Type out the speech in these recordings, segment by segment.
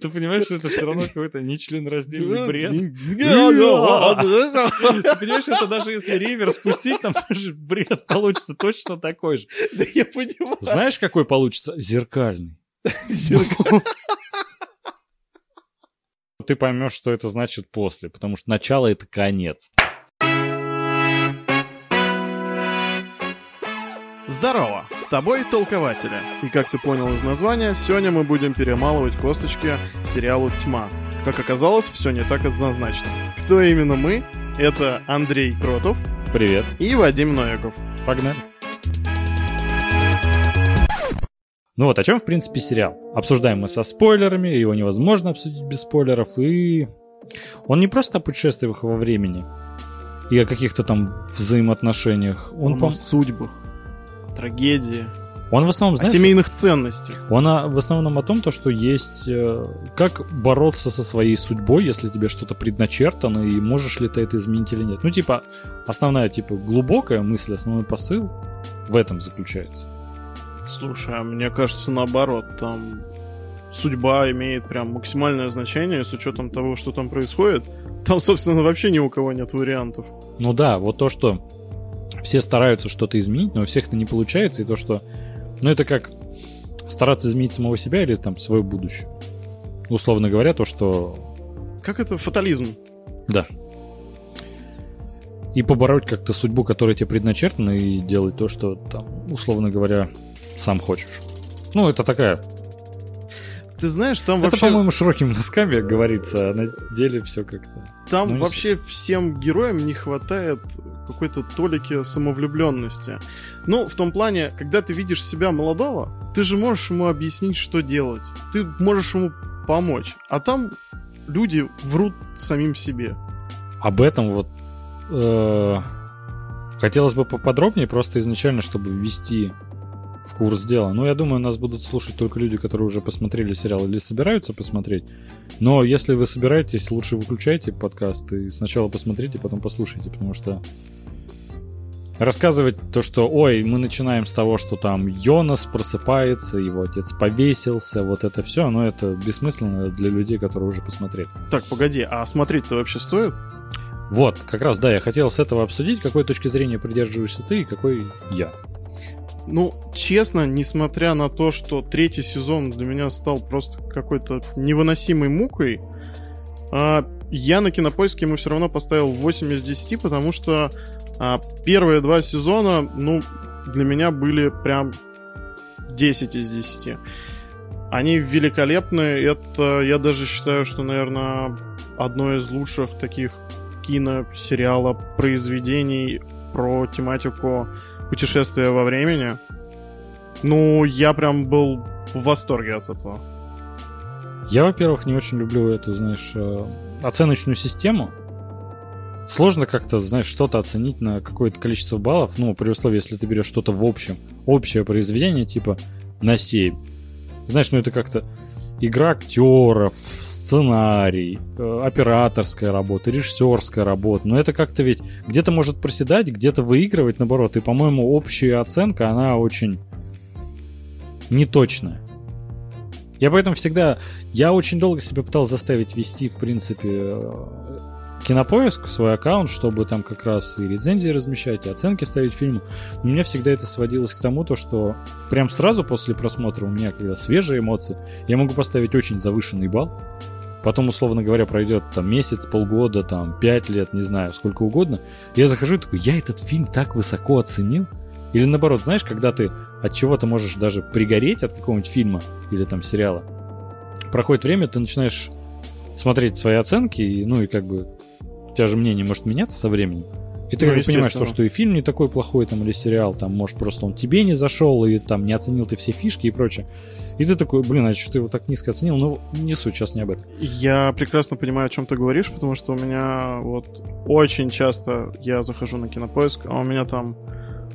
Ты понимаешь, что это все равно какой-то нечленораздельный бред? Ты понимаешь, это даже если ривер спустить, там тоже бред получится точно такой же. Да я понимаю. Знаешь, какой получится? Зеркальный. Зеркальный. Ты поймешь, что это значит после, потому что начало это конец. Здорово, с тобой Толкователи. И как ты понял из названия, сегодня мы будем перемалывать косточки сериалу «Тьма». Как оказалось, все не так однозначно. Кто именно мы? Это Андрей Кротов Привет. и Вадим Новиков. Погнали. Ну вот, о чем, в принципе, сериал. Обсуждаем мы со спойлерами, его невозможно обсудить без спойлеров, и он не просто о путешествиях во времени и о каких-то там взаимоотношениях. Он, Он по- о судьбах, трагедии, он в основном, о знаешь, семейных ценностях. он о- в основном о том, то, что есть э, как бороться со своей судьбой, если тебе что-то предначертано, и можешь ли ты это изменить или нет. Ну, типа, основная, типа, глубокая мысль, основной посыл в этом заключается. Слушай, а мне кажется, наоборот, там судьба имеет прям максимальное значение с учетом того, что там происходит. Там, собственно, вообще ни у кого нет вариантов. Ну да, вот то, что все стараются что-то изменить, но у всех это не получается, и то, что... Ну это как стараться изменить самого себя или там свое будущее. Условно говоря, то, что... Как это фатализм? Да. И побороть как-то судьбу, которая тебе предначертана, и делать то, что там, условно говоря, сам хочешь. Ну, это такая... Ты знаешь, там Это, вообще, по-моему, широкими носками говорится, а на деле все как-то... там ну, вообще всем героям не хватает какой-то толики самовлюбленности. Ну, в том плане, когда ты видишь себя молодого, ты же можешь ему объяснить, что делать. Ты можешь ему помочь. А там люди врут самим себе. об этом вот э, хотелось бы поподробнее, просто изначально, чтобы ввести в курс дела. Ну, я думаю, нас будут слушать только люди, которые уже посмотрели сериал или собираются посмотреть. Но если вы собираетесь, лучше выключайте подкаст и сначала посмотрите, потом послушайте, потому что рассказывать то, что, ой, мы начинаем с того, что там Йонас просыпается, его отец повесился, вот это все, но это бессмысленно для людей, которые уже посмотрели. Так, погоди, а смотреть-то вообще стоит? Вот, как раз, да, я хотел с этого обсудить, какой точки зрения придерживаешься ты и какой я. Ну, честно, несмотря на то, что третий сезон для меня стал просто какой-то невыносимой мукой, а, я на кинопоиске ему все равно поставил 8 из 10, потому что а, первые два сезона, ну, для меня были прям 10 из 10. Они великолепны, это я даже считаю, что, наверное, одно из лучших таких киносериала произведений про тематику путешествия во времени. Ну, я прям был в восторге от этого. Я, во-первых, не очень люблю эту, знаешь, э, оценочную систему. Сложно как-то, знаешь, что-то оценить на какое-то количество баллов, ну, при условии, если ты берешь что-то в общем, общее произведение, типа на 7. Знаешь, ну это как-то игра актеров, сценарий, э, операторская работа, режиссерская работа. Но это как-то ведь где-то может проседать, где-то выигрывать, наоборот. И, по-моему, общая оценка, она очень неточная. Я поэтому всегда... Я очень долго себя пытался заставить вести, в принципе, э, кинопоиск, свой аккаунт, чтобы там как раз и рецензии размещать, и оценки ставить фильму. У меня всегда это сводилось к тому, то, что прям сразу после просмотра у меня, когда свежие эмоции, я могу поставить очень завышенный балл. Потом, условно говоря, пройдет там месяц, полгода, там, пять лет, не знаю, сколько угодно. Я захожу и такой, я этот фильм так высоко оценил. Или наоборот, знаешь, когда ты от чего-то можешь даже пригореть от какого-нибудь фильма или там сериала, проходит время, ты начинаешь смотреть свои оценки, и, ну и как бы у тебя же мнение может меняться со временем. И ты Ну, как бы понимаешь, естественно. то, что и фильм не такой плохой, там, или сериал, там, может, просто он тебе не зашел, и там не оценил ты все фишки и прочее. И ты такой, блин, а что ты его так низко оценил? Ну, не суть, сейчас не об этом. Я прекрасно понимаю, о чем ты говоришь, потому что у меня вот очень часто я захожу на кинопоиск, а у меня там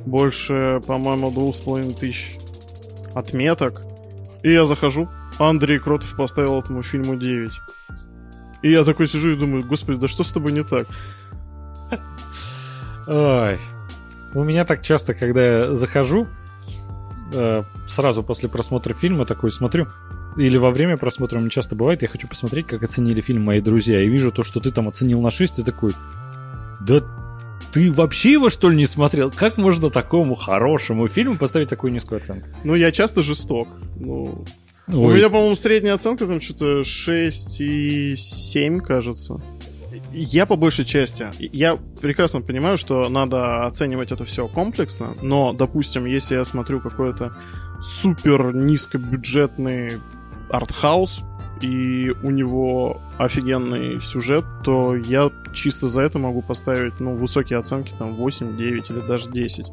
больше, по-моему, двух с половиной тысяч отметок. И я захожу, Андрей Кротов поставил этому фильму 9. И я такой сижу и думаю, господи, да что с тобой не так? Ой. У меня так часто, когда я захожу, э, сразу после просмотра фильма такой смотрю, или во время просмотра, мне часто бывает, я хочу посмотреть, как оценили фильм мои друзья, и вижу то, что ты там оценил на 6, и такой, да ты вообще его, что ли, не смотрел? Как можно такому хорошему фильму поставить такую низкую оценку? Ну, я часто жесток. Ну, у Ой. меня, по-моему, средняя оценка там что-то 6,7, кажется. Я по большей части, я прекрасно понимаю, что надо оценивать это все комплексно, но, допустим, если я смотрю какой-то супер низкобюджетный артхаус, и у него офигенный сюжет, то я чисто за это могу поставить, ну, высокие оценки, там, 8, 9 или даже 10.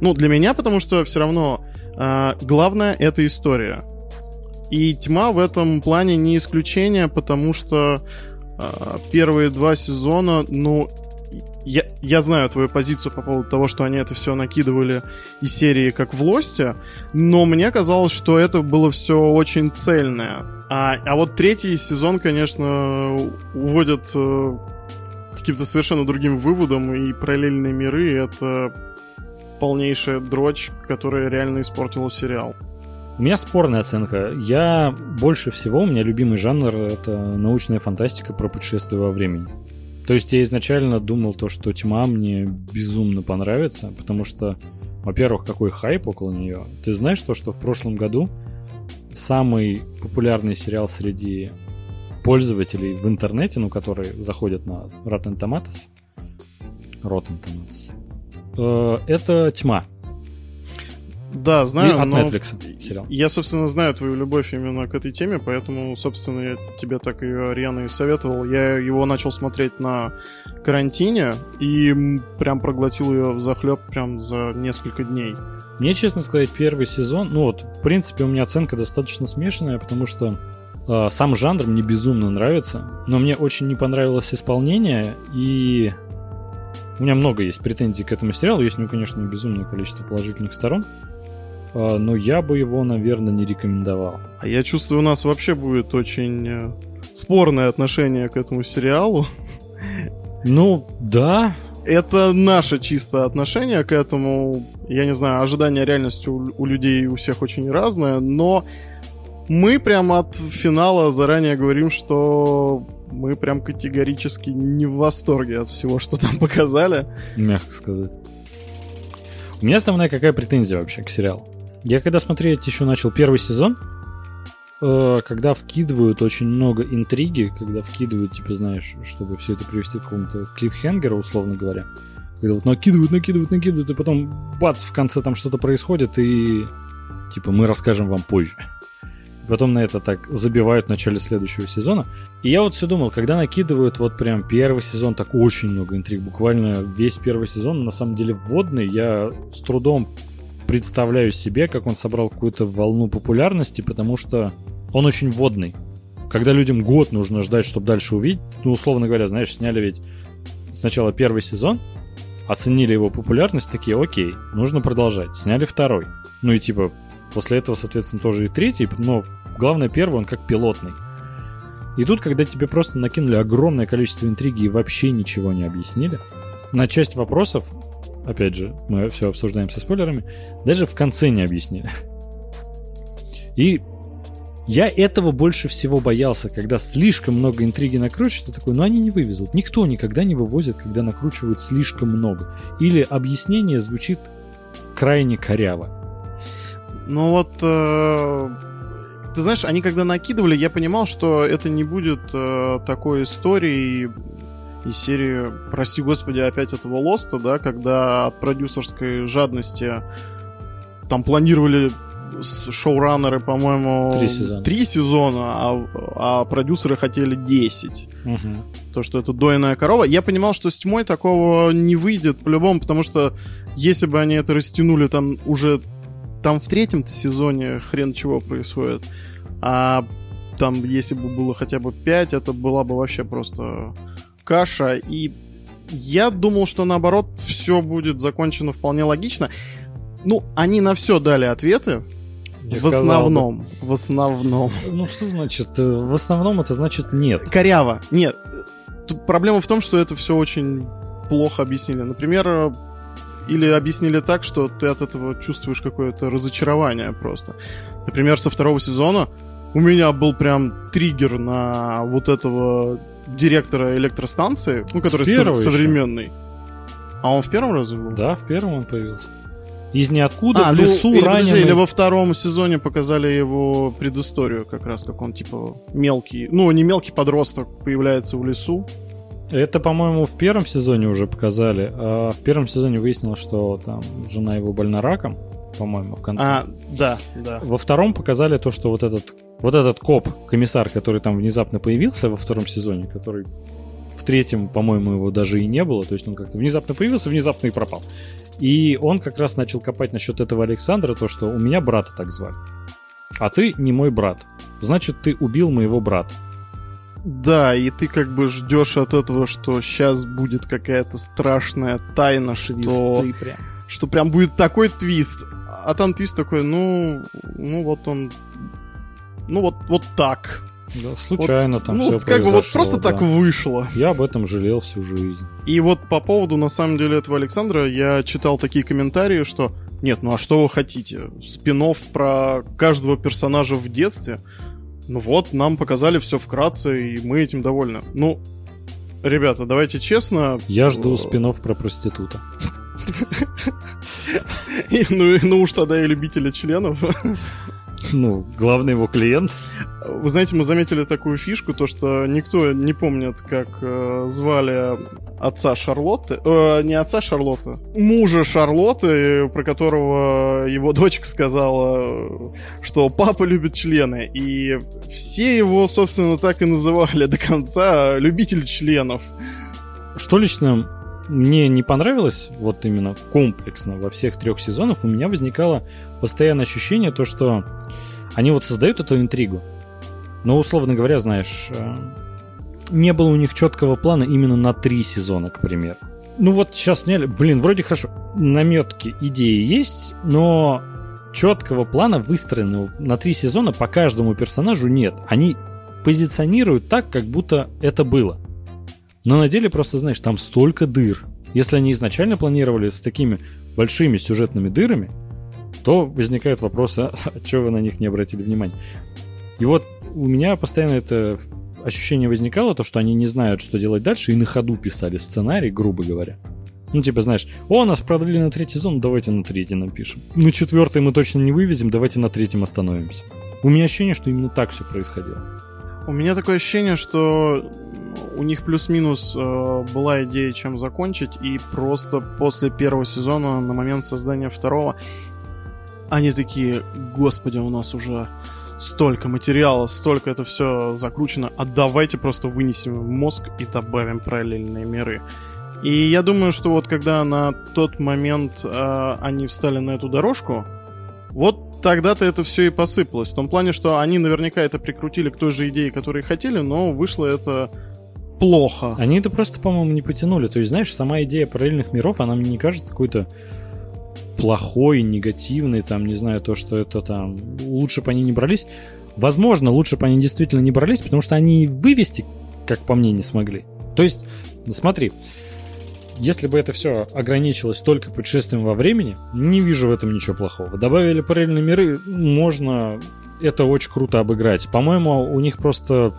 Ну, для меня, потому что все равно а, главное это история. И тьма в этом плане не исключение, потому что а, первые два сезона, ну, я, я знаю твою позицию по поводу того, что они это все накидывали из серии как в Лосте, но мне казалось, что это было все очень цельное. А, а вот третий сезон, конечно, уводит э, каким-то совершенно другим выводам, и параллельные миры — это полнейшая дрочь, которая реально испортила сериал. У меня спорная оценка. Я больше всего, у меня любимый жанр это научная фантастика про путешествие во времени. То есть я изначально думал то, что тьма мне безумно понравится, потому что, во-первых, какой хайп около нее. Ты знаешь то, что в прошлом году самый популярный сериал среди пользователей в интернете, ну, которые заходят на Rotten Tomatoes, Rotten Tomatoes, это «Тьма». Да, И знаю, от но Netflix сериал. я, собственно, знаю твою любовь именно к этой теме, поэтому, собственно, я тебе так ее рьяно и советовал. Я его начал смотреть на карантине и прям проглотил ее в захлеб прям за несколько дней. Мне, честно сказать, первый сезон, ну вот, в принципе, у меня оценка достаточно смешанная, потому что э, сам жанр мне безумно нравится, но мне очень не понравилось исполнение, и у меня много есть претензий к этому сериалу, есть у него, конечно, безумное количество положительных сторон, э, но я бы его, наверное, не рекомендовал. А я чувствую, у нас вообще будет очень э, спорное отношение к этому сериалу. Ну, да, Это наше чисто отношение к этому. Я не знаю, ожидания реальности у, у людей у всех очень разное, но мы прям от финала заранее говорим, что мы прям категорически не в восторге от всего, что там показали. мягко сказать. У меня основная какая претензия вообще к сериалу? Я когда смотреть еще начал первый сезон, э, когда вкидывают очень много интриги, когда вкидывают, типа, знаешь, чтобы все это привести к какому-то клипхенгеру, условно говоря, когда вот накидывают, накидывают, накидывают, и потом бац, в конце там что-то происходит, и типа мы расскажем вам позже. Потом на это так забивают в начале следующего сезона. И я вот все думал, когда накидывают вот прям первый сезон, так очень много интриг, буквально весь первый сезон, на самом деле вводный, я с трудом представляю себе, как он собрал какую-то волну популярности, потому что он очень вводный. Когда людям год нужно ждать, чтобы дальше увидеть, ну, условно говоря, знаешь, сняли ведь сначала первый сезон, оценили его популярность, такие, окей, нужно продолжать. Сняли второй. Ну и типа, после этого, соответственно, тоже и третий, но главное, первый, он как пилотный. И тут, когда тебе просто накинули огромное количество интриги и вообще ничего не объяснили, на часть вопросов, опять же, мы все обсуждаем со спойлерами, даже в конце не объяснили. И я этого больше всего боялся, когда слишком много интриги накручивают, я такой, ну они не вывезут. Никто никогда не вывозит, когда накручивают слишком много. Или объяснение звучит крайне коряво. Ну вот, э, ты знаешь, они когда накидывали, я понимал, что это не будет э, такой истории из серии, прости господи, опять этого Лоста, да, когда от продюсерской жадности там планировали шоураннеры, по-моему, Три сезона. три сезона, а, а продюсеры хотели 10. То, что это дойная корова. Я понимал, что с тьмой такого не выйдет по-любому, потому что если бы они это растянули там уже там в третьем сезоне хрен чего происходит. А там, если бы было хотя бы 5, это была бы вообще просто каша. И я думал, что наоборот, все будет закончено вполне логично. Ну, они на все дали ответы. Я в сказал бы. основном. В основном. Ну что значит? э, В основном это значит нет. Коряво. Нет. Тут проблема в том, что это все очень плохо объяснили. Например, или объяснили так, что ты от этого чувствуешь какое-то разочарование просто. Например, со второго сезона у меня был прям триггер на вот этого директора электростанции, ну, который со- современный. А он в первом разве был? Да, в первом он появился. Из ниоткуда а, в ну, лесу или, раненый. подожди, или во втором сезоне показали его предысторию, как раз как он типа мелкий, ну не мелкий подросток появляется в лесу. Это, по-моему, в первом сезоне уже показали. А в первом сезоне выяснилось, что там жена его больна раком, по-моему, в конце. А, да, да. Во втором показали то, что вот этот, вот этот коп, комиссар, который там внезапно появился во втором сезоне, который в третьем, по-моему, его даже и не было, то есть он как-то внезапно появился, внезапно и пропал. И он как раз начал копать насчет этого Александра, то, что у меня брата так звали. А ты не мой брат. Значит, ты убил моего брата. Да, и ты как бы ждешь от этого, что сейчас будет какая-то страшная тайна, что, прям. что прям будет такой твист. А там твист такой, ну, ну вот он, ну вот, вот так. Да, случайно вот, там ну, все вот как бы вот просто да. так вышло. Я об этом жалел всю жизнь. И вот по поводу, на самом деле, этого Александра, я читал такие комментарии, что нет, ну а что вы хотите? Спинов про каждого персонажа в детстве? Ну вот, нам показали все вкратце, и мы этим довольны. Ну, ребята, давайте честно. Я жду спинов про проститута. Ну, ну уж тогда и любителя членов. Ну, главный его клиент. Вы знаете, мы заметили такую фишку, то что никто не помнит, как э, звали отца Шарлотты. Э, не отца Шарлотты, мужа Шарлотты, про которого его дочка сказала, что папа любит члены. И все его, собственно, так и называли до конца любитель членов. Что лично мне не понравилось, вот именно комплексно во всех трех сезонах, у меня возникало постоянное ощущение, то, что они вот создают эту интригу. Но, условно говоря, знаешь, э, не было у них четкого плана именно на три сезона, к примеру. Ну вот сейчас сняли, блин, вроде хорошо, наметки, идеи есть, но четкого плана, выстроенного на три сезона по каждому персонажу нет. Они позиционируют так, как будто это было. Но на деле просто, знаешь, там столько дыр. Если они изначально планировали с такими большими сюжетными дырами, то возникают вопросы, а, чего вы на них не обратили внимания? И вот у меня постоянно это ощущение возникало, то, что они не знают, что делать дальше, и на ходу писали сценарий, грубо говоря. Ну, типа, знаешь, о, нас продлили на третий сезон, давайте на третий напишем. На четвертый мы точно не вывезем, давайте на третьем остановимся. У меня ощущение, что именно так все происходило. У меня такое ощущение, что у них плюс-минус э, была идея, чем закончить, и просто после первого сезона, на момент создания второго, они такие, господи, у нас уже столько материала, столько это все закручено, а давайте просто вынесем мозг и добавим параллельные миры. И я думаю, что вот когда на тот момент э, они встали на эту дорожку, вот тогда-то это все и посыпалось. В том плане, что они наверняка это прикрутили к той же идее, которую хотели, но вышло это плохо. Они это просто, по-моему, не потянули. То есть, знаешь, сама идея параллельных миров, она мне не кажется какой-то плохой, негативный, там, не знаю, то, что это там, лучше бы они не брались. Возможно, лучше бы они действительно не брались, потому что они вывести, как по мне, не смогли. То есть, смотри, если бы это все ограничилось только путешествием во времени, не вижу в этом ничего плохого. Добавили параллельные миры, можно это очень круто обыграть. По-моему, у них просто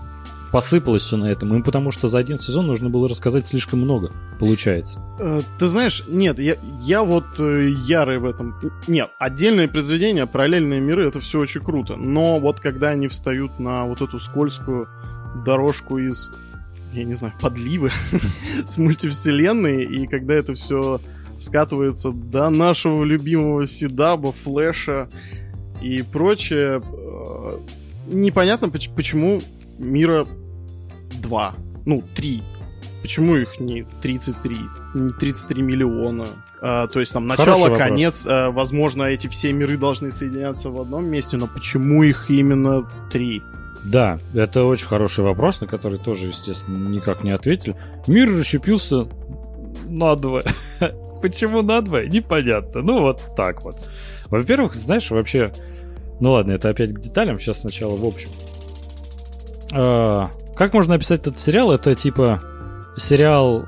посыпалось все на этом. Им потому что за один сезон нужно было рассказать слишком много, получается. Э, ты знаешь, нет, я, я вот э, ярый в этом. Нет, отдельные произведения, параллельные миры, это все очень круто. Но вот когда они встают на вот эту скользкую дорожку из, я не знаю, подливы с мультивселенной, и когда это все скатывается до нашего любимого Седаба, Флэша и прочее, э, непонятно, почему мира 2. Ну, 3. Почему их не 33, не 33 миллиона? А, то есть там начало, конец, а, возможно, эти все миры должны соединяться в одном месте, но почему их именно три? Да, это очень хороший вопрос, на который тоже, естественно, никак не ответили. Мир расщепился надвое. Почему надвое? Непонятно. Ну, вот так вот. Во-первых, знаешь, вообще... Ну ладно, это опять к деталям. Сейчас сначала в общем. А, как можно описать этот сериал? Это типа сериал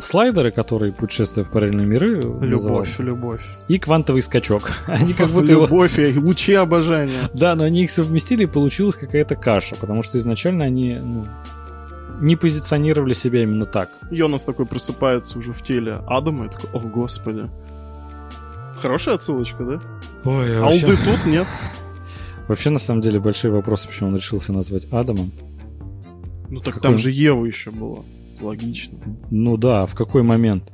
слайдеры, которые путешествуют в параллельные миры. Любовь, называются, любовь. И квантовый скачок. Они как будто его... Любовь и лучи обожания. Да, но они их совместили, и получилась какая-то каша, потому что изначально они ну, не позиционировали себя именно так. Йонас такой просыпается уже в теле Адама и такой, о господи. Хорошая отсылочка, да? Ой, Алды тут нет. Вообще, на самом деле, большой вопрос, почему он решился назвать Адамом. Ну так там же Ева еще была. Логично. Ну да, в какой момент?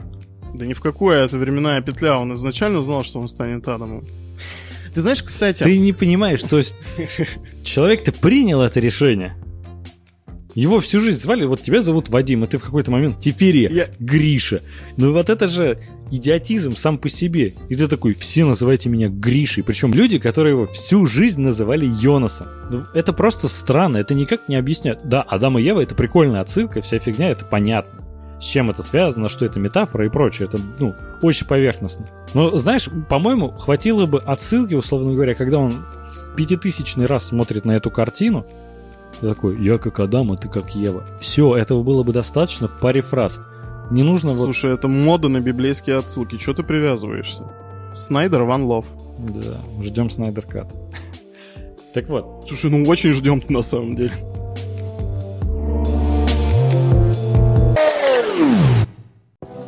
Да ни в какую, это временная петля. Он изначально знал, что он станет Адамом. Ты знаешь, кстати... Ты не понимаешь, то есть человек-то принял это решение. Его всю жизнь звали, вот тебя зовут Вадим, и ты в какой-то момент теперь я, Я- Гриша. Ну вот это же идиотизм сам по себе. И ты такой, все называйте меня Гришей. Причем люди, которые его всю жизнь называли Йонасом. Ну, это просто странно, это никак не объясняет. Да, Адам и Ева это прикольная отсылка, вся фигня, это понятно. С чем это связано, что это метафора и прочее. Это, ну, очень поверхностно. Но, знаешь, по-моему, хватило бы отсылки, условно говоря, когда он в пятитысячный раз смотрит на эту картину, такой, я как Адам, а ты как Ева. Все, этого было бы достаточно в паре фраз. Не нужно вот... Слушай, это мода на библейские отсылки. Чего ты привязываешься? Снайдер One Love. Да, ждем Снайдер Кат. Так вот, Слушай, ну очень ждем на самом деле.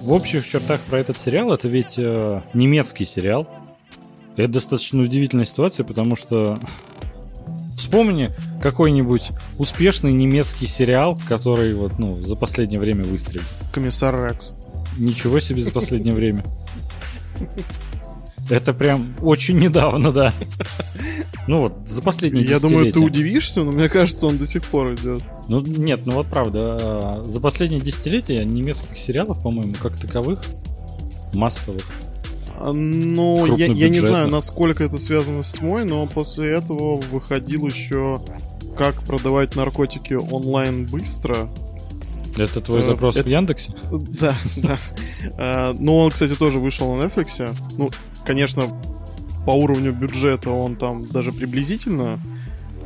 в общих чертах про этот сериал, это ведь э, немецкий сериал. Это достаточно удивительная ситуация, потому что вспомни какой-нибудь успешный немецкий сериал, который вот, ну, за последнее время выстрелил. Комиссар Рекс. Ничего себе за последнее время. Это прям очень недавно, да. Ну вот, за последние Я думаю, ты удивишься, но мне кажется, он до сих пор идет. Ну нет, ну вот правда, а, за последние десятилетия немецких сериалов, по-моему, как таковых, массовых. А, Ну, я, я не знаю, насколько это связано с тьмой, но после этого выходил еще как продавать наркотики онлайн быстро. Это твой Э, запрос это- в Яндексе? Да, да. Но он, кстати, тоже вышел на Netflix. Ну, конечно, по уровню бюджета он там даже приблизительно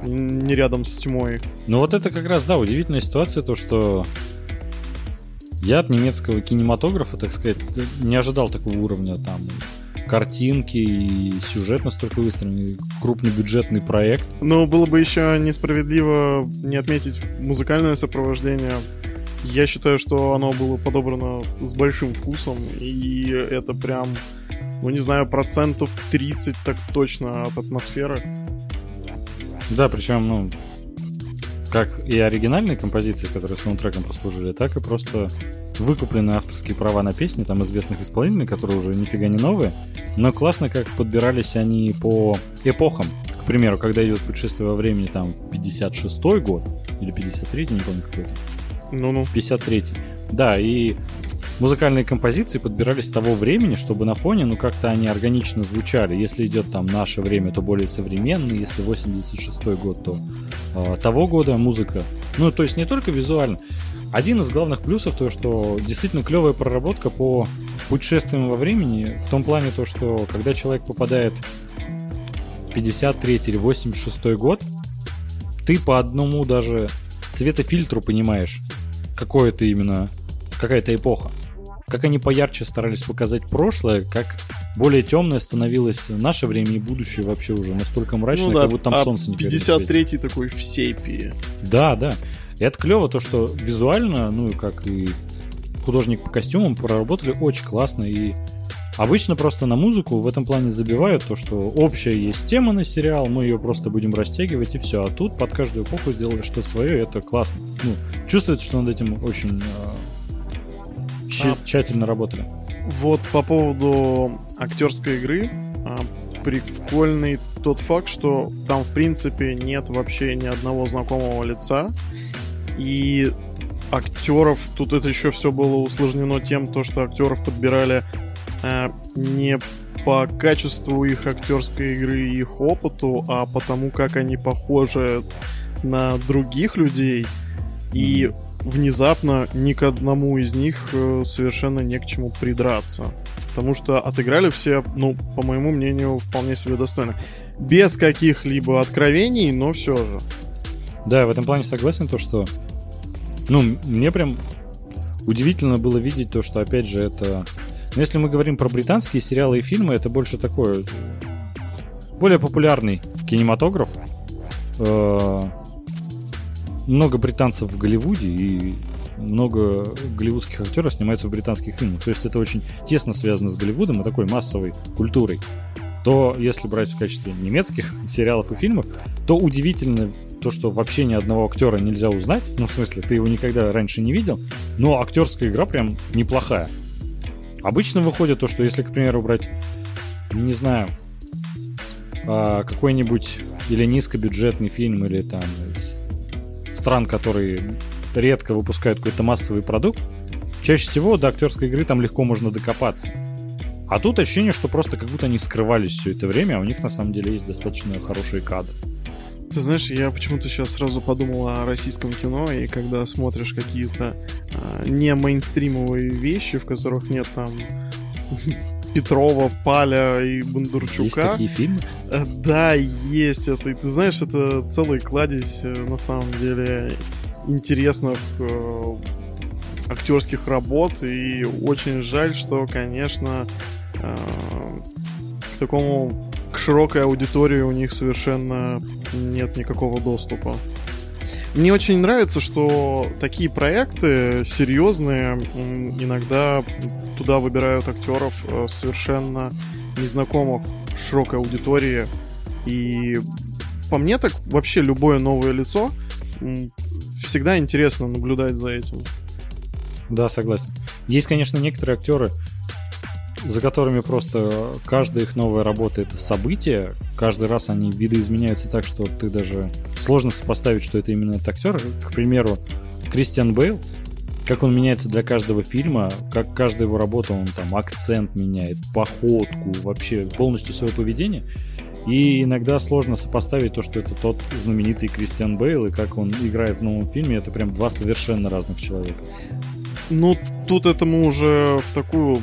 не рядом с тьмой. Ну вот это как раз, да, удивительная ситуация, то что я от немецкого кинематографа, так сказать, не ожидал такого уровня там картинки и сюжет настолько выстроенный, крупнобюджетный проект. Но было бы еще несправедливо не отметить музыкальное сопровождение. Я считаю, что оно было подобрано с большим вкусом, и это прям, ну не знаю, процентов 30 так точно от атмосферы. Да, причем, ну, как и оригинальные композиции, которые саундтреком послужили, так и просто выкупленные авторские права на песни там известных исполнителей, которые уже нифига не новые, но классно, как подбирались они по эпохам. К примеру, когда идет путешествие во времени там в 56-й год, или 53-й, не помню какой-то, Ну-ну. 53-й. Да, и музыкальные композиции подбирались того времени, чтобы на фоне, ну, как-то они органично звучали. Если идет там наше время, то более современный, если 86-й год, то э, того года музыка. Ну, то есть не только визуально. Один из главных плюсов то, что действительно клевая проработка по путешествиям во времени, в том плане то, что когда человек попадает в 53 или 86 год, ты по одному даже цветофильтру понимаешь, какое это именно, какая-то эпоха. Как они поярче старались показать прошлое, как более темное становилось наше время и будущее вообще уже настолько мрачное, ну да, как будто там а солнце не светит. 53-й такой в сепии. Да, да. И это клево, то, что визуально, ну и как и художник по костюмам проработали очень классно. И обычно просто на музыку в этом плане забивают то, что общая есть тема на сериал, мы ее просто будем растягивать и все. А тут под каждую эпоху сделали что-то свое, и это классно. Ну, чувствуется, что над этим очень щи- А. тщательно работали. Вот по поводу актерской игры, а, прикольный тот факт, что там в принципе нет вообще ни одного знакомого лица. И актеров, тут это еще все было усложнено тем, то, что актеров подбирали а, не по качеству их актерской игры и их опыту, а потому как они похожи на других людей. И внезапно ни к одному из них э, совершенно не к чему придраться. Потому что отыграли все, ну, по моему мнению, вполне себе достойно. Без каких-либо откровений, но все же. Да, в этом плане согласен, то, что ну, мне прям удивительно было видеть то, что, опять же, это... Но если мы говорим про британские сериалы и фильмы, это больше такое... Более популярный кинематограф. Э, много британцев в Голливуде и много голливудских актеров снимается в британских фильмах. То есть это очень тесно связано с Голливудом и такой массовой культурой. То, если брать в качестве немецких сериалов и фильмов, то удивительно то, что вообще ни одного актера нельзя узнать. Ну, в смысле, ты его никогда раньше не видел. Но актерская игра прям неплохая. Обычно выходит то, что если, к примеру, брать, не знаю, а, какой-нибудь или низкобюджетный фильм, или там стран, которые редко выпускают какой-то массовый продукт, чаще всего до актерской игры там легко можно докопаться. А тут ощущение, что просто как будто они скрывались все это время, а у них на самом деле есть достаточно хорошие кадры. Ты знаешь, я почему-то сейчас сразу подумал о российском кино, и когда смотришь какие-то а, не мейнстримовые вещи, в которых нет там Петрова, Паля и Бондарчука. Есть такие фильмы? Э, да, есть это. И ты знаешь, это целый кладезь, э, на самом деле, интересных э, актерских работ. И очень жаль, что, конечно, э, к такому к широкой аудитории у них совершенно нет никакого доступа. Мне очень нравится, что такие проекты серьезные иногда туда выбирают актеров э, совершенно незнакомых широкой аудитории. И по мне так вообще любое новое лицо всегда интересно наблюдать за этим. Да, согласен. Есть, конечно, некоторые актеры, за которыми просто каждая их новая работа это событие. Каждый раз они видоизменяются так, что ты даже сложно сопоставить, что это именно этот актер. К примеру, Кристиан Бейл, как он меняется для каждого фильма, как каждая его работа, он там акцент меняет, походку, вообще полностью свое поведение. И иногда сложно сопоставить то, что это тот знаменитый Кристиан Бейл, и как он играет в новом фильме, это прям два совершенно разных человека. Ну, тут это мы уже в такую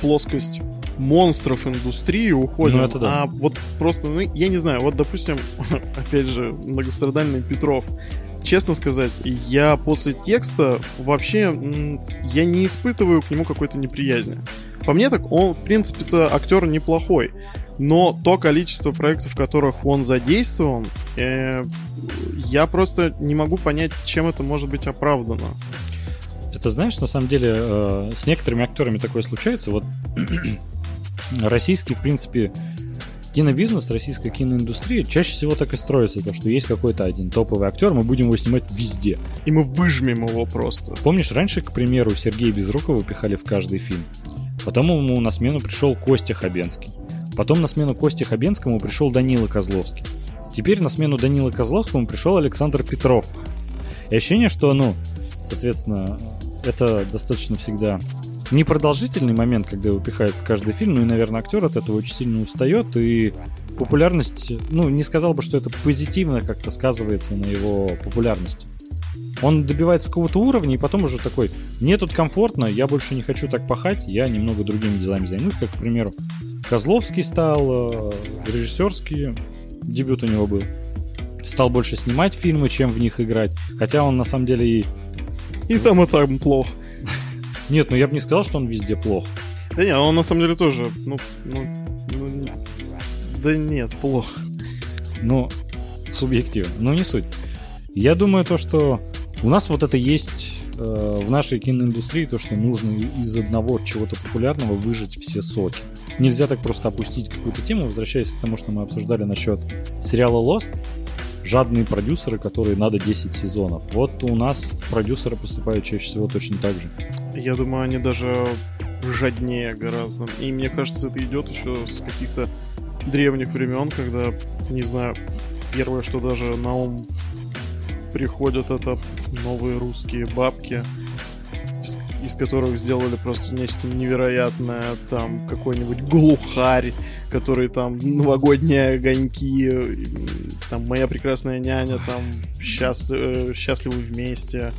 плоскость монстров индустрии уходим. Ну, это да. А вот просто, ну, я не знаю, вот, допустим, опять же, многострадальный Петров. Честно сказать, я после текста вообще я не испытываю к нему какой-то неприязни. По мне так он, в принципе-то, актер неплохой. Но то количество проектов, в которых он задействован, э, я просто не могу понять, чем это может быть оправдано. Это знаешь, на самом деле, э, с некоторыми актерами такое случается. Вот российский, в принципе, кинобизнес, российская киноиндустрия чаще всего так и строится, то, что есть какой-то один топовый актер, мы будем его снимать везде. И мы выжмем его просто. Помнишь, раньше, к примеру, Сергея Безрукова пихали в каждый фильм. Потом ему на смену пришел Костя Хабенский. Потом на смену Косте Хабенскому пришел Данила Козловский. Теперь на смену Данила Козловскому пришел Александр Петров. И ощущение, что, ну, соответственно, это достаточно всегда непродолжительный момент, когда его пихают в каждый фильм, ну и, наверное, актер от этого очень сильно устает, и популярность, ну, не сказал бы, что это позитивно как-то сказывается на его популярности. Он добивается какого-то уровня, и потом уже такой, мне тут комфортно, я больше не хочу так пахать, я немного другими делами займусь, как, к примеру, Козловский стал, э, режиссерский дебют у него был. Стал больше снимать фильмы, чем в них играть. Хотя он на самом деле и и там, и там плохо. Нет, ну я бы не сказал, что он везде плох. Да нет, он на самом деле тоже, ну, ну, ну да нет, плохо. Ну, субъективно, но не суть. Я думаю то, что у нас вот это есть э, в нашей киноиндустрии, то, что нужно из одного чего-то популярного выжить все соки. Нельзя так просто опустить какую-то тему, возвращаясь к тому, что мы обсуждали насчет сериала Lost жадные продюсеры, которые надо 10 сезонов. Вот у нас продюсеры поступают чаще всего точно так же. Я думаю, они даже жаднее гораздо. И мне кажется, это идет еще с каких-то древних времен, когда, не знаю, первое, что даже на ум приходят, это новые русские бабки, из, которых сделали просто нечто невероятное, там какой-нибудь глухарь, который там новогодние огоньки, там моя прекрасная няня, там счаст... Э, счастливы вместе.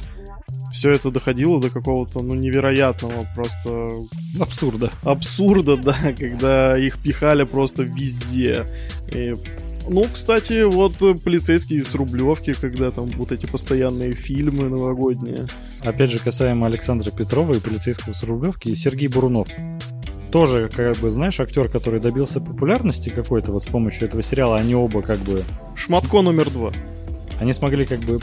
Все это доходило до какого-то, ну, невероятного просто... Абсурда. Абсурда, да, когда их пихали просто везде. И Ну, кстати, вот э, полицейские с Рублевки, когда там вот эти постоянные фильмы новогодние. Опять же, касаемо Александра Петрова и полицейского с Рублевки, Сергей Бурунов. Тоже, как бы, знаешь, актер, который добился популярности какой-то вот с помощью этого сериала, они оба как бы... Шматко номер два. Они смогли как бы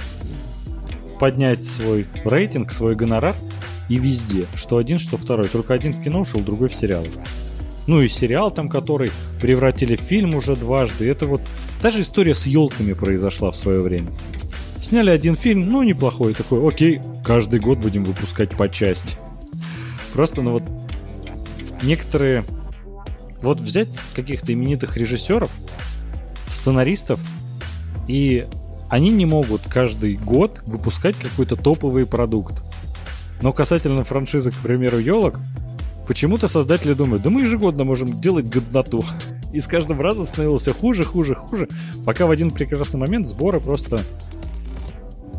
поднять свой рейтинг, свой гонорар и везде. Что один, что второй. Только один в кино ушел, другой в сериал. Ну и сериал там, который превратили в фильм уже дважды. Это вот даже история с елками произошла в свое время. Сняли один фильм, ну неплохой, такой, окей, каждый год будем выпускать по части. Просто, ну вот, некоторые... Вот взять каких-то именитых режиссеров, сценаристов, и они не могут каждый год выпускать какой-то топовый продукт. Но касательно франшизы, к примеру, елок, почему-то создатели думают, да мы ежегодно можем делать годноту. И с каждым разом становилось хуже, хуже, хуже, пока в один прекрасный момент сборы просто,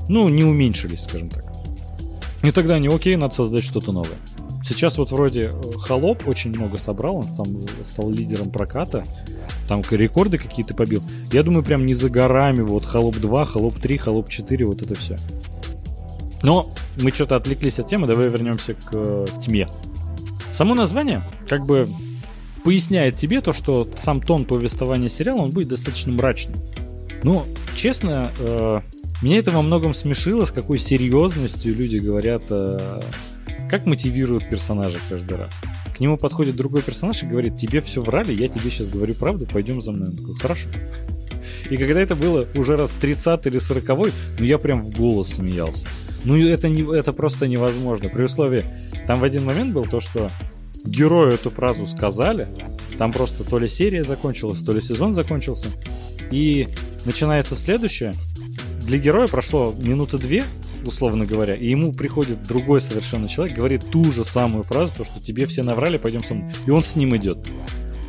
ну, не уменьшились, скажем так. И тогда они, окей, надо создать что-то новое. Сейчас вот вроде э, Холоп очень много собрал, он там стал лидером проката, там рекорды какие-то побил. Я думаю, прям не за горами вот Холоп 2, Холоп 3, Холоп 4, вот это все. Но мы что-то отвлеклись от темы, давай вернемся к э, тьме. Само название как бы поясняет тебе то, что сам тон повествования сериала, он будет достаточно мрачным. Но, честно, э, меня это во многом смешило, с какой серьезностью люди говорят, э, как мотивируют персонажа каждый раз. К нему подходит другой персонаж и говорит, тебе все врали, я тебе сейчас говорю правду, пойдем за мной. Он такой, хорошо. И когда это было уже раз 30 или 40 ну я прям в голос смеялся. Ну, это, не, это просто невозможно. При условии, там в один момент был то, что герою эту фразу сказали, там просто то ли серия закончилась, то ли сезон закончился, и начинается следующее. Для героя прошло минуты две, условно говоря, и ему приходит другой совершенно человек, говорит ту же самую фразу, то, что тебе все наврали, пойдем со мной, и он с ним идет.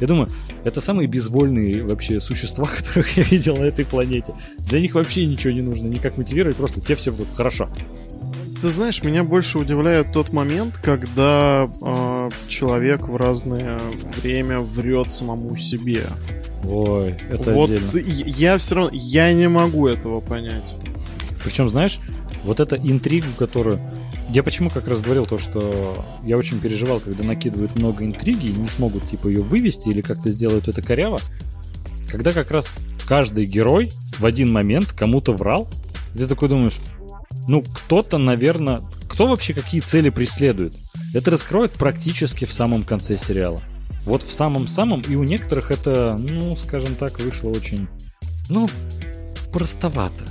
Я думаю, это самые безвольные вообще существа, которых я видел на этой планете. Для них вообще ничего не нужно, никак мотивировать, просто те все будут хорошо. Ты знаешь, меня больше удивляет тот момент, когда э, человек в разное время врет самому себе. Ой, это вот отдельно. я все равно, я не могу этого понять. Причем, знаешь, вот эта интригу, которую... Я почему как раз говорил то, что я очень переживал, когда накидывают много интриги и не смогут типа ее вывести или как-то сделают это коряво. Когда как раз каждый герой в один момент кому-то врал, и ты такой думаешь, ну, кто-то, наверное... Кто вообще какие цели преследует? Это раскроет практически в самом конце сериала. Вот в самом-самом, и у некоторых это, ну, скажем так, вышло очень, ну, простовато.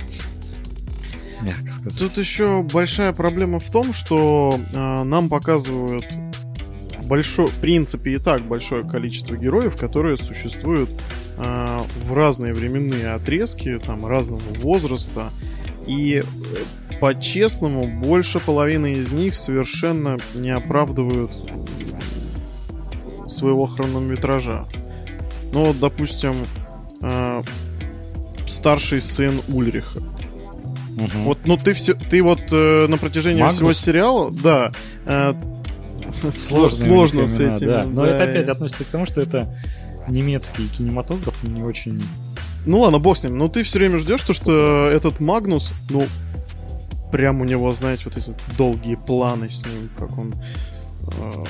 Мягко сказать. Тут еще большая проблема в том, что э, нам показывают большое, в принципе, и так большое количество героев, которые существуют э, в разные временные отрезки, там, разного возраста. И по-честному, больше половины из них совершенно не оправдывают своего хронометража. Ну, вот, допустим, э, старший сын Ульриха. Угу. Вот, ну ты все, ты вот э, на протяжении Магнус? всего сериала, да, э, сложно с этим. Да. Но да. это опять относится к тому, что это немецкий кинематограф не очень. Ну ладно, бог с ним. Но ты все время ждешь то, что этот Магнус, ну, прям у него, знаете, вот эти долгие планы с ним, как он э,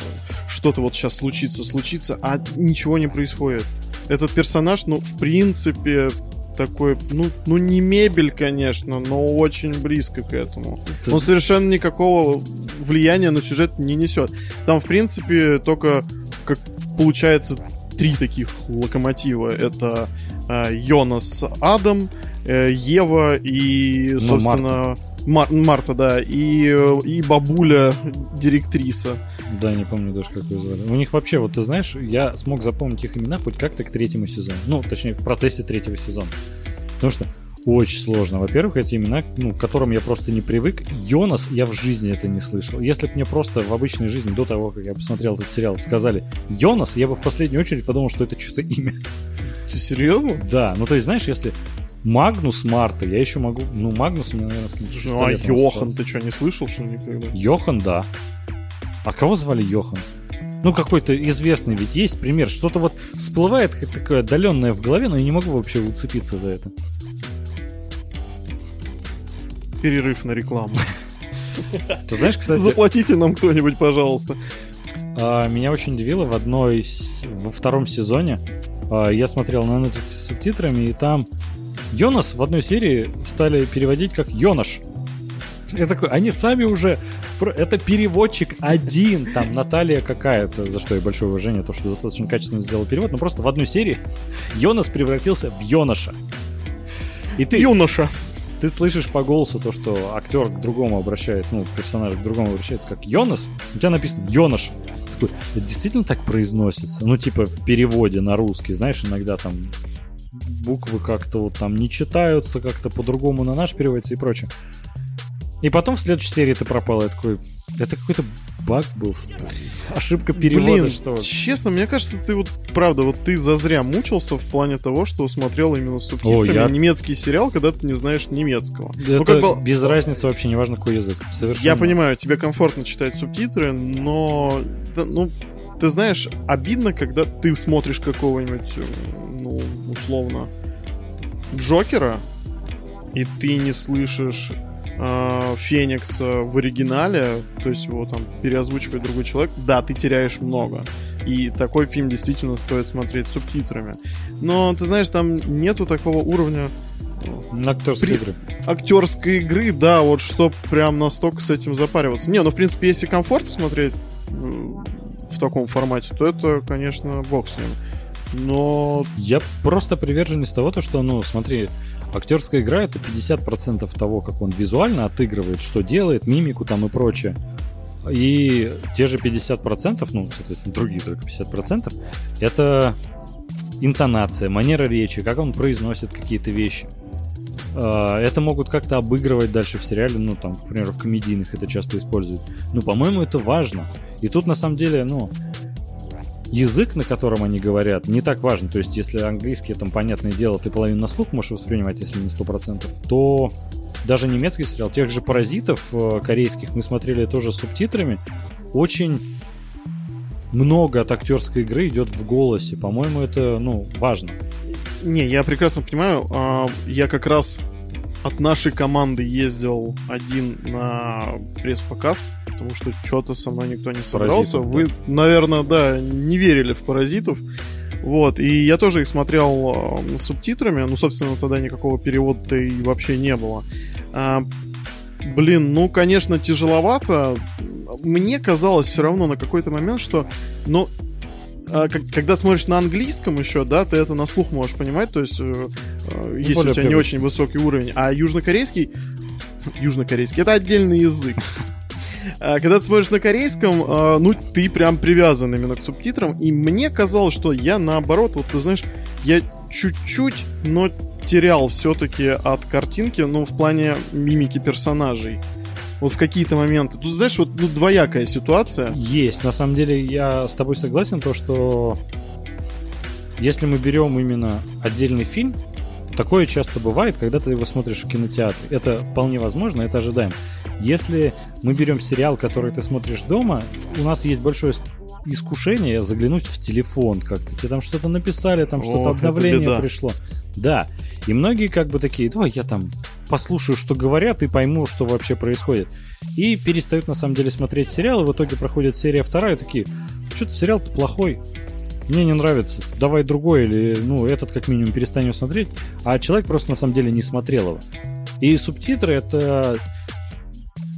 что-то вот сейчас случится, случится, а ничего не происходит. Этот персонаж, ну, в принципе, такой, ну, ну не мебель, конечно, но очень близко к этому. Ты... Он совершенно никакого влияния на сюжет не несет. Там, в принципе, только, как получается, три таких локомотива. Это э, Йонас Адам, э, Ева и, ну, собственно... Марта. Мар- Марта, да, и, и бабуля директриса. Да, не помню даже, как ее звали. У них вообще, вот ты знаешь, я смог запомнить их имена хоть как-то к третьему сезону. Ну, точнее, в процессе третьего сезона. Потому что очень сложно. Во-первых, эти имена, ну, к которым я просто не привык. Йонас, я в жизни это не слышал. Если бы мне просто в обычной жизни, до того, как я посмотрел этот сериал, сказали Йонас, я бы в последнюю очередь подумал, что это что-то имя. Ты серьезно? Да, ну то есть, знаешь, если Магнус Марта, я еще могу... Ну, Магнус у меня, наверное, с каким-то Ну, а Йохан, ты что, не слышал, что никогда? Йохан, да. А кого звали Йохан? Ну, какой-то известный ведь есть пример. Что-то вот всплывает такое отдаленное в голове, но я не могу вообще уцепиться за это. Перерыв на рекламу. Ты знаешь, кстати... Заплатите нам кто-нибудь, пожалуйста. А, меня очень удивило в одной... Во втором сезоне а, я смотрел на Netflix с субтитрами, и там Йонас в одной серии стали переводить как Йонаш. Я такой, они сами уже... Это переводчик один, там Наталья какая-то, за что я большое уважение, то, что достаточно качественно сделал перевод, но просто в одной серии Йонас превратился в Йонаша. И ты... Юноша. Ты слышишь по голосу то, что актер к другому обращается, ну, персонаж к другому обращается как Йонас, у тебя написано Йонаш. Такой, это действительно так произносится? Ну, типа в переводе на русский, знаешь, иногда там буквы как-то вот там не читаются, как-то по-другому на наш переводится и прочее. И потом в следующей серии ты пропал, я такой, это какой-то баг был. Ошибка перевода, Блин, что честно, мне кажется, ты вот, правда, вот ты зазря мучился в плане того, что смотрел именно с субтитрами О, я- немецкий сериал, когда ты не знаешь немецкого. Это Ну, как бы- без разницы вообще, неважно какой язык. Совершенно. Я понимаю, тебе комфортно читать субтитры, но, ну, ты знаешь, обидно, когда ты смотришь какого-нибудь, ну, условно, Джокера, и ты не слышишь э, Феникса в оригинале, то есть его там переозвучивает другой человек, да, ты теряешь много. И такой фильм действительно стоит смотреть с субтитрами. Но, ты знаешь, там нету такого уровня На актерской При- игры. актерской игры, да, вот чтоб прям настолько с этим запариваться. Не, ну в принципе, если комфортно смотреть э, в таком формате, то это, конечно, бог с ним. Но Я просто приверженец того, то, что, ну, смотри, актерская игра это 50% того, как он визуально отыгрывает, что делает, мимику там и прочее. И те же 50%, ну, соответственно, другие только 50%, это интонация, манера речи, как он произносит какие-то вещи. А, Это могут как-то обыгрывать дальше в сериале, ну, там, например, в комедийных это часто используют. Ну, по-моему, это важно. И тут, на самом деле, ну, язык, на котором они говорят, не так важен. То есть, если английский, там, понятное дело, ты половину на слух можешь воспринимать, если не 100%, то даже немецкий сериал, тех же «Паразитов» э, корейских мы смотрели тоже с субтитрами, очень много от актерской игры идет в голосе. По-моему, это, ну, важно. Не, я прекрасно понимаю. а, Я как раз от нашей команды ездил один на пресс-показ, потому что что-то со мной никто не собрался. Паразитов, Вы, наверное, да, не верили в паразитов. Вот, и я тоже их смотрел э, субтитрами, ну, собственно, тогда никакого перевода и вообще не было. А, блин, ну, конечно, тяжеловато. Мне казалось все равно на какой-то момент, что, ну, когда смотришь на английском еще, да, ты это на слух можешь понимать, то есть, э, э, если более у тебя не привычно. очень высокий уровень, а южнокорейский, южнокорейский, это отдельный язык. А, Когда ты смотришь на корейском, а, ну, ты прям привязан именно к субтитрам, и мне казалось, что я наоборот, вот ты знаешь, я чуть-чуть, но терял все-таки от картинки, ну, в плане мимики персонажей. Вот в какие-то моменты. Тут, знаешь, вот ну, двоякая ситуация. Есть. На самом деле, я с тобой согласен, то, что если мы берем именно отдельный фильм, такое часто бывает, когда ты его смотришь в кинотеатре. Это вполне возможно, это ожидаем. Если мы берем сериал, который ты смотришь дома, у нас есть большое иск- искушение заглянуть в телефон как-то. Тебе там что-то написали, там что-то обновление пришло. Да. И многие как бы такие, давай я там послушаю, что говорят, и пойму, что вообще происходит. И перестают на самом деле смотреть сериал, и в итоге проходит серия вторая, и такие, что-то сериал-то плохой, мне не нравится, давай другой, или, ну, этот как минимум перестанем смотреть, а человек просто на самом деле не смотрел его. И субтитры это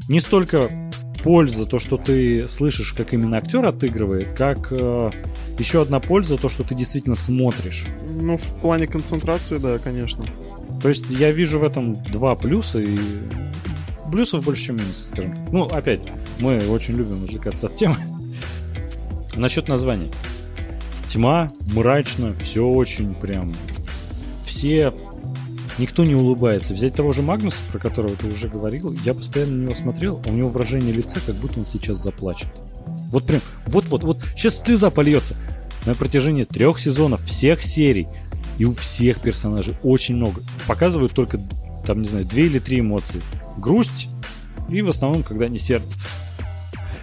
не столько польза, то, что ты слышишь, как именно актер отыгрывает, как э, еще одна польза, то, что ты действительно смотришь. Ну, в плане концентрации, да, конечно. То есть я вижу в этом два плюса и плюсов больше, чем минусов, скажем. Ну, опять, мы очень любим отвлекаться от темы. Насчет названия. Тьма, мрачно, все очень прям... Все... Никто не улыбается. Взять того же Магнуса, про которого ты уже говорил, я постоянно на него смотрел, у него выражение лица, как будто он сейчас заплачет. Вот прям, вот-вот, вот, сейчас слеза польется. На протяжении трех сезонов, всех серий, и у всех персонажей очень много. Показывают только, там, не знаю, две или три эмоции. Грусть и в основном, когда они сердятся.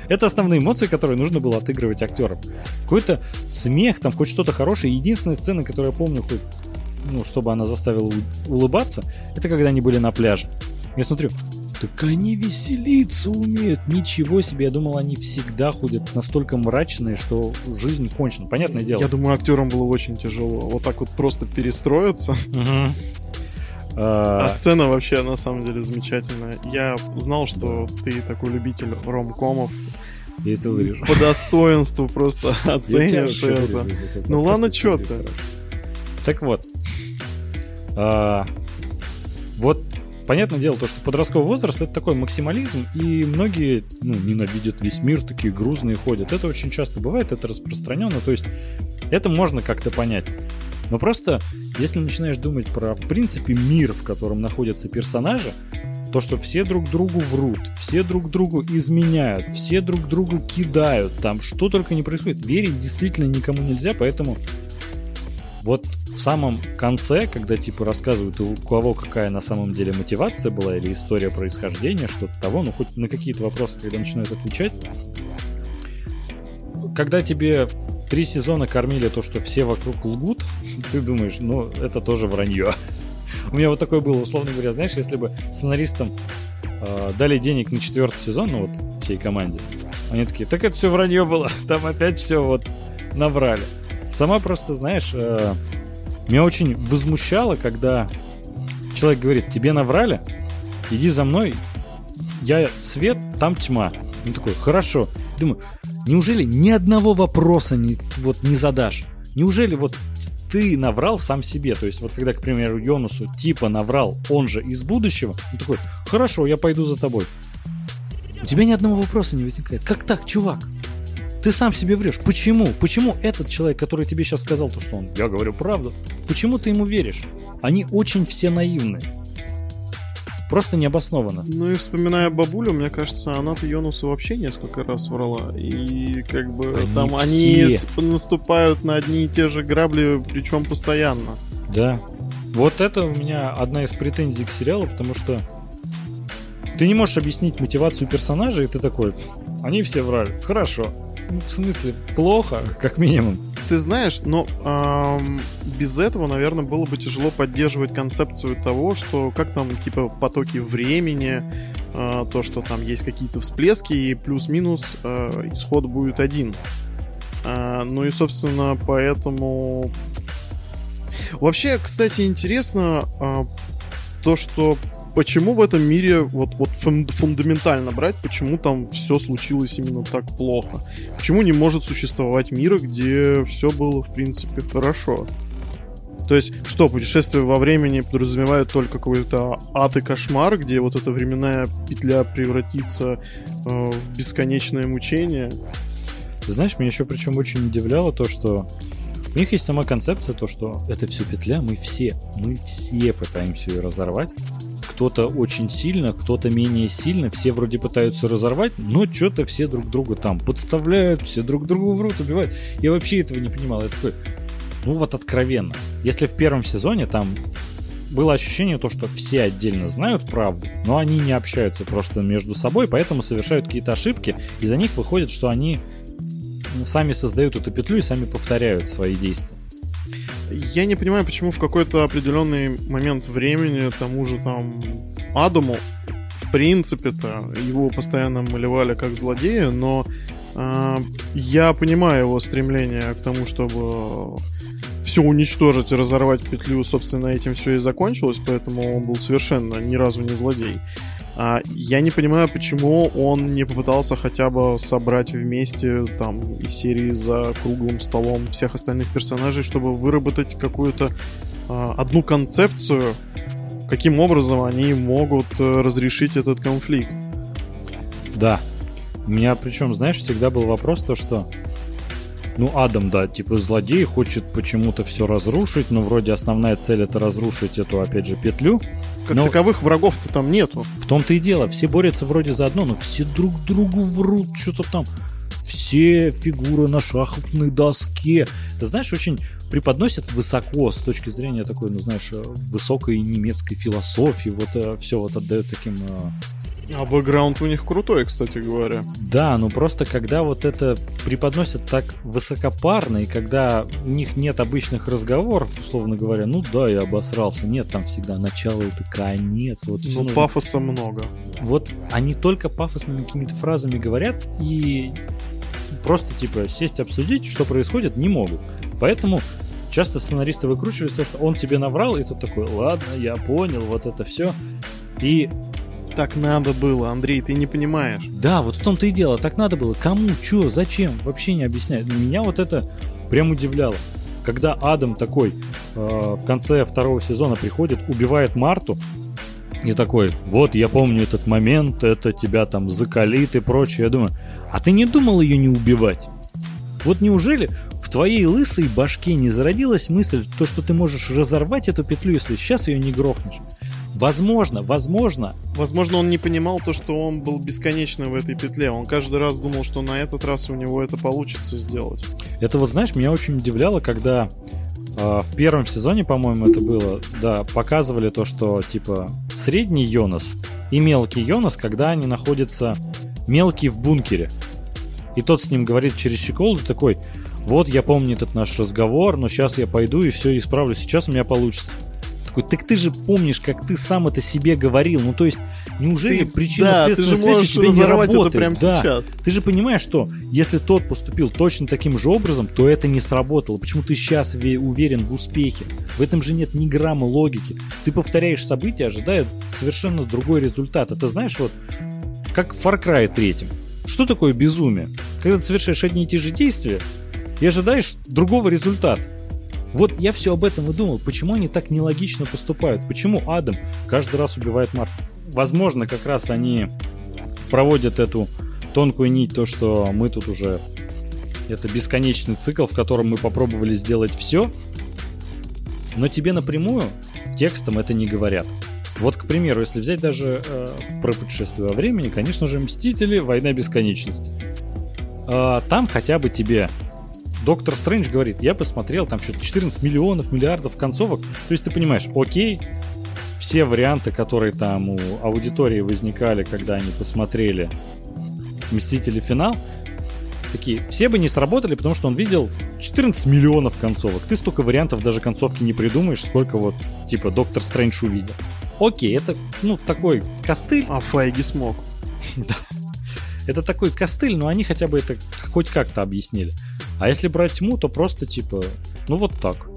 Это основные эмоции, которые нужно было отыгрывать актерам. Какой-то смех, там хоть что-то хорошее. Единственная сцена, которую я помню, хоть, ну, чтобы она заставила улыбаться, это когда они были на пляже. Я смотрю, так они веселиться умеют. Ничего себе, я думал, они всегда ходят настолько мрачные, что жизнь кончена. Понятное дело. Я думаю, актерам было очень тяжело. Вот так вот просто перестроиться. А, а сцена вообще на самом деле замечательная. Я знал, что ты такой любитель ромкомов. Я это вырежу. По достоинству просто оценишь это. Ну ладно, что ты. Так вот. А, вот понятное дело, то, что подростковый возраст это такой максимализм, и многие ну, ненавидят весь мир, такие грузные ходят. Это очень часто бывает, это распространенно, то есть это можно как-то понять. Но просто, если начинаешь думать про, в принципе, мир, в котором находятся персонажи, то, что все друг другу врут, все друг другу изменяют, все друг другу кидают, там что только не происходит. Верить действительно никому нельзя, поэтому вот в самом конце, когда типа рассказывают, у кого какая на самом деле мотивация была или история происхождения, что-то того, ну хоть на какие-то вопросы, когда начинают отвечать, когда тебе три сезона кормили то, что все вокруг лгут, ты думаешь, ну это тоже вранье. У меня вот такое было, условно говоря, знаешь, если бы сценаристам э, дали денег на четвертый сезон, ну вот всей команде, они такие, так это все вранье было, там опять все вот наврали. Сама просто, знаешь, э, меня очень возмущало, когда человек говорит, тебе наврали, иди за мной, я свет, там тьма. Он такой, хорошо. Думаю, неужели ни одного вопроса не, вот, не задашь? Неужели вот ты наврал сам себе? То есть вот когда, к примеру, Йонусу типа наврал, он же из будущего, он такой, хорошо, я пойду за тобой. У тебя ни одного вопроса не возникает. Как так, чувак? Ты сам себе врешь. Почему? Почему этот человек, который тебе сейчас сказал то, что он, я говорю правду, почему ты ему веришь? Они очень все наивны. Просто необоснованно. Ну и вспоминая бабулю, мне кажется, она-то Йонусу вообще несколько раз врала. И как бы они там все. они наступают на одни и те же грабли, причем постоянно. Да. Вот это у меня одна из претензий к сериалу, потому что ты не можешь объяснить мотивацию персонажа, и ты такой, они все врали. Хорошо в смысле, плохо, как минимум. Ты знаешь, но эм, без этого, наверное, было бы тяжело поддерживать концепцию того, что как там, типа, потоки времени, э, то, что там есть какие-то всплески, и плюс-минус э, исход будет один. Э, ну и, собственно, поэтому... Вообще, кстати, интересно э, то, что почему в этом мире вот, вот фундаментально брать, почему там все случилось именно так плохо? Почему не может существовать мира, где все было, в принципе, хорошо? То есть, что, путешествие во времени подразумевает только какой-то ад и кошмар, где вот эта временная петля превратится э, в бесконечное мучение? Ты знаешь, меня еще причем очень удивляло то, что у них есть сама концепция, то, что это все петля, мы все, мы все пытаемся ее разорвать, кто-то очень сильно, кто-то менее сильно, все вроде пытаются разорвать, но что-то все друг друга там подставляют, все друг другу врут, убивают. Я вообще этого не понимал. Я такой, ну вот откровенно. Если в первом сезоне там было ощущение то, что все отдельно знают правду, но они не общаются просто между собой, поэтому совершают какие-то ошибки, и за них выходит, что они сами создают эту петлю и сами повторяют свои действия. Я не понимаю, почему в какой-то определенный момент времени тому же там Адаму, в принципе-то, его постоянно малевали как злодея, но э, я понимаю его стремление к тому, чтобы все уничтожить и разорвать петлю, собственно, этим все и закончилось, поэтому он был совершенно ни разу не злодей. А, я не понимаю, почему он не попытался хотя бы собрать вместе там из серии за круглым столом всех остальных персонажей, чтобы выработать какую-то а, одну концепцию, каким образом они могут э, разрешить этот конфликт. Да. У меня причем, знаешь, всегда был вопрос то, что ну, Адам, да, типа злодей, хочет почему-то все разрушить, но вроде основная цель это разрушить эту, опять же, петлю. Как но... таковых врагов-то там нету. В том-то и дело, все борются вроде за одно, но все друг другу врут, что-то там. Все фигуры на шахматной доске. Ты знаешь, очень преподносят высоко с точки зрения такой, ну знаешь, высокой немецкой философии. Вот э, все вот отдает таким э, А бэкграунд у них крутой, кстати говоря. Да, но просто когда вот это преподносят так высокопарно, и когда у них нет обычных разговоров, условно говоря, ну да, я обосрался. Нет, там всегда начало это конец. Вот ну, нужно... пафоса много. Вот они только пафосными какими-то фразами говорят, и просто типа сесть обсудить, что происходит, не могут. Поэтому часто сценаристы выкручивают то, что он тебе наврал, и тут такой, ладно, я понял, вот это все. И так надо было, Андрей, ты не понимаешь. Да, вот в том-то и дело, так надо было. Кому, чё, зачем, вообще не объясняют. Меня вот это прям удивляло. Когда Адам такой э, в конце второго сезона приходит, убивает Марту, и такой, вот я помню этот момент, это тебя там закалит и прочее. Я думаю, а ты не думал ее не убивать? Вот неужели в твоей лысой башке не зародилась мысль, то, что ты можешь разорвать эту петлю, если сейчас ее не грохнешь? Возможно, возможно. Возможно, он не понимал то, что он был бесконечно в этой петле. Он каждый раз думал, что на этот раз у него это получится сделать. Это вот, знаешь, меня очень удивляло, когда э, в первом сезоне, по-моему, это было, да, показывали то, что, типа, средний Йонас и мелкий Йонас, когда они находятся мелкий в бункере. И тот с ним говорит через щеколду такой, вот я помню этот наш разговор, но сейчас я пойду и все исправлю, сейчас у меня получится такой, так ты же помнишь, как ты сам это себе говорил. Ну, то есть, неужели ты, причина да, следственной связь тебе не работает? Это прямо да. сейчас. Ты же понимаешь, что если тот поступил точно таким же образом, то это не сработало. Почему ты сейчас уверен в успехе? В этом же нет ни грамма логики. Ты повторяешь события, ожидая совершенно другой результат. Это знаешь, вот как в Far Cry 3. Что такое безумие? Когда ты совершаешь одни и те же действия и ожидаешь другого результата. Вот я все об этом и думал, почему они так нелогично поступают, почему Адам каждый раз убивает Марта. Возможно, как раз они проводят эту тонкую нить, то, что мы тут уже... Это бесконечный цикл, в котором мы попробовали сделать все, но тебе напрямую текстом это не говорят. Вот, к примеру, если взять даже э, про путешествие во времени, конечно же, Мстители, Война бесконечности. Э, там хотя бы тебе Доктор Стрэндж говорит, я посмотрел, там что-то 14 миллионов, миллиардов концовок. То есть ты понимаешь, окей, все варианты, которые там у аудитории возникали, когда они посмотрели Мстители финал, такие, все бы не сработали, потому что он видел 14 миллионов концовок. Ты столько вариантов даже концовки не придумаешь, сколько вот, типа, Доктор Стрэндж увидел. Окей, это, ну, такой костыль. А Файги смог. Да. Это такой костыль, но они хотя бы это хоть как-то объяснили. А если брать тьму, то просто типа, ну вот так.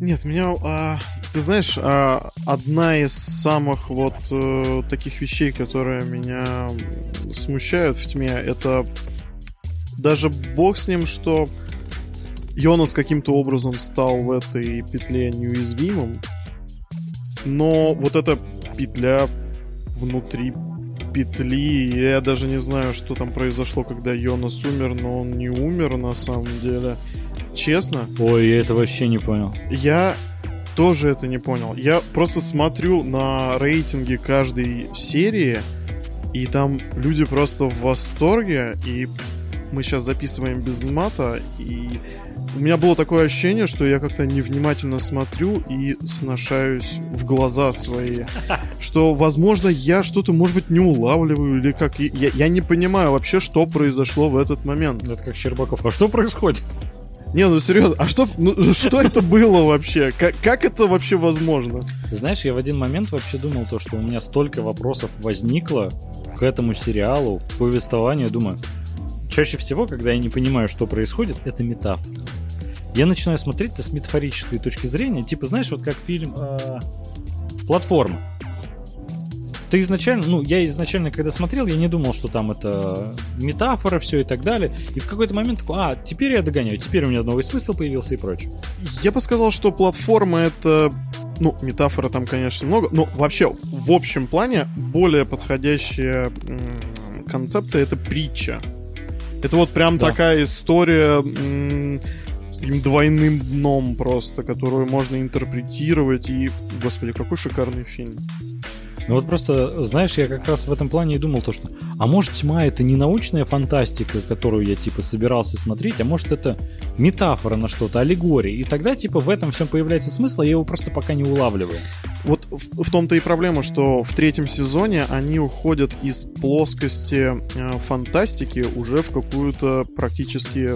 Нет, меня, а, ты знаешь, а, одна из самых вот а, таких вещей, которые меня смущают в тьме, это даже бог с ним, что Йонас каким-то образом стал в этой петле неуязвимым, но вот эта петля внутри петли. Я даже не знаю, что там произошло, когда Йонас умер, но он не умер на самом деле. Честно. Ой, я это вообще не понял. Я тоже это не понял. Я просто смотрю на рейтинги каждой серии, и там люди просто в восторге, и мы сейчас записываем без мата, и у меня было такое ощущение, что я как-то невнимательно смотрю и сношаюсь в глаза свои. Что, возможно, я что-то, может быть, не улавливаю или как. Я, я не понимаю вообще, что произошло в этот момент. Это как Щербаков. А что происходит? Не, ну серьезно, а что, ну, что это было вообще? Как, как это вообще возможно? Знаешь, я в один момент вообще думал то, что у меня столько вопросов возникло к этому сериалу, к повествованию. Думаю, чаще всего, когда я не понимаю, что происходит, это метафора я начинаю смотреть это с метафорической точки зрения. Типа, знаешь, вот как фильм э, «Платформа». Ты изначально, ну, я изначально, когда смотрел, я не думал, что там это метафора, все и так далее. И в какой-то момент такой, а, теперь я догоняю, теперь у меня новый смысл появился и прочее. Я бы сказал, что платформа это ну, метафора там, конечно, много, но вообще, в общем плане, более подходящая концепция это притча. Это вот прям да. такая история с таким двойным дном просто, которую можно интерпретировать. И, господи, какой шикарный фильм. Ну вот просто, знаешь, я как раз в этом плане и думал то, что а может тьма это не научная фантастика, которую я типа собирался смотреть, а может это метафора на что-то, аллегория. И тогда типа в этом всем появляется смысл, а я его просто пока не улавливаю. вот в, в том-то и проблема, что в третьем сезоне они уходят из плоскости э, фантастики уже в какую-то практически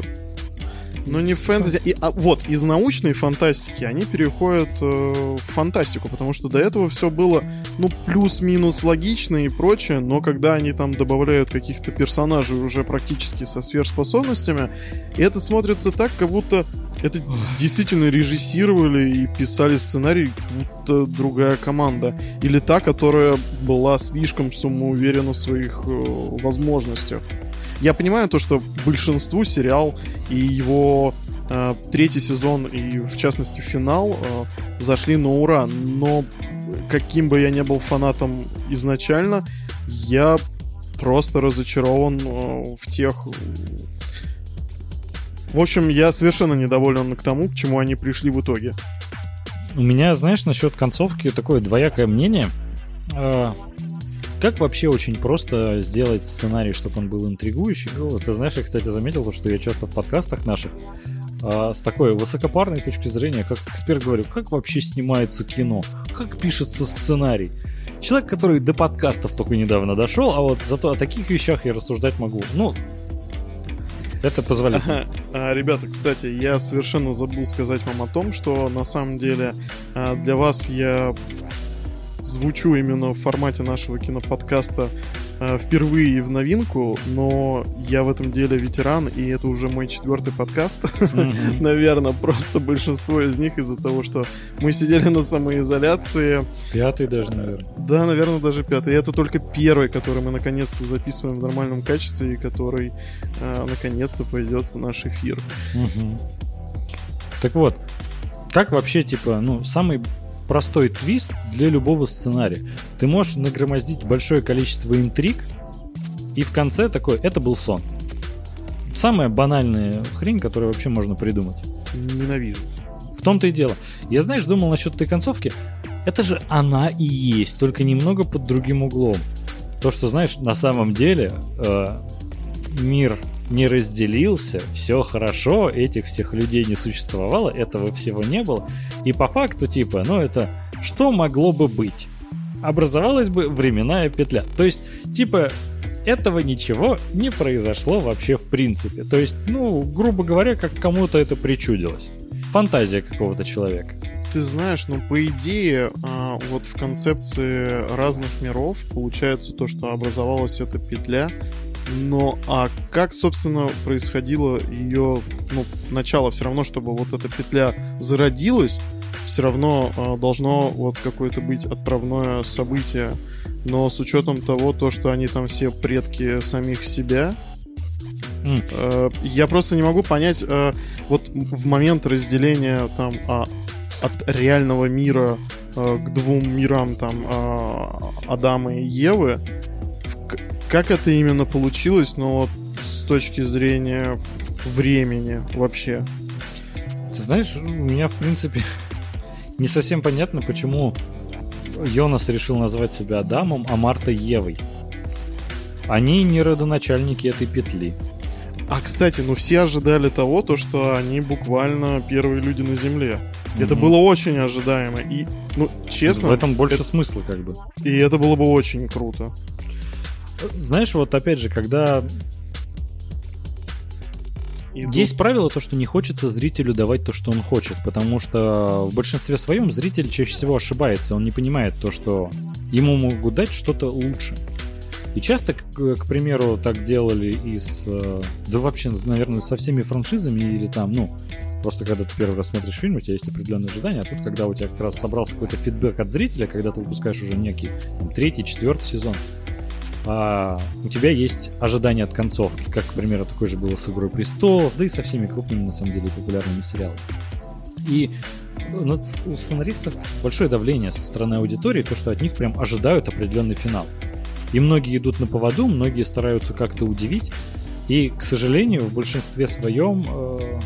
но не фэнтези. И, а, вот, из научной фантастики они переходят э, в фантастику, потому что до этого все было, ну, плюс-минус логично и прочее, но когда они там добавляют каких-то персонажей уже практически со сверхспособностями, это смотрится так, как будто это действительно режиссировали и писали сценарий будто другая команда. Или та, которая была слишком самоуверена в своих э, возможностях. Я понимаю то, что большинству сериал и его э, третий сезон и, в частности, финал э, зашли на ура. Но каким бы я ни был фанатом изначально, я просто разочарован э, в тех... В общем, я совершенно недоволен к тому, к чему они пришли в итоге. У меня, знаешь, насчет концовки такое двоякое мнение. Как вообще очень просто сделать сценарий, чтобы он был интригующий? Ну, ты знаешь, я, кстати, заметил, то, что я часто в подкастах наших а, с такой высокопарной точки зрения, как эксперт говорю, как вообще снимается кино, как пишется сценарий. Человек, который до подкастов только недавно дошел, а вот зато о таких вещах я рассуждать могу. Ну, это позволяет. А, ребята, кстати, я совершенно забыл сказать вам о том, что на самом деле а, для вас я звучу именно в формате нашего киноподкаста э, впервые в новинку, но я в этом деле ветеран, и это уже мой четвертый подкаст. Mm-hmm. Наверное, просто большинство из них из-за того, что мы сидели на самоизоляции. Пятый даже, наверное. Да, наверное, даже пятый. И это только первый, который мы наконец-то записываем в нормальном качестве и который э, наконец-то пойдет в наш эфир. Mm-hmm. Так вот, как вообще, типа, ну, самый простой твист для любого сценария. Ты можешь нагромоздить большое количество интриг, и в конце такой, это был сон. Самая банальная хрень, которую вообще можно придумать. Ненавижу. В том-то и дело. Я, знаешь, думал насчет этой концовки. Это же она и есть, только немного под другим углом. То, что, знаешь, на самом деле э, мир не разделился, все хорошо, этих всех людей не существовало, этого всего не было. И по факту, типа, ну это что могло бы быть? Образовалась бы временная петля. То есть, типа, этого ничего не произошло вообще в принципе. То есть, ну, грубо говоря, как кому-то это причудилось. Фантазия какого-то человека. Ты знаешь, ну, по идее, а, вот в концепции разных миров получается то, что образовалась эта петля, но а как, собственно, происходило ее ну, начало? Все равно, чтобы вот эта петля зародилась, все равно э, должно вот какое-то быть отправное событие. Но с учетом того, то, что они там все предки самих себя, mm. э, я просто не могу понять, э, вот в момент разделения там э, от реального мира э, к двум мирам там э, Адама и Евы, как это именно получилось, но вот с точки зрения времени вообще? Ты знаешь, у меня, в принципе, не совсем понятно, почему Йонас решил назвать себя Адамом, а Марта Евой. Они не родоначальники этой петли. А, кстати, ну все ожидали того, то, что они буквально первые люди на Земле. Mm-hmm. Это было очень ожидаемо. И, ну, честно... В этом больше это... смысла, как бы. И это было бы очень круто. Знаешь, вот опять же, когда Есть правило то, что не хочется зрителю давать то, что он хочет, потому что в большинстве своем зритель чаще всего ошибается, он не понимает то, что ему могут дать что-то лучше. И часто, к, к примеру, так делали и с... Э, да вообще, наверное, со всеми франшизами или там, ну, просто когда ты первый раз смотришь фильм, у тебя есть определенные ожидания, а тут, когда у тебя как раз собрался какой-то фидбэк от зрителя, когда ты выпускаешь уже некий там, третий, четвертый сезон, а, у тебя есть ожидания от концовки, как, к примеру, такое же было с «Игрой престолов», да и со всеми крупными, на самом деле, популярными сериалами. И у сценаристов большое давление со стороны аудитории, то, что от них прям ожидают определенный финал. И многие идут на поводу, многие стараются как-то удивить, и, к сожалению, в большинстве своем э,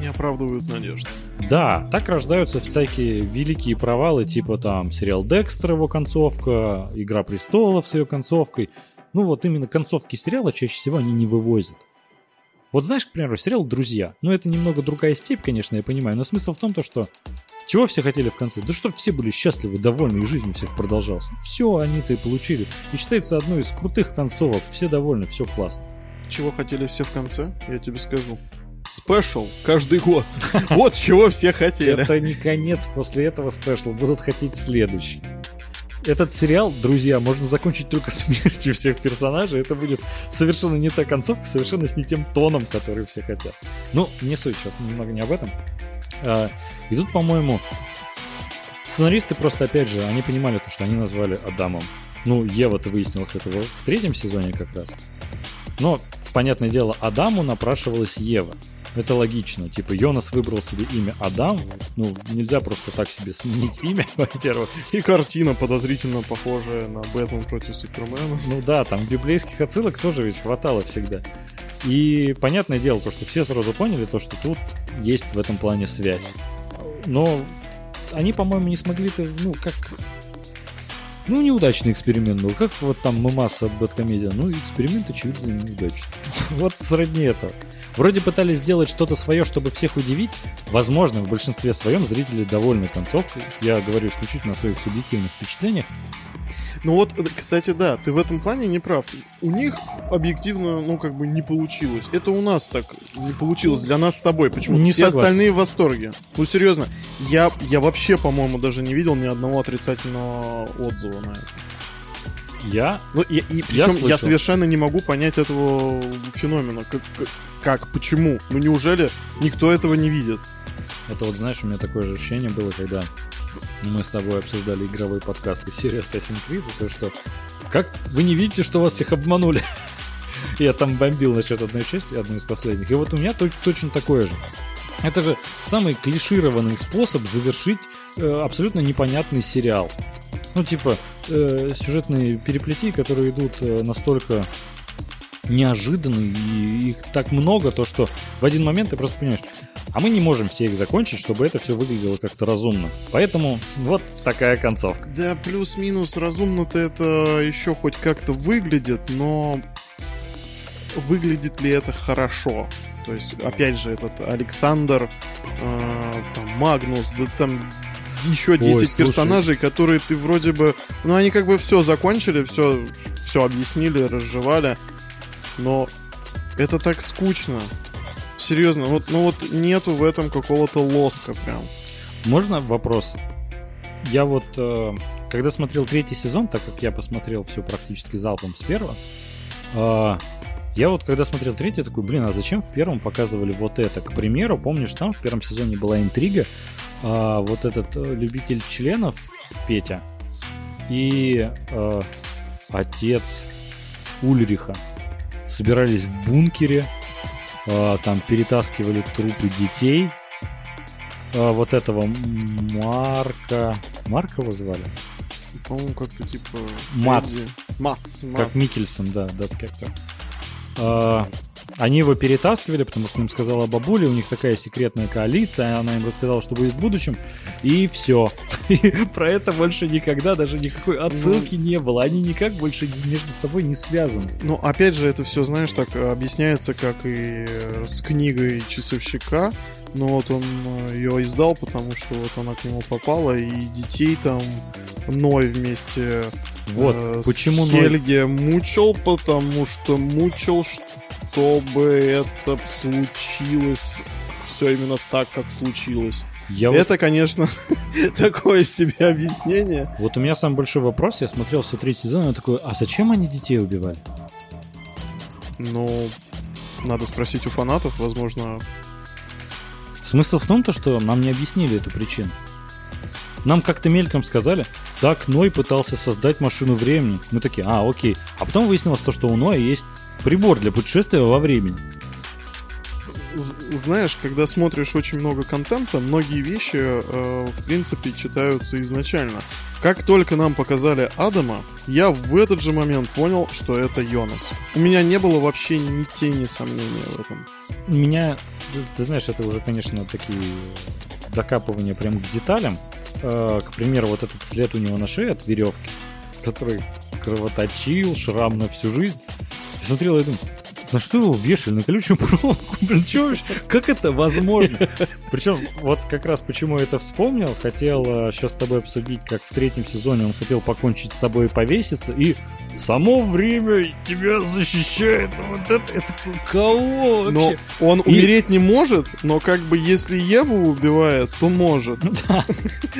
не оправдывают надежд. Да, так рождаются всякие великие провалы, типа там сериал Декстер, его концовка, Игра престолов с ее концовкой. Ну вот именно концовки сериала чаще всего они не вывозят. Вот знаешь, к примеру, сериал «Друзья». Ну, это немного другая степь, конечно, я понимаю, но смысл в том, то, что чего все хотели в конце? Да чтобы все были счастливы, довольны, и жизнь у всех продолжалась. Все они-то и получили. И считается одной из крутых концовок. Все довольны, все классно. Чего хотели все в конце, я тебе скажу. Спешл каждый год. Вот чего все хотели. Это не конец, после этого спешл будут хотеть следующий. Этот сериал, друзья, можно закончить только смертью всех персонажей. Это будет совершенно не та концовка, совершенно с не тем тоном, который все хотят. Ну, не суть сейчас, немного не об этом. А, и тут, по-моему, сценаристы просто, опять же, они понимали то, что они назвали Адамом. Ну, Ева-то выяснилось этого в третьем сезоне как раз. Но, понятное дело, Адаму напрашивалась Ева. Это логично. Типа, Йонас выбрал себе имя Адам. Ну, нельзя просто так себе сменить имя, во-первых. И картина подозрительно похожая на Бэтмен против Супермена. Ну да, там библейских отсылок тоже ведь хватало всегда. И понятное дело, то, что все сразу поняли, то, что тут есть в этом плане связь. Но они, по-моему, не смогли-то, ну, как... Ну, неудачный эксперимент был. Как вот там мы масса Бэткомедия. Ну, эксперимент, очевидно, неудачный. вот сродни этого. Вроде пытались сделать что-то свое, чтобы всех удивить. Возможно, в большинстве своем зрители довольны концовкой. Я говорю исключительно о своих субъективных впечатлениях. Ну вот, кстати, да, ты в этом плане не прав. У них объективно, ну, как бы не получилось. Это у нас так не получилось, для нас с тобой. Почему? Не Все согласен. остальные в восторге. Ну, серьезно, я, я вообще, по-моему, даже не видел ни одного отрицательного отзыва на это. Я? Ну, и, и причем я, слышал. совершенно не могу понять этого феномена. Как, как, почему? Ну, неужели никто этого не видит? Это вот, знаешь, у меня такое же ощущение было, когда мы с тобой обсуждали игровые подкасты серии Assassin's Creed, и то, что как вы не видите, что вас всех обманули? Я там бомбил насчет одной части, одной из последних. И вот у меня то- точно такое же. Это же самый клишированный способ завершить э, абсолютно непонятный сериал. Ну, типа, э, сюжетные переплети, которые идут э, настолько неожиданные, и их так много, то что в один момент ты просто понимаешь, а мы не можем все их закончить, чтобы это все выглядело как-то разумно. Поэтому вот такая концовка. Да, плюс-минус разумно-то это еще хоть как-то выглядит, но выглядит ли это хорошо? То есть, опять же, этот Александр, э, там, Магнус, да там еще 10 Ой, слушай. персонажей, которые ты вроде бы... Ну, они как бы все закончили, все, все объяснили, разжевали, но это так скучно. Серьезно, вот, ну вот нету в этом какого-то лоска прям. Можно вопрос? Я вот, э, когда смотрел третий сезон, так как я посмотрел все практически залпом с первого, э, я вот когда смотрел третий, такой, блин, а зачем в первом показывали вот это? К примеру, помнишь, там в первом сезоне была интрига, а, вот этот э, любитель членов Петя и э, отец Ульриха собирались в бункере, а, там перетаскивали трупы детей. А, вот этого Марка... Марка его звали? По-моему, как-то типа... Мац. Эдди. Мац, Как Мац. Микельсон, да, датский актер. А, они его перетаскивали, потому что им сказала бабуля, у них такая секретная коалиция, она им рассказала, что будет в будущем, и все. И про это больше никогда даже никакой отсылки не было. Они никак больше между собой не связаны. Ну, опять же, это все, знаешь, так э, объясняется, как и э, с книгой часовщика. Но вот он ее издал, потому что вот она к нему попала, и детей там Ной вместе Вот, э, почему? Хельге мучил, потому что мучил, чтобы это случилось все именно так, как случилось. Я вот- это, конечно, такое себе объяснение. Вот у меня самый большой вопрос, я смотрел все третий сезон, и я такой, а зачем они детей убивали? Ну, надо спросить у фанатов, возможно, Смысл в том, то, что нам не объяснили эту причину. Нам как-то мельком сказали, так Ной пытался создать машину времени. Мы такие, а, окей. А потом выяснилось то, что у Ноя есть прибор для путешествия во времени. Знаешь, когда смотришь очень много контента, многие вещи, э, в принципе, читаются изначально. Как только нам показали Адама, я в этот же момент понял, что это Йонас. У меня не было вообще ни тени сомнения в этом. Меня, ты знаешь, это уже, конечно, такие докапывания прям к деталям. Э, К примеру, вот этот след у него на шее от веревки, который кровоточил, шрам на всю жизнь. Я смотрел и думаю, на что его вешали? На колючую проволоку? Блин, вообще? Как это возможно? Причем, вот как раз почему я это вспомнил, хотел сейчас с тобой обсудить, как в третьем сезоне он хотел покончить с собой и повеситься, и само время тебя защищает. Вот это, это кого вообще? Но он и... умереть не может, но как бы если Еву убивает, то может. Да.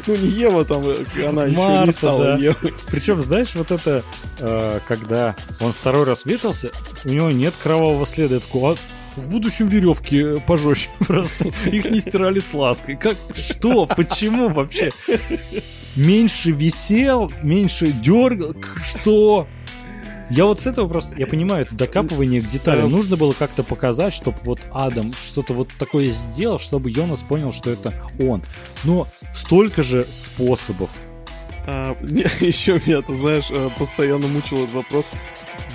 Ну не Ева там, она еще не стала Евой. Причем, знаешь, вот это, э, когда он второй раз вешался, у него нет кровавого следа. Я такой, а в будущем веревки пожестче просто. Их не стирали с лаской. Как? Что? Почему вообще? Меньше висел, меньше дергал. Что? Я вот с этого просто, я понимаю, это докапывание к деталям. Нужно было как-то показать, чтобы вот Адам что-то вот такое сделал, чтобы Йонас понял, что это он. Но столько же способов. А, еще меня, ты знаешь, э, постоянно мучил этот вопрос.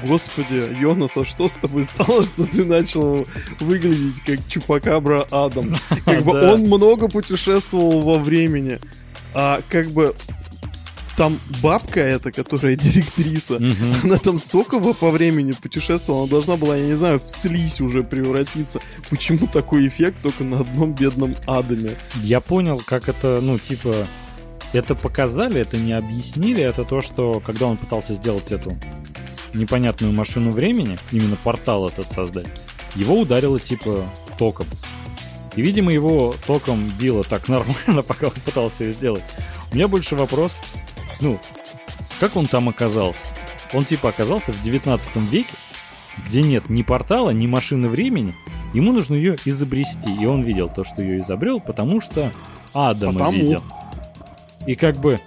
Господи, Йонас, а что с тобой стало, что ты начал выглядеть как Чупакабра Адам? Как бы он много путешествовал во времени. А как бы там бабка эта, которая директриса, угу. она там столько бы по времени путешествовала, она должна была, я не знаю, в слизь уже превратиться. Почему такой эффект только на одном бедном Адаме? Я понял, как это, ну, типа, это показали, это не объяснили, это то, что когда он пытался сделать эту непонятную машину времени, именно портал этот создать, его ударило типа током. И, видимо, его током било так нормально, пока он пытался ее сделать. У меня больше вопрос, ну, как он там оказался? Он типа оказался в 19 веке, где нет ни портала, ни машины времени. Ему нужно ее изобрести. И он видел то, что ее изобрел, потому что Адама потому. видел. И как бы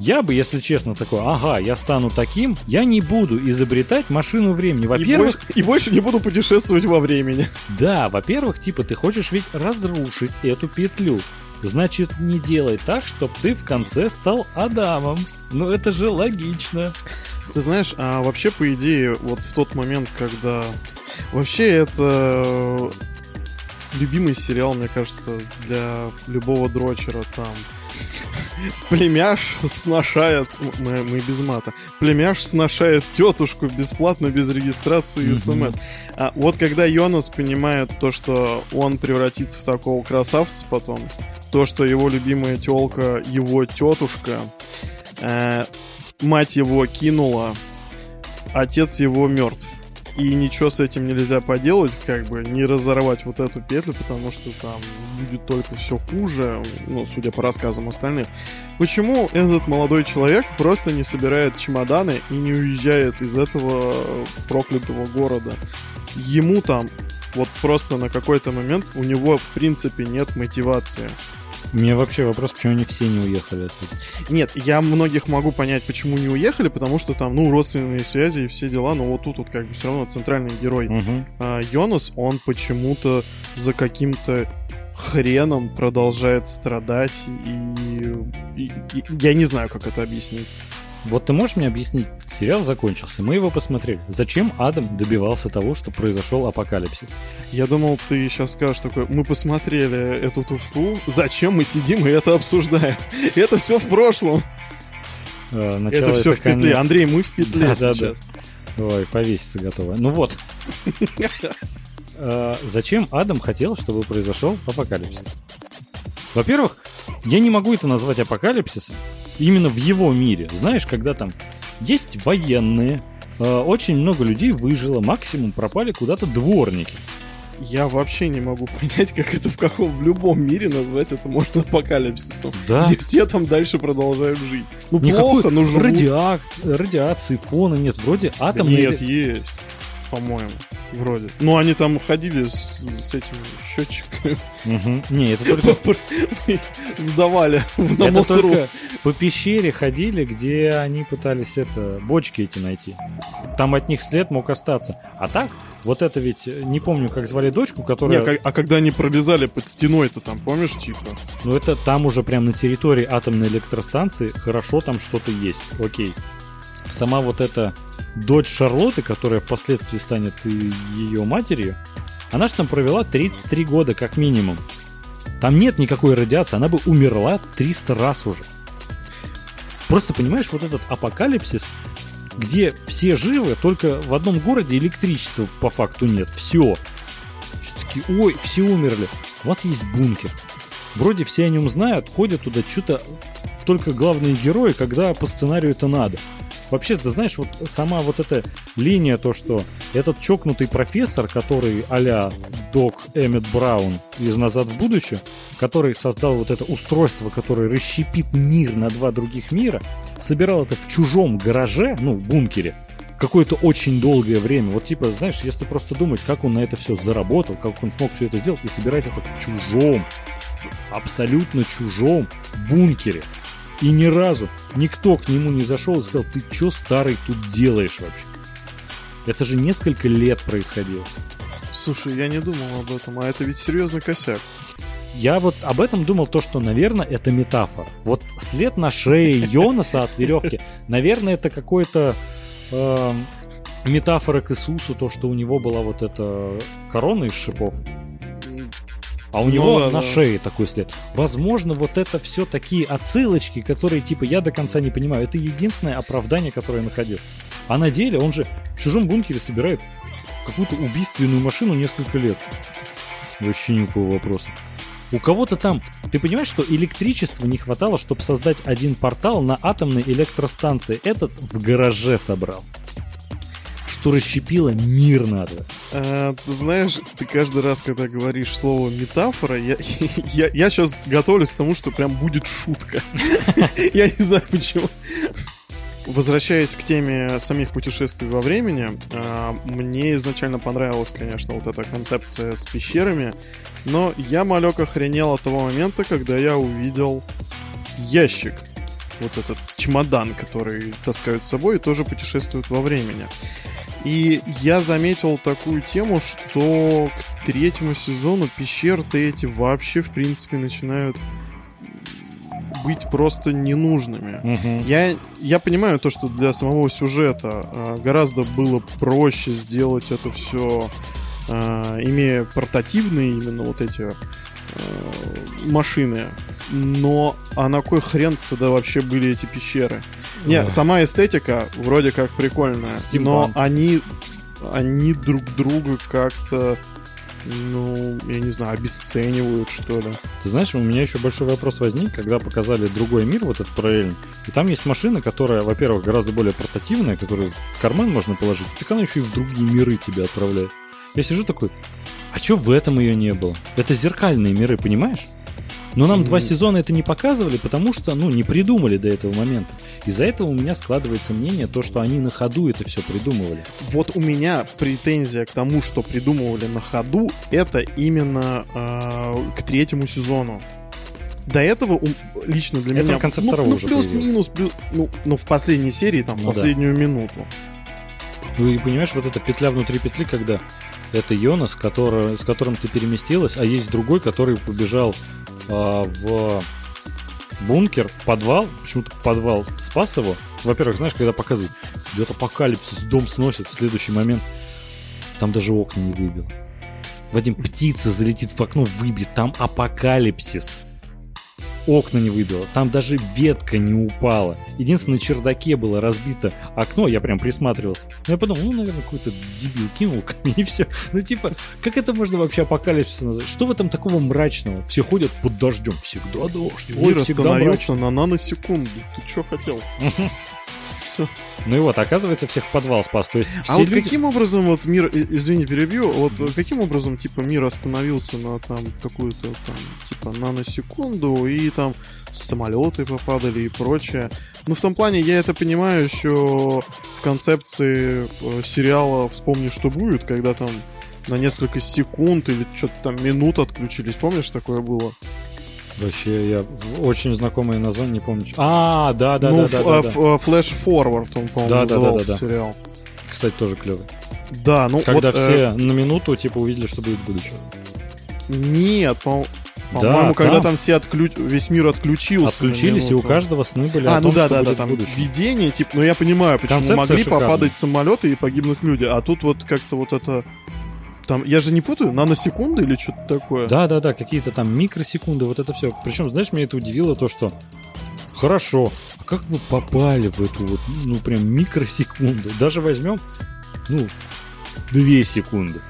я бы, если честно, такой, ага, я стану таким, я не буду изобретать машину времени. Во-первых... И больше, и больше не буду путешествовать во времени. Да, во-первых, типа, ты хочешь ведь разрушить эту петлю. Значит, не делай так, чтобы ты в конце стал Адамом. Ну, это же логично. Ты знаешь, а вообще, по идее, вот в тот момент, когда... Вообще, это любимый сериал, мне кажется, для любого дрочера там племяш сношает, мы, мы без мата, племяш сношает тетушку бесплатно, без регистрации и смс. А вот когда Йонас понимает то, что он превратится в такого красавца потом, то, что его любимая телка, его тетушка, э, мать его кинула, отец его мертв и ничего с этим нельзя поделать, как бы не разорвать вот эту петлю, потому что там будет только все хуже, ну, судя по рассказам остальных. Почему этот молодой человек просто не собирает чемоданы и не уезжает из этого проклятого города? Ему там вот просто на какой-то момент у него в принципе нет мотивации. У меня вообще вопрос, почему они все не уехали оттуда. Нет, я многих могу понять, почему не уехали, потому что там, ну, родственные связи и все дела, но вот тут вот как бы все равно центральный герой. Угу. А, Йонас, он почему-то за каким-то хреном продолжает страдать и, и, и я не знаю, как это объяснить. Вот ты можешь мне объяснить, сериал закончился, мы его посмотрели. Зачем Адам добивался того, что произошел апокалипсис? Я думал, ты сейчас скажешь такой, мы посмотрели эту туфту, зачем мы сидим и это обсуждаем? Это все в прошлом. А, это все это в петле. Андрей, мы в петле да, сейчас. Да, да. Ой, повеситься готово. Ну вот. А, зачем Адам хотел, чтобы произошел апокалипсис? Во-первых, я не могу это назвать апокалипсисом, именно в его мире. Знаешь, когда там есть военные, э, очень много людей выжило, максимум пропали куда-то дворники. Я вообще не могу понять, как это в каком в любом мире назвать это можно апокалипсисом. Да. Где все там дальше продолжают жить. Ну Никакой плохо, но живут. Радиак... Радиации, фона нет. Вроде атомные... Нет, есть, по-моему. Вроде. Ну, они там ходили с, с этим счетчиками. Угу. Не, это только... Сдавали на Это только по пещере ходили, где они пытались это бочки эти найти. Там от них след мог остаться. А так, вот это ведь, не помню, как звали дочку, которая... Не, а когда они пролезали под стеной, то там, помнишь, типа? Ну, это там уже прям на территории атомной электростанции хорошо там что-то есть. Окей сама вот эта дочь Шарлотты, которая впоследствии станет ее матерью, она же там провела 33 года как минимум. Там нет никакой радиации, она бы умерла 300 раз уже. Просто понимаешь, вот этот апокалипсис, где все живы, только в одном городе электричества по факту нет. Все. Такие, ой, все умерли. У вас есть бункер. Вроде все о нем знают, ходят туда, что-то только главные герои, когда по сценарию это надо. Вообще, ты знаешь, вот сама вот эта линия, то, что этот чокнутый профессор, который а-ля док Эммет Браун из «Назад в будущее», который создал вот это устройство, которое расщепит мир на два других мира, собирал это в чужом гараже, ну, бункере, какое-то очень долгое время. Вот типа, знаешь, если просто думать, как он на это все заработал, как он смог все это сделать и собирать это в чужом, абсолютно чужом бункере. И ни разу никто к нему не зашел и сказал, ты что старый тут делаешь вообще? Это же несколько лет происходило. Слушай, я не думал об этом, а это ведь серьезный косяк. Я вот об этом думал, то, что, наверное, это метафора. Вот след на шее Йонаса от веревки, наверное, это какой-то э, метафора к Иисусу, то, что у него была вот эта корона из шипов. А у него ну, да, на да. шее такой след. Возможно, вот это все такие отсылочки, которые, типа, я до конца не понимаю. Это единственное оправдание, которое я находил. А на деле он же в чужом бункере собирает какую-то убийственную машину несколько лет. Вообще никакого вопроса. У кого-то там, ты понимаешь, что электричества не хватало, чтобы создать один портал на атомной электростанции. Этот в гараже собрал что расщепило мир надо. А, ты знаешь, ты каждый раз, когда говоришь слово метафора, я, я, я сейчас готовлюсь к тому, что прям будет шутка. Я не знаю почему. Возвращаясь к теме самих путешествий во времени, а, мне изначально понравилась, конечно, вот эта концепция с пещерами, но я, малек, охренел от того момента, когда я увидел ящик, вот этот чемодан, который таскают с собой и тоже путешествуют во времени. И я заметил такую тему, что к третьему сезону пещеры-то эти вообще, в принципе, начинают быть просто ненужными. Угу. Я, я понимаю то, что для самого сюжета э, гораздо было проще сделать это все, э, имея портативные именно вот эти э, машины. Но а на кой хрен тогда вообще были эти пещеры? Не, да. сама эстетика вроде как прикольная, но они, они друг друга как-то ну, я не знаю, обесценивают, что ли. Ты знаешь, у меня еще большой вопрос возник, когда показали другой мир, вот этот параллельный. И там есть машина, которая, во-первых, гораздо более портативная, которую в карман можно положить, так она еще и в другие миры тебя отправляет. Я сижу такой, а что в этом ее не было? Это зеркальные миры, понимаешь? Но нам два сезона это не показывали, потому что, ну, не придумали до этого момента. Из-за этого у меня складывается мнение, то, что они на ходу это все придумывали. Вот у меня претензия к тому, что придумывали на ходу, это именно э, к третьему сезону. До этого лично для это меня... конце ну, второго ну, уже плюс-минус, плюс, ну, ну, в последней серии, там, ну, последнюю да. минуту. Ну и понимаешь, вот эта петля внутри петли, когда это Йонас, который, с которым ты переместилась, а есть другой, который побежал в бункер, в подвал, почему-то подвал спас его. Во-первых, знаешь, когда показывают, идет апокалипсис, дом сносит в следующий момент, там даже окна не выбил. Вадим, птица залетит в окно, выбьет, там апокалипсис окна не выбило, там даже ветка не упала. Единственное, на чердаке было разбито окно, я прям присматривался. Но я подумал, ну, наверное, какой-то дебил кинул камень и все. Ну, типа, как это можно вообще апокалипсис назвать? Что в этом такого мрачного? Все ходят под дождем. Всегда дождь. Ой, всегда мрачно. на наносекунду. Ты что хотел? Все. Ну и вот, оказывается, всех подвал спас. То есть а вот люди... каким образом вот мир, извини, перебью, вот каким образом, типа, мир остановился на там какую-то там, типа, наносекунду, и там самолеты попадали и прочее. Ну, в том плане, я это понимаю еще в концепции э, сериала «Вспомни, что будет», когда там на несколько секунд или что-то там минут отключились. Помнишь, такое было? Вообще, я очень знакомое название, не помню. А, да, да, ну, да, да, да, Flash Forward, он, по-моему, да, да, да, да, да. сериал. Кстати, тоже клевый. Да, ну Когда вот, все э... на минуту, типа, увидели, что будет будущее. Нет, по- по-моему, да, когда там, там все отключ... весь мир отключился. Отключились, и у каждого сны были а, о ну том, да, что да, будет да, там видение, типа, ну я понимаю, почему Концепция могли шикарная. попадать самолеты и погибнуть люди, а тут вот как-то вот это там, я же не путаю, наносекунды или что-то такое? Да, да, да, какие-то там микросекунды, вот это все. Причем, знаешь, меня это удивило то, что хорошо, как вы попали в эту вот, ну, прям микросекунду? Даже возьмем, ну, две секунды.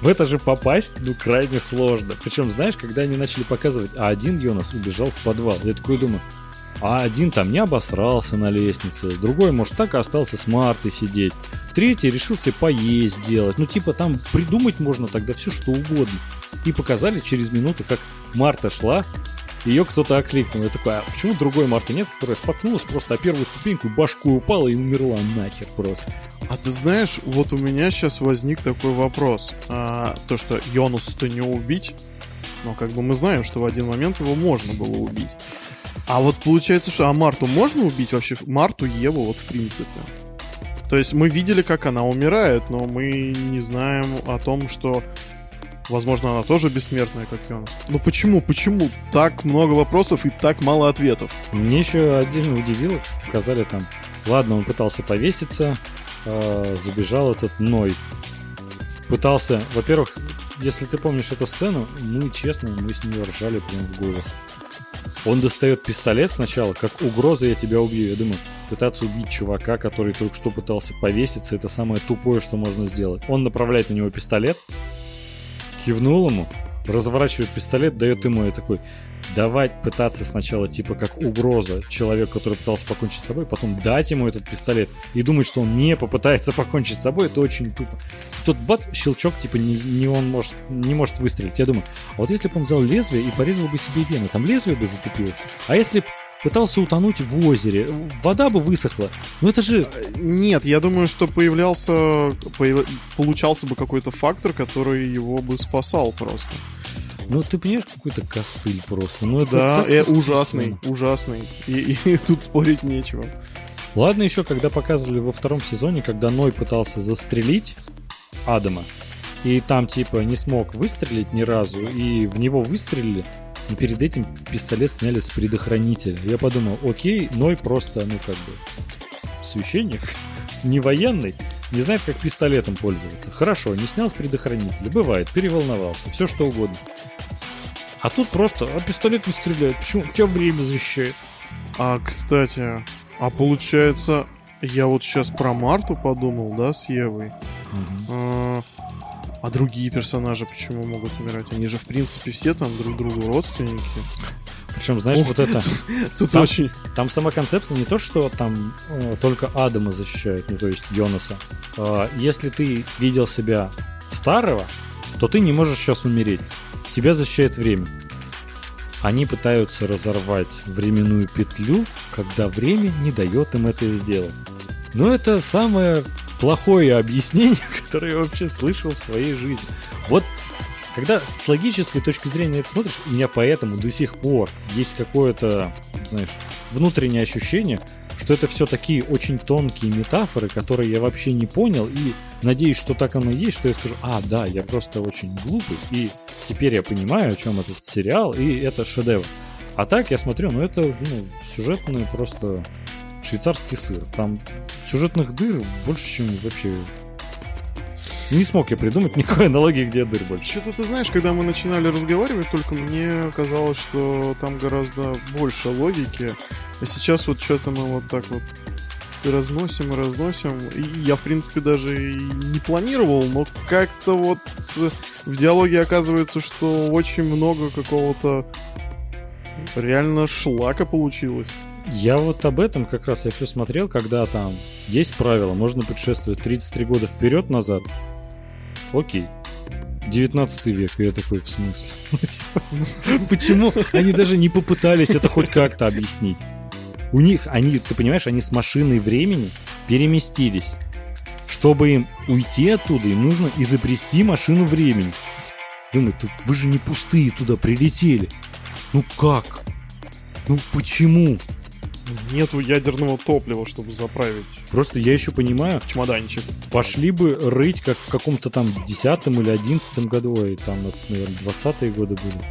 В это же попасть, ну, крайне сложно. Причем, знаешь, когда они начали показывать, а один Йонас убежал в подвал, я такой думаю, а один там не обосрался на лестнице, другой, может, так и остался с Мартой сидеть, третий решил себе поесть сделать. Ну, типа, там придумать можно тогда все, что угодно. И показали через минуту, как Марта шла, ее кто-то окликнул. Я такой, а почему другой Марты нет, которая споткнулась просто о первую ступеньку, башку упала и умерла нахер просто. А ты знаешь, вот у меня сейчас возник такой вопрос. А, то, что Йонуса-то не убить, но как бы мы знаем, что в один момент его можно было убить. А вот получается, что а Марту можно убить вообще? Марту, Еву, вот в принципе. То есть мы видели, как она умирает, но мы не знаем о том, что Возможно, она тоже бессмертная, как Йонас. Ну почему, почему так много вопросов и так мало ответов? Мне еще отдельно удивило, показали там, ладно, он пытался повеситься, э, забежал этот Ной. Пытался, во-первых, если ты помнишь эту сцену, мы, честно, мы с нее ржали прям в голос. Он достает пистолет сначала, как угроза «я тебя убью». Я думаю, пытаться убить чувака, который только что пытался повеситься, это самое тупое, что можно сделать. Он направляет на него пистолет, кивнул ему, разворачивает пистолет, дает ему и такой, давать пытаться сначала типа как угроза человеку, который пытался покончить с собой, потом дать ему этот пистолет и думать, что он не попытается покончить с собой, это очень тупо. Тут бац, щелчок, типа не, не он может, не может выстрелить. Я думаю, а вот если бы он взял лезвие и порезал бы себе вены, там лезвие бы затупилось. А если пытался утонуть в озере. Вода бы высохла. Ну это же... Нет, я думаю, что появлялся... Появ... Получался бы какой-то фактор, который его бы спасал просто. Ну, ты понимаешь, какой-то костыль просто. Ну, это да, э, ужасный, ужасный. И, и, и тут спорить нечего. Ладно еще, когда показывали во втором сезоне, когда Ной пытался застрелить Адама, и там типа не смог выстрелить ни разу, и в него выстрелили, и перед этим пистолет сняли с предохранителя. Я подумал, окей, Ной просто, ну как бы, священник, не военный, не знает, как пистолетом пользоваться. Хорошо, не снял с предохранителя. Бывает, переволновался, все что угодно. А тут просто, а пистолет не стреляет. Почему? У тебя время защищает. А, кстати, а получается, я вот сейчас про Марту подумал, да, с Евой. Угу. А, а другие персонажи почему могут умирать? Они же, в принципе, все там друг другу родственники. Причем, знаешь, Ух, вот это... Тут там, очень... Там сама концепция не то, что там э, только Адама защищает, ну то есть Йонаса. Э, если ты видел себя старого, то ты не можешь сейчас умереть. Тебя защищает время. Они пытаются разорвать временную петлю, когда время не дает им это сделать. Но это самое плохое объяснение, которое я вообще слышал в своей жизни. Вот когда с логической точки зрения это смотришь, у меня поэтому до сих пор есть какое-то, знаешь, внутреннее ощущение, что это все такие очень тонкие метафоры, которые я вообще не понял, и надеюсь, что так оно и есть, что я скажу, а, да, я просто очень глупый, и теперь я понимаю, о чем этот сериал, и это шедевр. А так я смотрю, ну это ну, сюжетный просто швейцарский сыр. Там сюжетных дыр больше, чем вообще не смог я придумать никакой аналогии, где дыр больше. Что-то ты знаешь, когда мы начинали разговаривать, только мне казалось, что там гораздо больше логики. А сейчас вот что-то мы вот так вот разносим и разносим. И я, в принципе, даже и не планировал, но как-то вот в диалоге оказывается, что очень много какого-то реально шлака получилось. Я вот об этом как раз я все смотрел, когда там есть правило, можно путешествовать 33 года вперед-назад. Окей. 19 век. И я такой, в смысле? Почему они даже не попытались это хоть как-то объяснить? У них, они, ты понимаешь, они с машиной времени переместились. Чтобы им уйти оттуда, им нужно изобрести машину времени. Думаю, вы же не пустые туда прилетели. Ну как? Ну почему? Нету ядерного топлива, чтобы заправить. Просто я еще понимаю. Чемоданчик. Пошли бы рыть, как в каком-то там десятом или одиннадцатом году, и там, наверное, двадцатые годы были.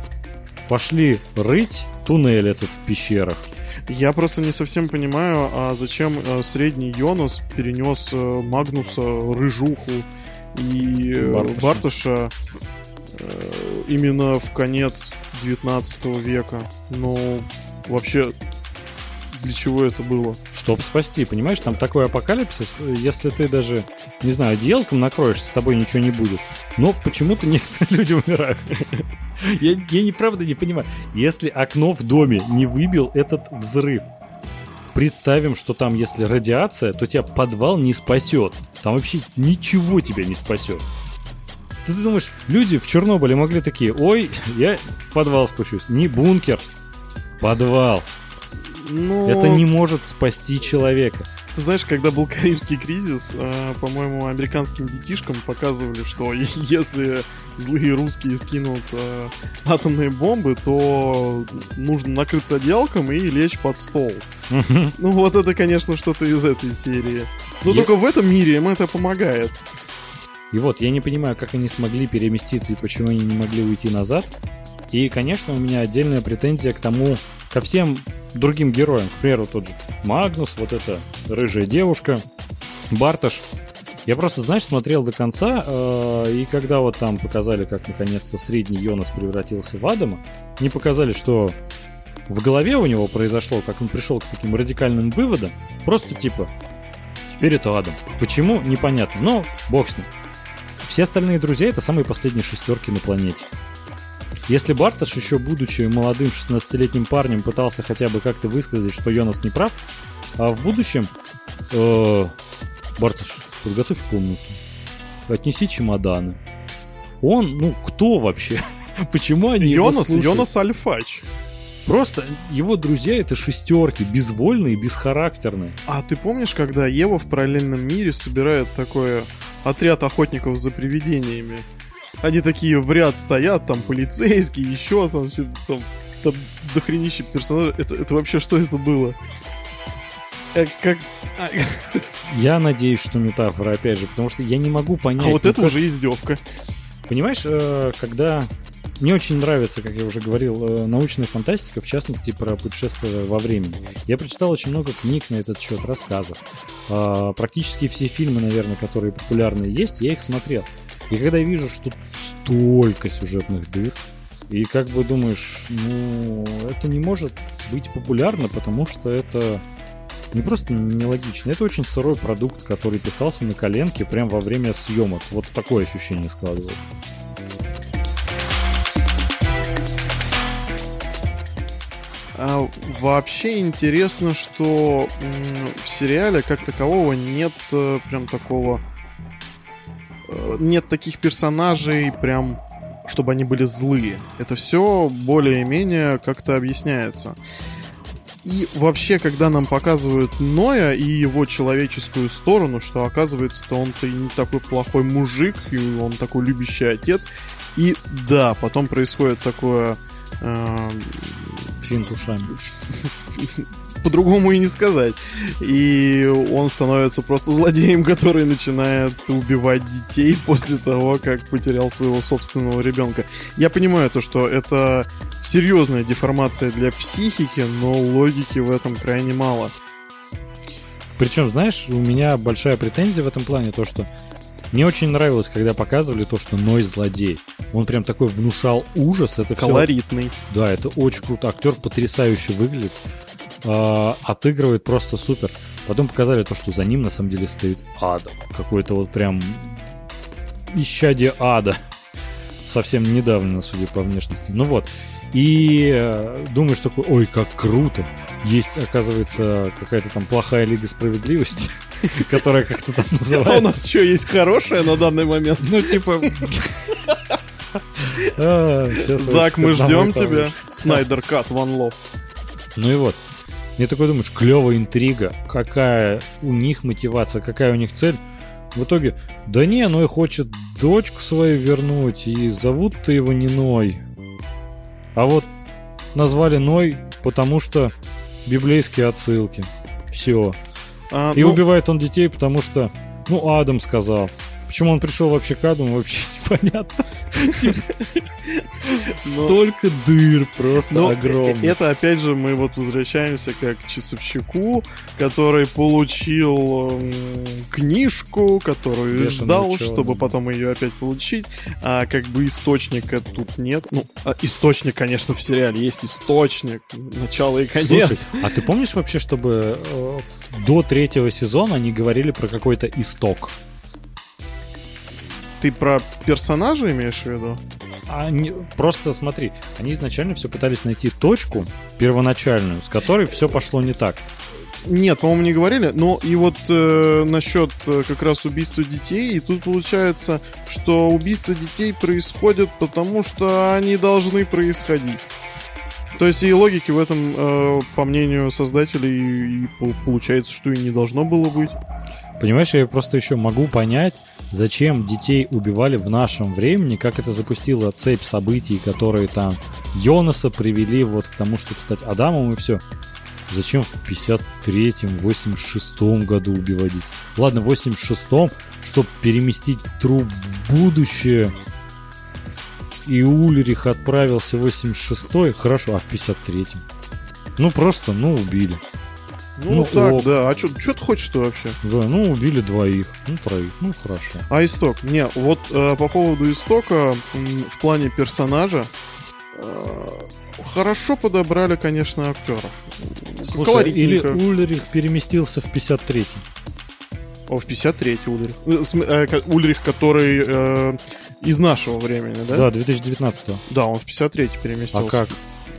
Пошли рыть туннель этот в пещерах. Я просто не совсем понимаю, а зачем э, средний Йонас перенес э, Магнуса, Рыжуху и э, Бартыша, Бартыша именно в конец 19 века. Ну, вообще, для чего это было? Чтоб спасти, понимаешь, там такой апокалипсис, если ты даже, не знаю, одеялком накроешься, с тобой ничего не будет. Но почему-то некоторые люди умирают. Я, я неправда не понимаю. Если окно в доме не выбил этот взрыв, представим, что там, если радиация, то тебя подвал не спасет. Там вообще ничего тебя не спасет. Ты, ты думаешь, люди в Чернобыле могли такие, ой, я в подвал спущусь. Не бункер, подвал. Ну, Это не может спасти человека. Ты знаешь, когда был Карибский кризис, э, по-моему, американским детишкам показывали, что если злые русские скинут э, атомные бомбы, то нужно накрыться одеялком и лечь под стол. Ну вот это, конечно, что-то из этой серии. Но только в этом мире им это помогает. И вот, я не понимаю, как они смогли переместиться и почему они не могли уйти назад. И, конечно, у меня отдельная претензия к тому, ко всем другим героям. К примеру, тот же Магнус, вот эта рыжая девушка, Барташ. Я просто, знаешь, смотрел до конца, э, и когда вот там показали, как наконец-то средний Йонас превратился в Адама, не показали, что в голове у него произошло, как он пришел к таким радикальным выводам, просто типа, теперь это Адам. Почему? Непонятно, но бог с ним. Все остальные друзья это самые последние шестерки на планете. Если Барташ, еще будучи молодым 16-летним парнем, пытался хотя бы как-то высказать, что Йонас не прав, а в будущем э, Барташ, подготовь комнату, отнеси чемоданы. Он, ну, кто вообще? Почему они его Йонас, слушают? Йонас Альфач. Просто его друзья это шестерки, безвольные, бесхарактерные. А ты помнишь, когда Ева в параллельном мире собирает такой отряд охотников за привидениями? Они такие в ряд стоят, там полицейские, еще там, все, там, там дохренище персонажей. Это, это вообще что это было? Э, как... А, Я надеюсь, что метафора, опять же, потому что я не могу понять. а вот ну это как- уже издевка. Понимаешь, э, когда... Мне очень нравится, как я уже говорил, э, научная фантастика, в частности, про путешествия во времени. Я прочитал очень много книг на этот счет, рассказов. А, Практически все фильмы, наверное, которые популярные есть, я их смотрел. И когда я вижу, что столько сюжетных дыр, и как бы думаешь, ну, это не может быть популярно, потому что это не просто нелогично, это очень сырой продукт, который писался на коленке прямо во время съемок. Вот такое ощущение складывается. А вообще интересно, что в сериале как такового нет э, прям такого... э, Нет таких персонажей прям чтобы они были злые. Это все более-менее как-то объясняется. И вообще, когда нам показывают Ноя и его человеческую сторону, что оказывается-то он-то и не такой плохой мужик, и он такой любящий отец. И да, потом происходит такое эм, Финт ушами. по-другому и не сказать. И он становится просто злодеем, который начинает убивать детей после того, как потерял своего собственного ребенка. Я понимаю то, что это серьезная деформация для психики, но логики в этом крайне мало. Причем, знаешь, у меня большая претензия в этом плане, то что мне очень нравилось, когда показывали то, что Ной злодей. Он прям такой внушал ужас. Это все Колоритный. Да, это очень круто. Актер потрясающе выглядит. А, отыгрывает просто супер. Потом показали то, что за ним на самом деле стоит Адам. Какой-то вот прям исчадие ада. Совсем недавно, судя по внешности. Ну вот. И э, думаешь такой, ой, как круто. Есть, оказывается, какая-то там плохая Лига Справедливости, которая как-то там А у называется. нас что, есть хорошее на данный момент? Ну, типа... А, Зак, мы ждем тебя. Снайдер Кат, One Love. Ну и вот. Мне такой думаешь, клевая интрига, какая у них мотивация, какая у них цель. В итоге, да не, Ной хочет дочку свою вернуть, и зовут-то его не Ной. А вот назвали Ной, потому что библейские отсылки. Все. А, И ну, убивает он детей, потому что, ну, Адам сказал. Почему он пришел вообще к Адаму, вообще непонятно. Но- Столько дыр просто Ну, э- огромных. Это опять же мы вот возвращаемся как к часовщику, который получил книжку, которую ждал, чтобы потом ее опять получить. А как бы источника тут нет. Ну, а источник, конечно, в сериале есть источник, начало и конец. А ты помнишь вообще, чтобы э, до третьего сезона они говорили про какой-то исток? Ты про персонажа имеешь в виду? Они, просто смотри, они изначально все пытались найти точку первоначальную, с которой все пошло не так. Нет, по-моему, не говорили. Но и вот э, насчет э, как раз убийства детей, и тут получается, что убийства детей происходят потому, что они должны происходить. То есть и логики в этом, э, по мнению создателей, и по- получается, что и не должно было быть. Понимаешь, я просто еще могу понять, зачем детей убивали в нашем времени, как это запустило цепь событий, которые там Йонаса привели вот к тому, чтобы стать Адамом и все. Зачем в 53-м, 86-м году убивать? Ладно, в 86-м, чтобы переместить труп в будущее. И Ульрих отправился в 86-й, хорошо, а в 53-м? Ну просто, ну убили. Ну, Ну, так, ок. да. А что ты хочешь-то вообще? Да, ну убили двоих, ну троих, ну хорошо. А исток? Не, вот э, по поводу истока м, в плане персонажа э, хорошо подобрали, конечно, актеров. Слушай, или. Ульрих переместился в 53-й. О, в 53-й Ульрих. Э, э, Ульрих, который э, из нашего времени, да? Да, 2019 Да, он в 53-й переместился. А как?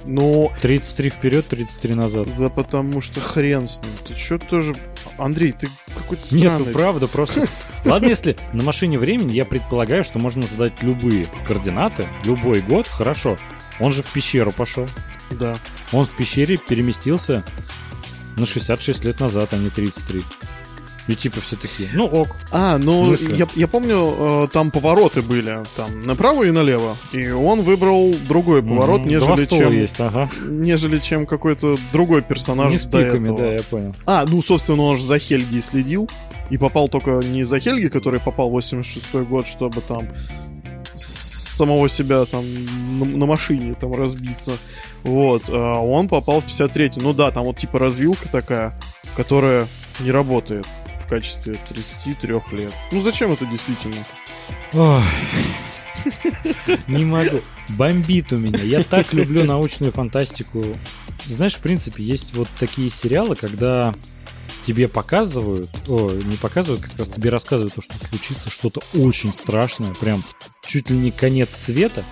Ну, 33 вперед, 33 назад. да потому что хрен с ним. Ты что тоже... Андрей, ты какой-то Нет, странный. ну правда, просто... Ладно, если на машине времени, я предполагаю, что можно задать любые координаты, любой год, хорошо. Он же в пещеру пошел. Да. Он в пещере переместился на 66 лет назад, а не 33. И типа все такие, ну ок. А, ну, я, я помню, э, там повороты были, там, направо и налево. И он выбрал другой поворот, Мгм, нежели чем... есть, ага. Нежели чем какой-то другой персонаж Не с пиками, этого. да, я понял. А, ну, собственно, он же за Хельги следил. И попал только не за Хельги, который попал в 86 год, чтобы там самого себя там на, на машине там разбиться. Вот. А он попал в 53 Ну да, там вот типа развилка такая, которая не работает качестве 33 лет. Ну зачем это действительно? Не могу. Бомбит у меня. Я так люблю научную фантастику. Знаешь, в принципе, есть вот такие сериалы, когда тебе показывают, о, не показывают, как раз тебе рассказывают, то, что случится что-то очень страшное, прям чуть ли не конец света,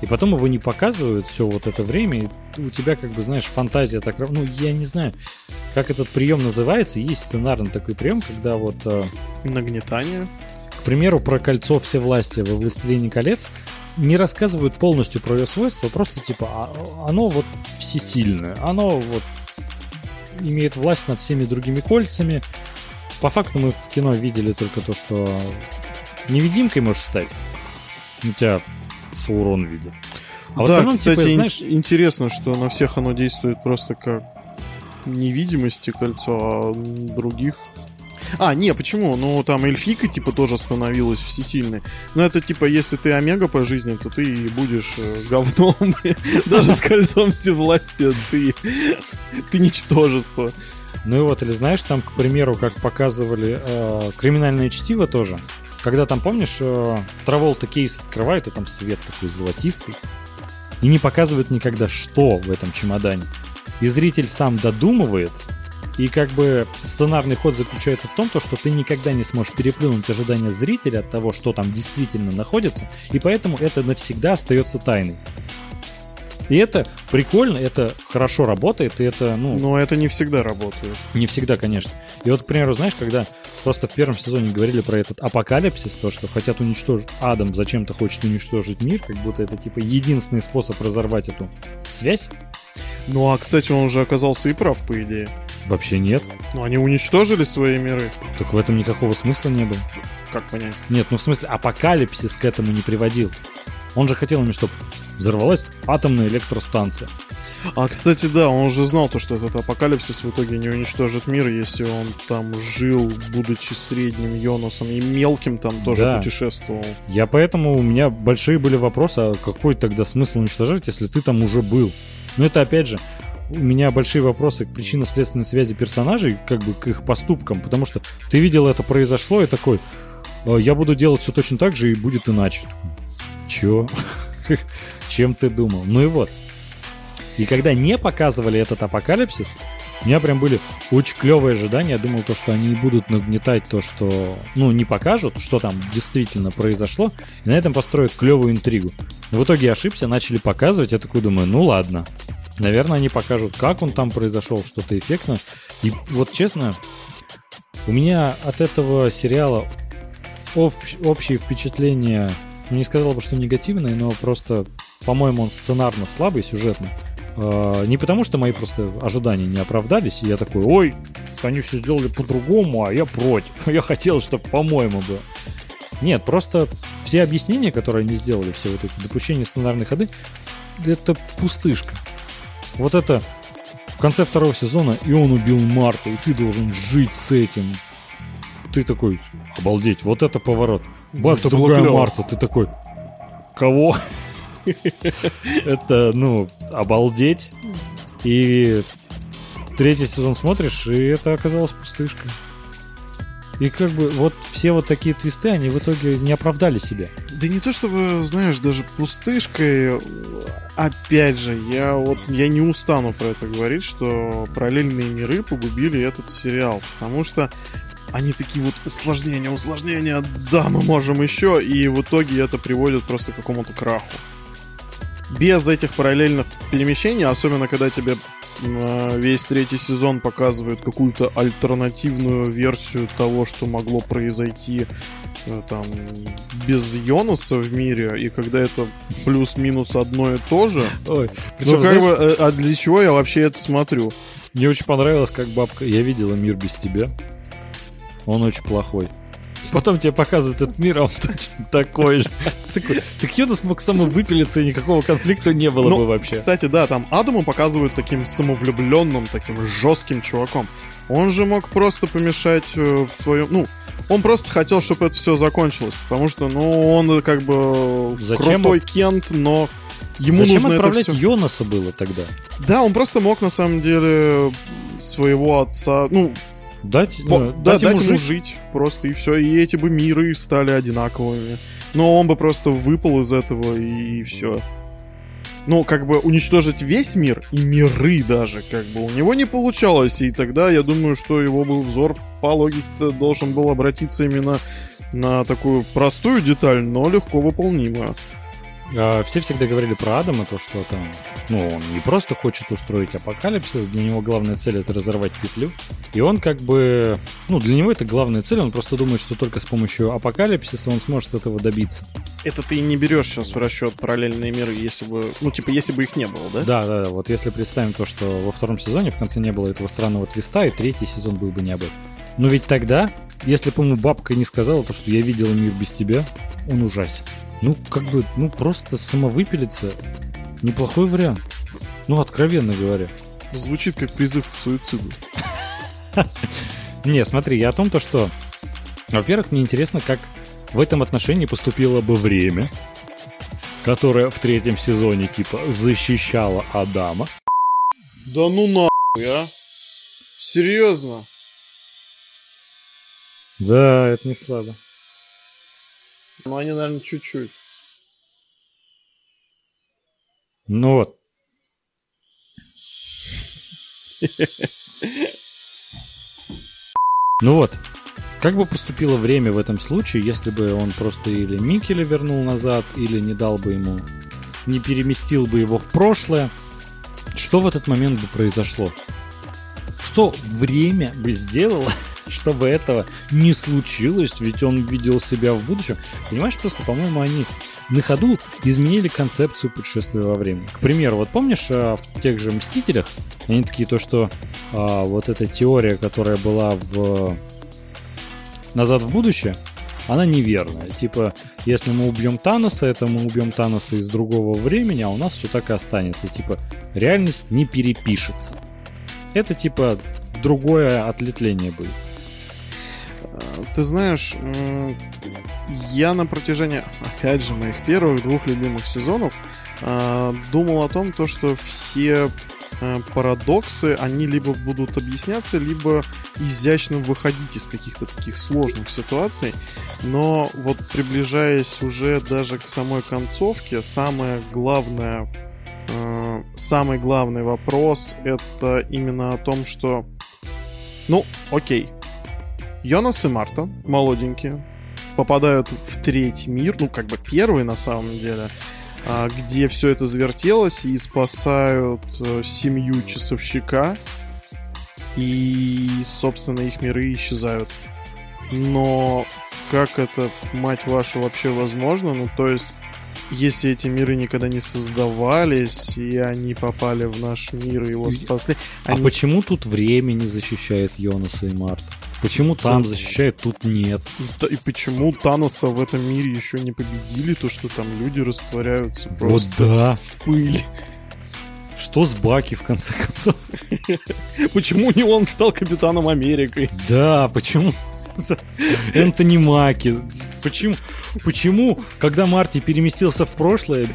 и потом его не показывают все вот это время, и у тебя, как бы, знаешь, фантазия так... Ну, я не знаю, как этот прием называется, есть сценарный такой прием, когда вот... э, Нагнетание. к примеру, про кольцо всевластия во «Властелине колец» не рассказывают полностью про ее свойства, просто типа а- оно вот всесильное, оно вот имеет власть над всеми другими кольцами. По факту мы в кино видели только то, что невидимкой можешь стать. У тебя Саурон видит. А в да, остальном, кстати, типа, ин- знаешь, интересно, что на всех оно действует просто как невидимости кольцо, а других... А, не, почему? Ну, там эльфика, типа, тоже становилась всесильной. Но это, типа, если ты омега по жизни, то ты и будешь э, говном. Даже с кольцом всевластия ты... Ты ничтожество. Ну и вот, или знаешь, там, к примеру, как показывали э, криминальное чтиво тоже. Когда там, помнишь, э, Траволта кейс открывает, и там свет такой золотистый. И не показывают никогда, что в этом чемодане. И зритель сам додумывает. И как бы сценарный ход заключается в том, то, что ты никогда не сможешь переплюнуть ожидания зрителя от того, что там действительно находится. И поэтому это навсегда остается тайной. И это прикольно, это хорошо работает, и это, ну, Но это не всегда работает. не всегда, конечно. И вот, к примеру, знаешь, когда просто в первом сезоне говорили про этот апокалипсис, то, что хотят уничтожить Адам, зачем-то хочет уничтожить мир, как будто это, типа, единственный способ разорвать эту связь. Ну, а, кстати, он же оказался и прав, по идее. Вообще нет. Ну, они уничтожили свои миры. Так в этом никакого смысла не было. Как понять? Нет, ну в смысле, апокалипсис к этому не приводил. Он же хотел ими, чтобы взорвалась атомная электростанция. А, кстати, да, он уже знал то, что этот апокалипсис в итоге не уничтожит мир, если он там жил, будучи средним Йонасом, и мелким там тоже Да. путешествовал. Я поэтому, у меня большие были вопросы, а какой тогда смысл уничтожать, если ты там уже был? Но это опять же, у меня большие вопросы к причинно-следственной связи персонажей, как бы к их поступкам, потому что ты видел это произошло и такой, «Э, я буду делать все точно так же и будет иначе. Чё? Чем ты думал? Ну и вот. И когда не показывали этот апокалипсис, у меня прям были очень клевые ожидания. Я думал, то, что они будут нагнетать то, что, ну, не покажут, что там действительно произошло, и на этом построят клевую интригу. В итоге ошибся, начали показывать, я такой думаю, ну ладно. Наверное, они покажут, как он там произошел, что-то эффектное. И вот честно, у меня от этого сериала общ- общее впечатление, ну, не сказал бы, что негативное, но просто, по-моему, он сценарно слабый, сюжетно. Э, Не потому, что мои просто ожидания не оправдались, и я такой, ой, они все сделали по-другому, а я против. Я хотел, чтобы по-моему было. Нет, просто все объяснения, которые они сделали, все вот эти допущения, сценарные ходы, это пустышка. Вот это в конце второго сезона, и он убил Марта, и ты должен жить с этим. Ты такой, обалдеть, вот это поворот. Бац, Это было другая. Марта, ты такой, кого? Это, ну, обалдеть. И третий сезон смотришь, и это оказалось пустышкой. И как бы вот все вот такие твисты, они в итоге не оправдали себя. Да не то чтобы, знаешь, даже пустышкой. Опять же, я вот я не устану про это говорить, что параллельные миры погубили этот сериал, потому что они такие вот усложнения, усложнения, да, мы можем еще, и в итоге это приводит просто к какому-то краху. Без этих параллельных перемещений, особенно когда тебе м, весь третий сезон показывают какую-то альтернативную версию того, что могло произойти э, там без Йонаса в мире, и когда это плюс-минус одно и то же, Ой, ну как бы, э, а для чего я вообще это смотрю? Мне очень понравилось, как бабка. Я видела мир без тебя. Он очень плохой. Потом тебе показывают этот мир, а он точно такой же. Так Йонас мог самовыпилиться, и никакого конфликта не было Ну, бы вообще. Кстати, да, там Адама показывают таким самовлюбленным, таким жестким чуваком. Он же мог просто помешать э, в своем... Ну, он просто хотел, чтобы это все закончилось, потому что, ну, он как бы Зачем крутой Кент, но ему Зачем нужно отправлять это все... Йонаса было тогда? Да, он просто мог, на самом деле, своего отца... Ну, Дать, по- ну, да, дать ему жить. жить просто, и все. И эти бы миры стали одинаковыми. Но он бы просто выпал из этого, и все. Ну, как бы уничтожить весь мир и миры даже, как бы у него не получалось. И тогда я думаю, что его бы взор по логике должен был обратиться именно на такую простую деталь, но легко выполнимую. А, Все всегда говорили про Адама, то, что там, ну, он не просто хочет устроить апокалипсис, для него главная цель это разорвать петлю. И он как бы, ну, для него это главная цель, он просто думает, что только с помощью апокалипсиса он сможет этого добиться. Это ты не берешь сейчас в расчет параллельные миры, если бы, ну, типа, если бы их не было, да? Да, да, да, вот если представим то, что во втором сезоне в конце не было этого странного твиста, и третий сезон был бы не об этом. Но ведь тогда, если бы ему бабка не сказала то, что я видела мир без тебя, он ужасен. Ну, как бы, ну, просто самовыпилиться неплохой вариант. Ну, откровенно говоря. Звучит как призыв к суициду. Не, смотри, я о том, то, что... Во-первых, мне интересно, как в этом отношении поступило бы время, которое в третьем сезоне, типа, защищало Адама. Да ну нахуй, а? Серьезно? Да, это не слабо. Ну, они, наверное, чуть-чуть. Ну вот. Ну вот. Как бы поступило время в этом случае, если бы он просто или Микеля вернул назад, или не дал бы ему, не переместил бы его в прошлое? Что в этот момент бы произошло? Что время бы сделало, чтобы этого не случилось, ведь он видел себя в будущем. Понимаешь, просто, по-моему, они на ходу изменили концепцию путешествия во времени. К примеру, вот помнишь, а, в тех же «Мстителях» они такие, то, что а, вот эта теория, которая была в «Назад в будущее», она неверная. Типа, если мы убьем Таноса, это мы убьем Таноса из другого времени, а у нас все так и останется. Типа, реальность не перепишется. Это типа другое отлетление будет. Ты знаешь, я на протяжении, опять же, моих первых двух любимых сезонов а, думал о том, то, что все а, парадоксы, они либо будут объясняться, либо изящно выходить из каких-то таких сложных ситуаций. Но вот приближаясь уже даже к самой концовке, самое главное, э, самый главный вопрос это именно о том, что, ну, окей, Йонас и Марта, молоденькие, попадают в третий мир, ну, как бы первый на самом деле, а, где все это завертелось и спасают э, семью часовщика, и, собственно, их миры исчезают. Но как это, мать вашу, вообще возможно? Ну, то есть, если эти миры никогда не создавались, и они попали в наш мир и его спасли... А они... почему тут время не защищает Йонаса и Марта? Почему там защищает, тут нет? И, и почему Таноса в этом мире еще не победили, то что там люди растворяются вот да. в пыль. Что с Баки, в конце концов? Почему не он стал капитаном Америкой? Да, почему Энтони Маки. Почему, почему, когда Марти переместился в прошлое,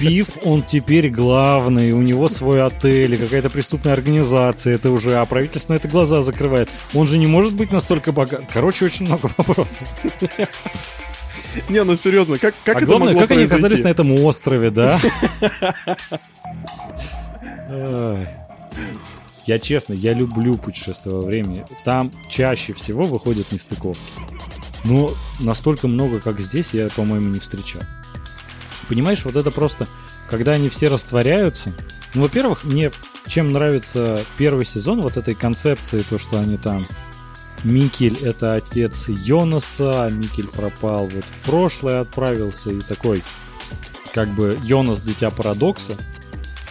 Биф, он теперь главный, у него свой отель, какая-то преступная организация, это уже, а правительство на это глаза закрывает. Он же не может быть настолько богат. Короче, очень много вопросов. Не, ну серьезно, как, как а это главное, как произойти? они оказались на этом острове, да? Я честно, я люблю путешествие во времени. Там чаще всего выходят нестыковки. Но настолько много, как здесь, я, по-моему, не встречал. Понимаешь, вот это просто, когда они все растворяются. Ну, во-первых, мне чем нравится первый сезон вот этой концепции, то, что они там Микель это отец Йонаса, Микель пропал вот в прошлое отправился и такой как бы Йонас дитя парадокса.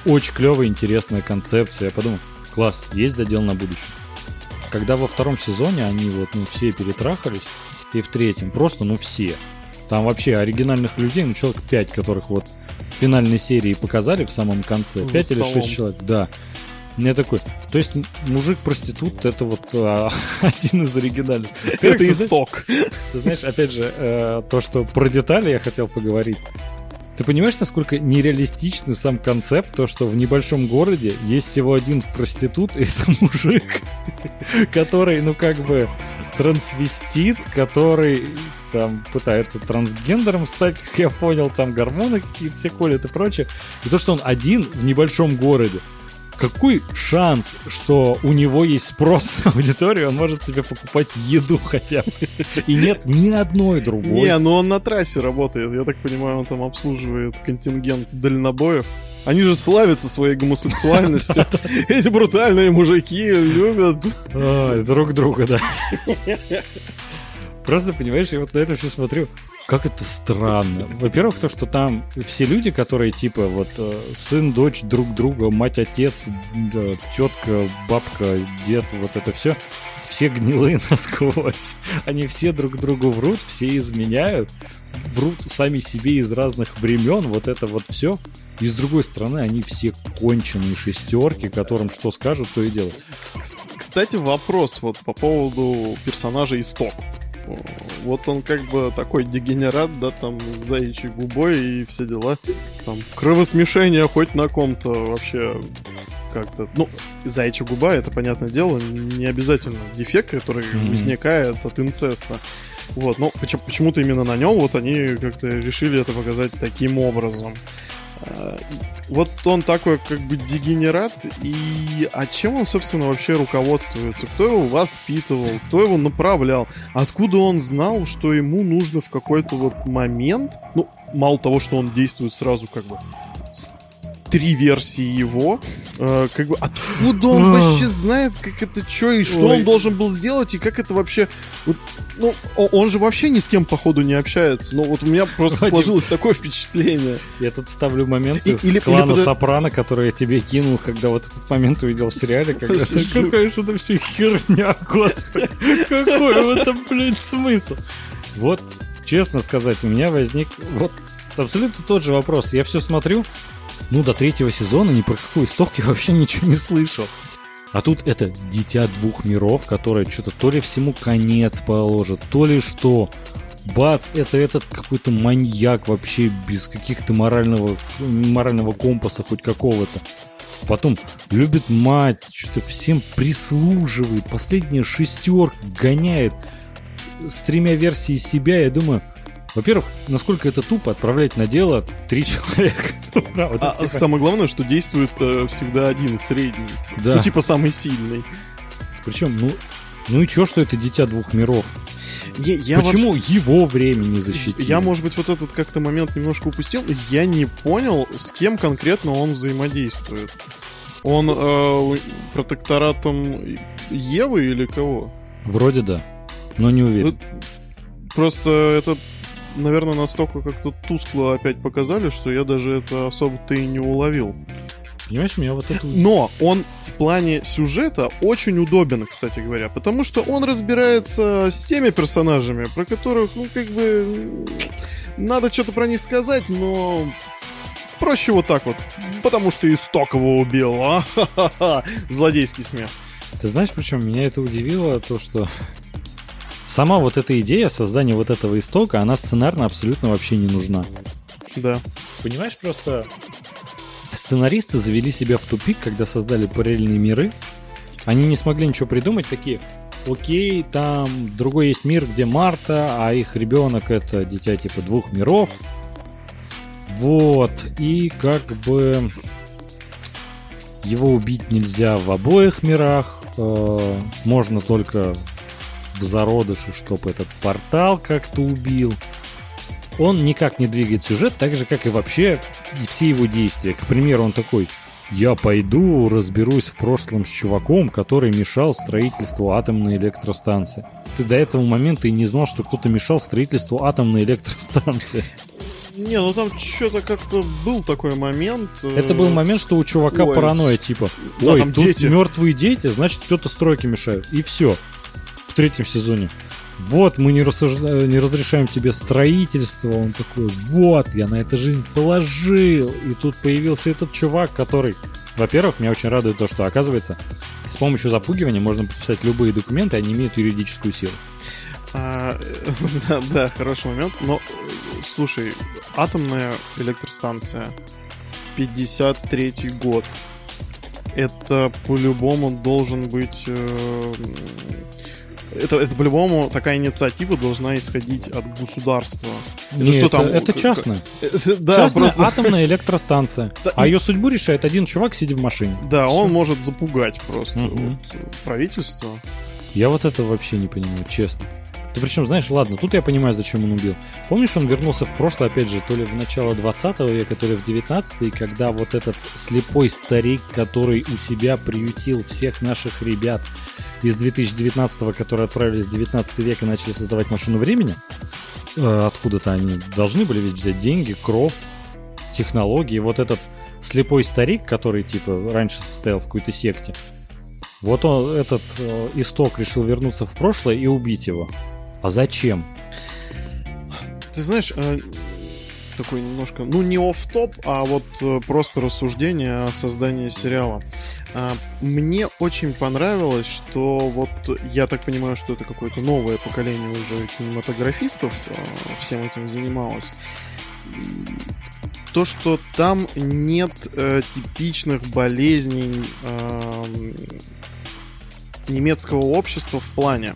Очень клевая, интересная концепция. Я подумал, класс, есть задел на будущее. Когда во втором сезоне они вот, ну, все перетрахались, и в третьем просто, ну, все. Там вообще оригинальных людей, ну, человек 5, которых вот в финальной серии показали в самом конце. 5 или 6 человек, да. Мне такой, то есть мужик-проститут это вот а, один из оригинальных. Это исток. Ты знаешь, опять же, э, то, что про детали я хотел поговорить. Ты понимаешь, насколько нереалистичный сам концепт, то, что в небольшом городе есть всего один проститут, и это мужик, который, ну, как бы, трансвестит, который там пытается трансгендером стать, как я понял, там гормоны какие-то все колят и прочее. И то, что он один в небольшом городе какой шанс, что у него есть спрос на аудиторию, он может себе покупать еду хотя бы. И нет ни одной другой. Не, ну он на трассе работает. Я так понимаю, он там обслуживает контингент дальнобоев. Они же славятся своей гомосексуальностью. Эти брутальные мужики любят... Друг друга, да. Просто, понимаешь, я вот на это все смотрю, как это странно. Во-первых, то, что там все люди, которые типа вот э, сын, дочь друг друга, мать, отец, да, тетка, бабка, дед, вот это все, все гнилые насквозь. Они все друг другу врут, все изменяют, врут сами себе из разных времен, вот это вот все. И с другой стороны, они все конченые шестерки, которым что скажут, то и делают. Кстати, вопрос вот по поводу персонажа Исток вот он как бы такой дегенерат, да, там, с заячьей губой и все дела. Там, кровосмешение хоть на ком-то вообще как-то... Ну, заячья губа, это, понятное дело, не обязательно дефект, который mm-hmm. возникает от инцеста. Вот, но почему-то именно на нем вот они как-то решили это показать таким образом. Вот он такой как бы дегенерат, и а чем он, собственно, вообще руководствуется? Кто его воспитывал? Кто его направлял? Откуда он знал, что ему нужно в какой-то вот момент, ну, мало того, что он действует сразу как бы три версии его. Э, как бы откуда он вообще знает, как это что и что Ой. он должен был сделать, и как это вообще. Вот, ну, он же вообще ни с кем, походу, не общается. Но вот у меня просто Вадим. сложилось такое впечатление. Я тут ставлю момент из или, клана или Сопрано, который я тебе кинул, когда вот этот момент увидел в сериале. Когда какая же это все херня, господи. Какой в этом, блядь, смысл? Вот честно сказать, у меня возник вот абсолютно тот же вопрос. Я все смотрю, ну, до третьего сезона ни про какой исток я вообще ничего не слышал. А тут это дитя двух миров, которое что-то то ли всему конец положит, то ли что. Бац, это этот какой-то маньяк вообще без каких-то морального, морального компаса хоть какого-то. Потом любит мать, что-то всем прислуживает, последняя шестерка гоняет с тремя версиями себя. Я думаю, во-первых, насколько это тупо отправлять на дело три человека. а типа... самое главное, что действует э, всегда один средний. Да. Ну, типа самый сильный. Причем, ну, ну и чё, что это дитя двух миров? Я, я Почему вообще... его время не защитили? Я, может быть, вот этот как-то момент немножко упустил. Я не понял, с кем конкретно он взаимодействует. Он э, протекторатом Евы или кого? Вроде да, но не уверен. Просто это наверное, настолько как-то тускло опять показали, что я даже это особо-то и не уловил. Понимаешь, меня вот это... Но он в плане сюжета очень удобен, кстати говоря, потому что он разбирается с теми персонажами, про которых, ну, как бы, надо что-то про них сказать, но проще вот так вот, потому что исток его убил, а? Злодейский смех. Ты знаешь, причем меня это удивило, то, что сама вот эта идея создания вот этого истока, она сценарно абсолютно вообще не нужна. Да. Понимаешь, просто сценаристы завели себя в тупик, когда создали параллельные миры. Они не смогли ничего придумать, такие, окей, там другой есть мир, где Марта, а их ребенок это дитя типа двух миров. Вот, и как бы его убить нельзя в обоих мирах, э, можно только в зародыше, чтобы этот портал как-то убил. Он никак не двигает сюжет, так же, как и вообще все его действия. К примеру, он такой, я пойду разберусь в прошлом с чуваком, который мешал строительству атомной электростанции. Ты до этого момента и не знал, что кто-то мешал строительству атомной электростанции. Не, ну там что-то как-то был такой момент. Э, Это был момент, что у чувака Ой, паранойя, типа, ой, да, тут дети. мертвые дети, значит, кто-то стройки мешает. И все в третьем сезоне. Вот, мы не, рассужда... не разрешаем тебе строительство. Он такой, вот, я на это жизнь положил. И тут появился этот чувак, который... Во-первых, меня очень радует то, что, оказывается, с помощью запугивания можно подписать любые документы, они имеют юридическую силу. А, да, да, хороший момент. Но, слушай, атомная электростанция, 53 год. Это по-любому должен быть э, это, это по-любому такая инициатива должна исходить от государства. Это Нет, что там? Это частная. Да, частная просто... атомная электростанция. а ее судьбу решает один чувак, сидя в машине. Да, он может запугать просто правительство. Я вот это вообще не понимаю, честно. Ты причем, знаешь, ладно, тут я понимаю, зачем он убил. Помнишь, он вернулся в прошлое, опять же, то ли в начало 20 века, то ли в 19 когда вот этот слепой старик, который у себя приютил всех наших ребят, из 2019, которые отправились в 19 век и начали создавать машину времени, э, откуда-то они должны были ведь взять деньги, кров, технологии. Вот этот слепой старик, который типа раньше состоял в какой-то секте, вот он, этот э, исток решил вернуться в прошлое и убить его. А зачем? Ты знаешь, э, такой немножко, ну не оф топ а вот э, просто рассуждение о создании сериала. А, мне очень понравилось, что вот я так понимаю, что это какое-то новое поколение уже кинематографистов а, всем этим занималось. То, что там нет э, типичных болезней э, немецкого общества в плане.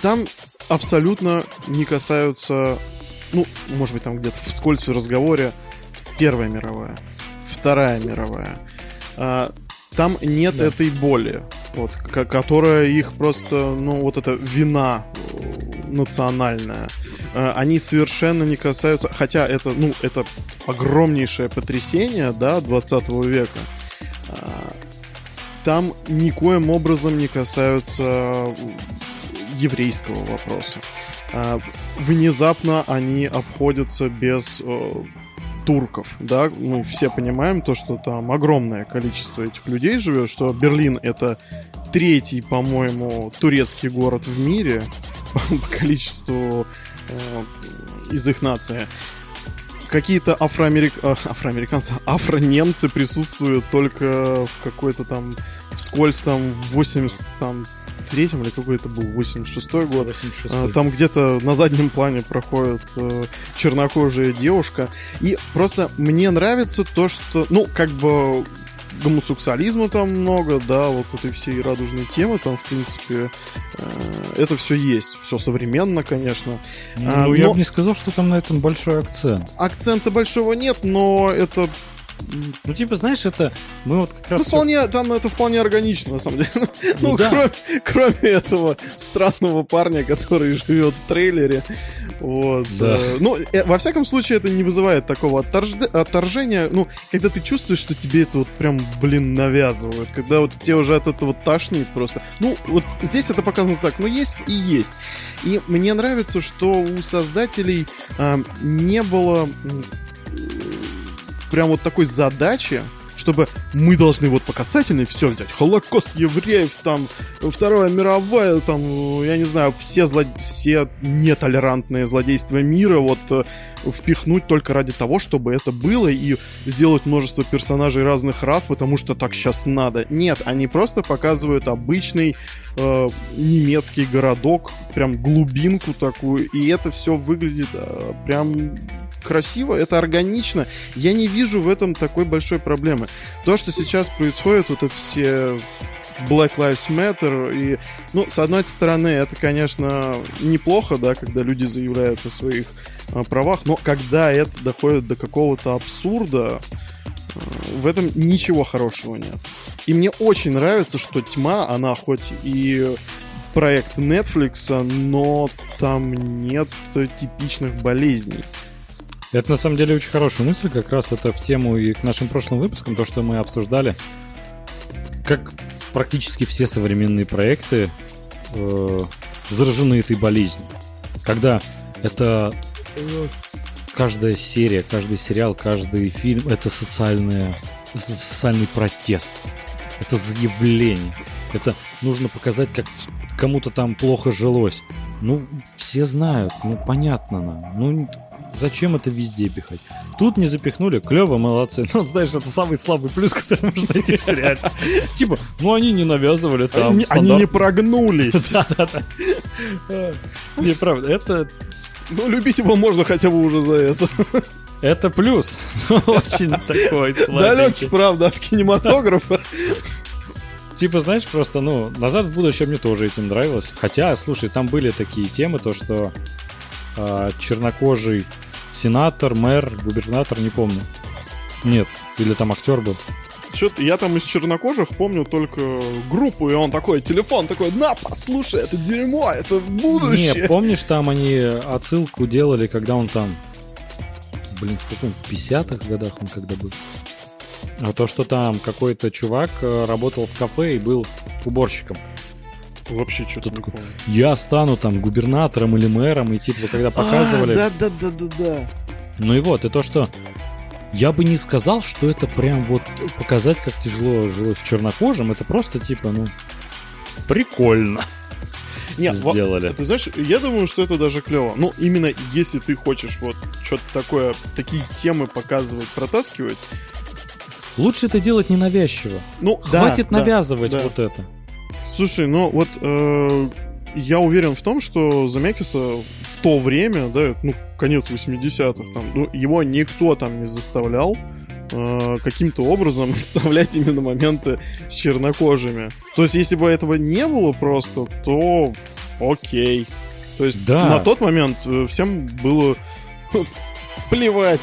Там абсолютно не касаются ну, может быть, там где-то вскользь в разговоре Первая мировая, Вторая мировая. А, там нет да. этой боли, вот, которая их просто, ну, вот эта вина э, национальная. А, они совершенно не касаются, хотя это, ну, это огромнейшее потрясение, да, 20 века. А, там никоим образом не касаются еврейского вопроса. Внезапно они обходятся без э, турков, да, мы все понимаем то, что там огромное количество этих людей живет, что Берлин это третий, по-моему, турецкий город в мире, по количеству э, из их нации. Какие-то афроамерик... э, афроамериканцы, афронемцы присутствуют только в какой-то там вскользь там в 80 там третьем или какой это был 86-й год. 86 А, Там где-то на заднем плане проходит э, чернокожая девушка. И просто мне нравится то, что, ну, как бы гомосексуализма там много, да, вот этой всей радужной темы там, в принципе, э, это все есть. Все современно, конечно. Ну, А, я но- бы не сказал, что там на этом большой акцент. Акцента большого нет, но это Ну, типа, знаешь, это... Мы вот как раз... Ну, вполне, там это вполне органично, на самом деле. Ну, Ну да. кроме, кроме этого странного парня, который живет в трейлере. Вот. Да. э, Ну, э, во всяком случае, это не вызывает такого отторжде- отторжения. Ну, когда ты чувствуешь, что тебе это вот прям, блин, навязывают. Когда вот тебе уже от этого тошнит просто. Ну, вот здесь это показано так. Ну, есть и есть. И мне нравится, что у создателей а, не было прям вот такой задачи, чтобы мы должны вот по касательной все взять. Холокост евреев, там, Вторая мировая, там, я не знаю, все, зло... все нетолерантные злодейства мира вот э, впихнуть только ради того, чтобы это было и сделать множество персонажей разных рас, потому что так сейчас надо. Нет, они просто показывают обычный э, немецкий городок, прям глубинку такую, и это все выглядит э, прям красиво, это органично. Я не вижу в этом такой большой проблемы. То, что сейчас происходит, вот это все Black Lives Matter, и, ну, с одной стороны, это, конечно, неплохо, да, когда люди заявляют о своих э, правах, но когда это доходит до какого-то абсурда, э, в этом ничего хорошего нет. И мне очень нравится, что тьма, она хоть и проект Netflix, но там нет типичных болезней. Это на самом деле очень хорошая мысль, как раз это в тему и к нашим прошлым выпускам, то, что мы обсуждали, как практически все современные проекты э, заражены этой болезнью. Когда это каждая серия, каждый сериал, каждый фильм это социальное, социальный протест. Это заявление. Это нужно показать, как кому-то там плохо жилось. Ну, все знают, ну, понятно нам. Ну, зачем это везде пихать? Тут не запихнули, клево, молодцы. Ну, знаешь, это самый слабый плюс, который можно найти в сериале. Типа, ну, они не навязывали там они, не прогнулись. Да-да-да. Не, правда, это Ну, любить его можно хотя бы уже за это. это плюс. Ну, Очень такой Далекий, слабенький. правда, от кинематографа. Типа, знаешь, просто, ну, «Назад в будущее» мне тоже этим нравилось. Хотя, слушай, там были такие темы, то, что а, чернокожий сенатор, мэр, губернатор, не помню. Нет, или там актер был. Чё-то я там из чернокожих помню только группу, и он такой, телефон такой, на, послушай, это дерьмо, это будущее. Не, помнишь, там они отсылку делали, когда он там... Блин, в каком? В 50-х годах он когда был? А то, что там какой-то чувак э, работал в кафе и был уборщиком. Вообще что-то помню. Я стану там губернатором или мэром, и типа, когда показывали... А, да-да-да-да-да. Ну и вот, и то, что я бы не сказал, что это прям вот показать, как тяжело жилось чернокожим, это просто типа, ну, прикольно Не, во- сделали. Ты знаешь, я думаю, что это даже клево. Ну, именно если ты хочешь вот что-то такое, такие темы показывать, протаскивать, Лучше это делать ненавязчиво. ну, да, Хватит да, навязывать да. вот это. Слушай, ну вот э, я уверен в том, что Замекиса в то время, да, ну, конец 80-х, там, ну, его никто там не заставлял э, каким-то образом вставлять именно моменты с чернокожими. То есть, если бы этого не было просто, то окей. То есть, Да. на тот момент э, всем было плевать.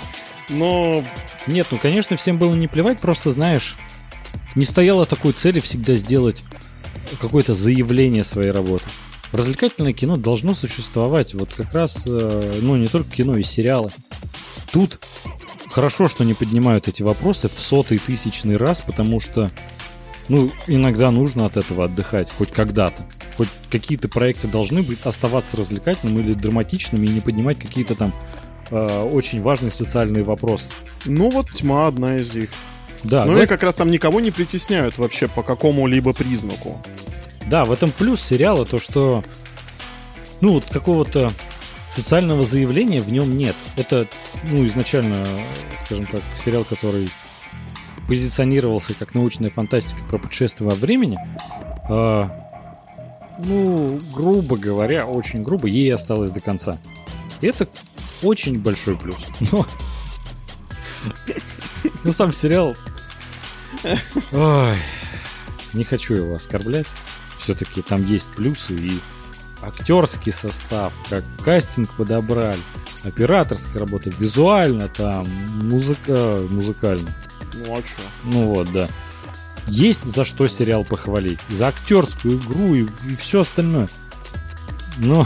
Но Нет, ну, конечно, всем было не плевать, просто, знаешь, не стояло такой цели всегда сделать какое-то заявление своей работы. Развлекательное кино должно существовать, вот как раз, э, ну, не только кино, и сериалы. Тут хорошо, что не поднимают эти вопросы в сотый тысячный раз, потому что, ну, иногда нужно от этого отдыхать, хоть когда-то. Хоть какие-то проекты должны быть оставаться развлекательными или драматичными и не поднимать какие-то там э, очень важные социальные вопросы. Ну вот тьма одна из них. Да, ну в и как раз там никого не притесняют вообще по какому-либо признаку. да, в этом плюс сериала то, что ну вот какого-то социального заявления в нем нет. Это, ну, изначально, скажем так, сериал, который позиционировался как научная фантастика про путешествие во времени. А, ну, грубо говоря, очень грубо, ей осталось до конца. И это очень большой плюс. Но... Ну, сам сериал... Ой, не хочу его оскорблять. Все-таки там есть плюсы и актерский состав, как кастинг подобрали, операторская работа, визуально там, музыка, музыкально. Ну а что? Ну вот, да. Есть за что сериал похвалить. За актерскую игру и, и все остальное. Но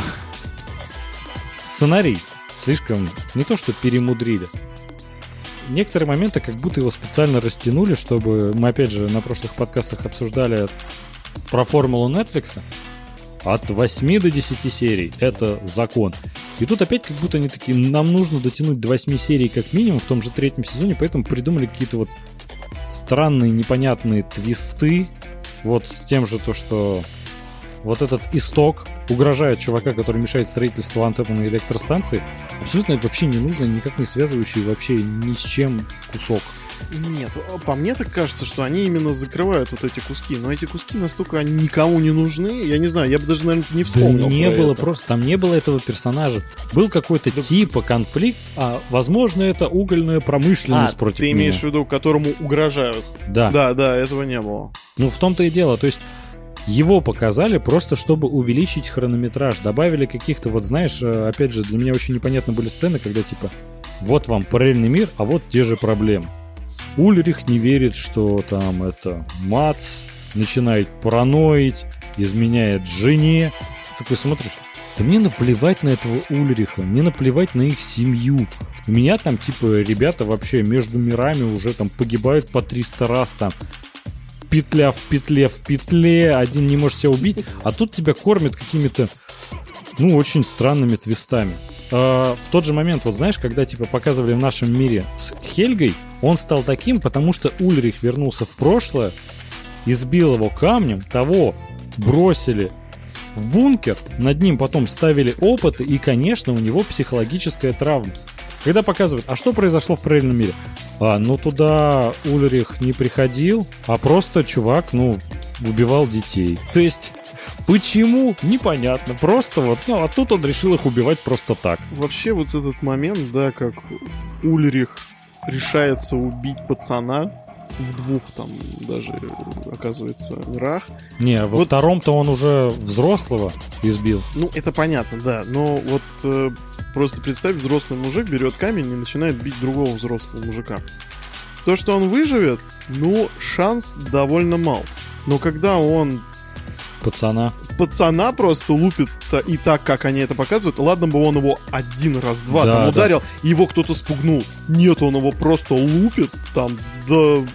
сценарий слишком не то что перемудрили. Некоторые моменты как будто его специально растянули, чтобы мы опять же на прошлых подкастах обсуждали про формулу Netflix. От 8 до 10 серий. Это закон. И тут опять как будто они такие, нам нужно дотянуть до 8 серий как минимум в том же третьем сезоне, поэтому придумали какие-то вот странные, непонятные твисты. Вот с тем же то, что вот этот исток угрожает чувака, который мешает строительству атомной электростанции. Абсолютно вообще не нужно, никак не связывающий вообще ни с чем кусок. Нет, по мне так кажется, что они именно закрывают вот эти куски. Но эти куски настолько никому не нужны. Я не знаю, я бы даже, наверное, не вспомнил. Да не было это. просто, там не было этого персонажа. Был какой-то типа конфликт, а возможно это угольная промышленность А, против ты имеешь в меня. виду, которому угрожают. Да. Да, да, этого не было. Ну в том-то и дело. То есть его показали просто, чтобы увеличить хронометраж. Добавили каких-то, вот знаешь, э, опять же, для меня очень непонятно были сцены, когда типа, вот вам параллельный мир, а вот те же проблемы. Ульрих не верит, что там это Мац начинает параноить, изменяет жене. Ты такой смотришь, да мне наплевать на этого Ульриха, мне наплевать на их семью. У меня там, типа, ребята вообще между мирами уже там погибают по 300 раз там. Петля в петле в петле, один не может себя убить, а тут тебя кормят какими-то, ну, очень странными твистами. А, в тот же момент, вот знаешь, когда типа показывали в нашем мире с Хельгой, он стал таким, потому что Ульрих вернулся в прошлое, избил его камнем, того бросили в бункер, над ним потом ставили опыты, и, конечно, у него психологическая травма. Когда показывают, а что произошло в параллельном мире? А, ну туда Ульрих не приходил, а просто чувак, ну, убивал детей. То есть, почему? Непонятно. Просто вот, ну, а тут он решил их убивать просто так. Вообще вот этот момент, да, как Ульрих решается убить пацана в двух там даже, оказывается, мирах. Не, во Вот- втором-то он уже взрослого избил. Ну, это понятно, да, но вот э, просто представь, взрослый мужик берет камень и начинает бить другого взрослого мужика. То, что он выживет, ну, шанс довольно мал. Но когда он Пацана. пацана просто лупит и так, как они это показывают, ладно бы он его один раз, два Да, там да. ударил, и его кто-то спугнул. Нет, он его просто лупит там до...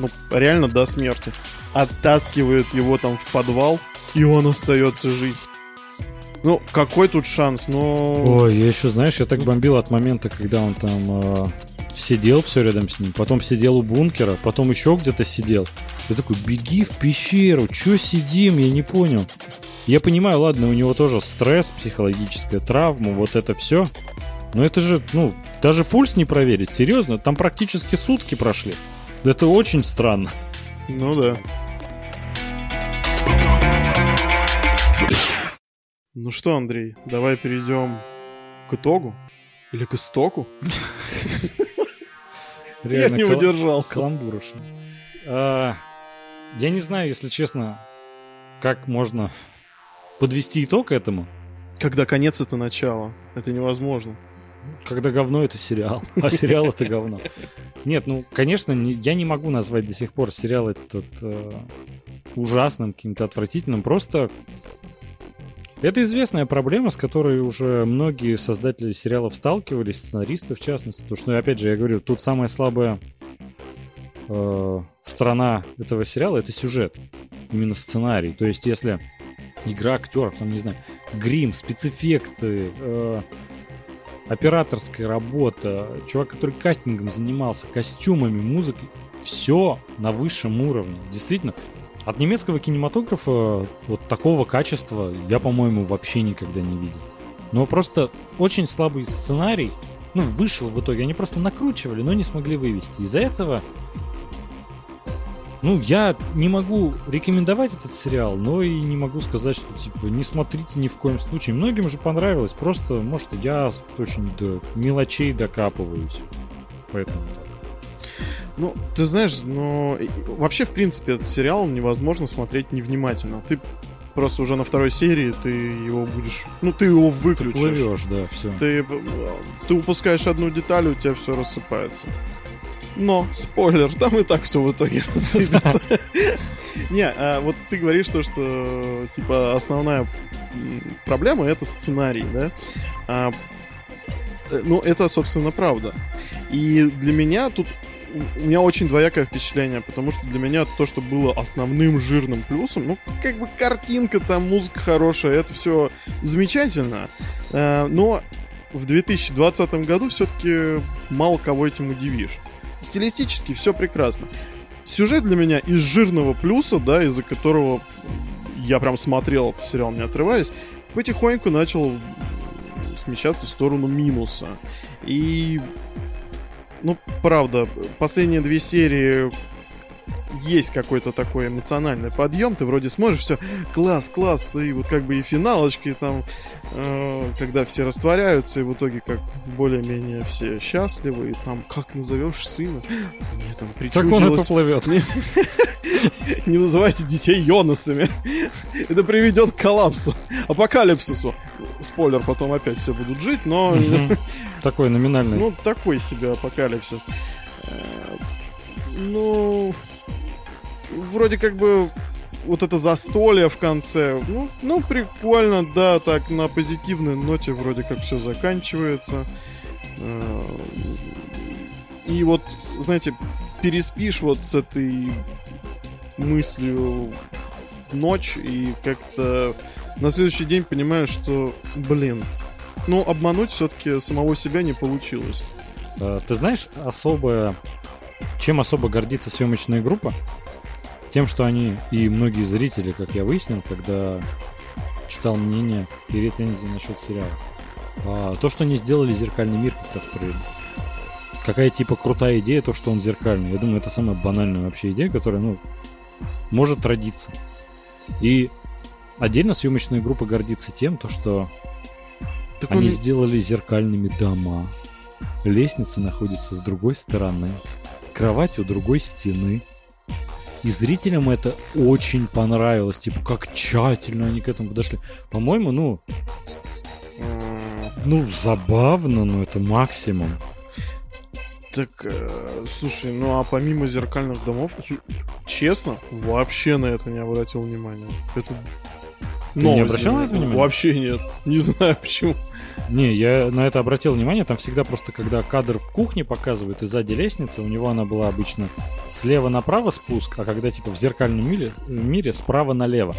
Ну, реально до смерти. Оттаскивает его там в подвал, и он остается жить. Ну, какой тут шанс? Ну... Ой, я еще, знаешь, я так бомбил от момента, когда он там э, сидел все рядом с ним, потом сидел у бункера, потом еще где-то сидел. Я такой, беги в пещеру, че сидим, я не понял. Я понимаю, ладно, у него тоже стресс, психологическая травма, вот это все. Но это же, ну, даже пульс не проверить, серьезно, там практически сутки прошли. Это очень странно. Ну да. Ну что, Андрей, давай перейдем к итогу? Или к истоку? Я не удержался. Каламбурочно. А, я не знаю, если честно, как можно подвести итог этому, Когда конец это начало. Это невозможно. Когда говно это сериал, а сериал это говно. Нет, ну, конечно, не- я не могу назвать до сих пор сериал этот э, ужасным, каким-то отвратительным. Просто это известная проблема, с которой уже многие создатели сериалов сталкивались, сценаристы в частности. Потому что, ну, опять же, я говорю, тут самая слабая э, сторона этого сериала это сюжет, именно сценарий. То есть, если игра актеров, там, не знаю, грим, спецэффекты, э, операторская работа, чувак, который кастингом занимался, костюмами, музыкой, все на высшем уровне. Действительно, От немецкого кинематографа вот такого качества я, по-моему, вообще никогда не видел. Но просто очень слабый сценарий, ну, вышел в итоге. Они просто накручивали, но не смогли вывести. Из-за этого ну, я не могу рекомендовать этот сериал, но и не могу сказать, что, типа, не смотрите ни в коем случае. Многим же понравилось, просто, может, я очень до мелочей докапываюсь. Поэтому так. Ну, ты знаешь, но вообще, в принципе, этот сериал невозможно смотреть невнимательно. Ты просто уже на второй серии ты его будешь... Ну, ты его выключишь. Ты плывешь, да, все. Ты, ты упускаешь одну деталь, у тебя все рассыпается. Но, спойлер, там и так все в итоге рассыпется. Не, а вот ты говоришь то, что, типа, основная проблема — это сценарий, да? А, э, ну, это, собственно, правда. И для меня тут у меня очень двоякое впечатление, потому что для меня то, что было основным жирным плюсом, ну, как бы картинка там, музыка хорошая, это все замечательно. Э, но в 2020 году все-таки мало кого этим удивишь. Стилистически все прекрасно. Сюжет для меня из жирного плюса, да, из-за которого я прям смотрел этот сериал, не отрываясь, потихоньку начал смещаться в сторону минуса. И ну, правда, последние две серии есть какой-то такой эмоциональный подъем, ты вроде смотришь, все, класс, класс, ты вот как бы и финалочки там, э, когда все растворяются, и в итоге как более-менее все счастливы, и там, как назовешь сына? Мне там Так он и поплывет. Не называйте детей Йонасами. Это приведет к коллапсу, апокалипсису. Спойлер, потом опять все будут жить, но... Такой номинальный. Ну, такой себе апокалипсис. Э, ну, вроде как бы вот это застолье в конце, ну, ну, прикольно, да, так на позитивной ноте вроде как все заканчивается. Э, и вот, знаете, переспишь вот с этой мыслью ночь и как-то на следующий день понимаешь, что, блин, ну, обмануть все-таки самого себя не получилось. Э, ты знаешь, особое, чем особо гордится съемочная группа? Тем, что они и многие зрители, как я выяснил, когда читал мнение и рецензии насчет сериала, а, то, что они сделали зеркальный мир, как раз правильно. Какая типа крутая идея, то, что он зеркальный. Я думаю, это самая банальная вообще идея, которая, ну, может родиться. И отдельно съемочная группа гордится тем, то, что так они он... сделали зеркальными дома. Лестница находится с другой стороны. Кровать у другой стены. И зрителям это очень понравилось. Типа, как тщательно они к этому подошли. По-моему, ну... Ну, забавно, но это максимум. Так, э, слушай, ну а помимо зеркальных домов, честно, вообще на это не обратил внимания. Это Ты не обращал на это внимания? Вообще нет. Не знаю почему. Не, я на это обратил внимание. Там всегда просто, когда кадр в кухне показывают и сзади лестницы, у него она была обычно слева направо спуск, а когда типа в зеркальном мире, мире справа налево.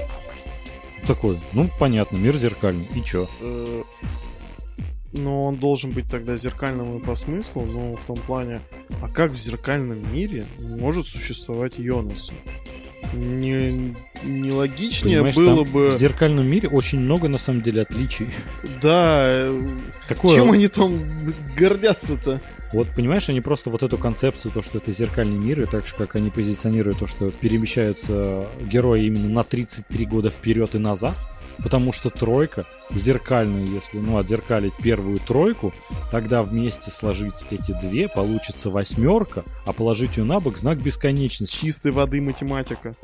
Такой, ну понятно, мир зеркальный. И чё? Э, но он должен быть тогда зеркальным и по смыслу, но в том плане, а как в зеркальном мире может существовать Йонас? Не, не логичнее Понимаешь, было бы... В зеркальном мире очень много, на самом деле, отличий. Да. Такое... Чем они там гордятся-то? Вот, понимаешь, они просто вот эту концепцию, то, что это зеркальный мир, и так же, как они позиционируют то, что перемещаются герои именно на 33 года вперед и назад, Потому что тройка зеркальную, если ну, отзеркалить первую тройку, тогда вместе сложить эти две, получится восьмерка, а положить ее на бок знак бесконечности. Чистой воды математика.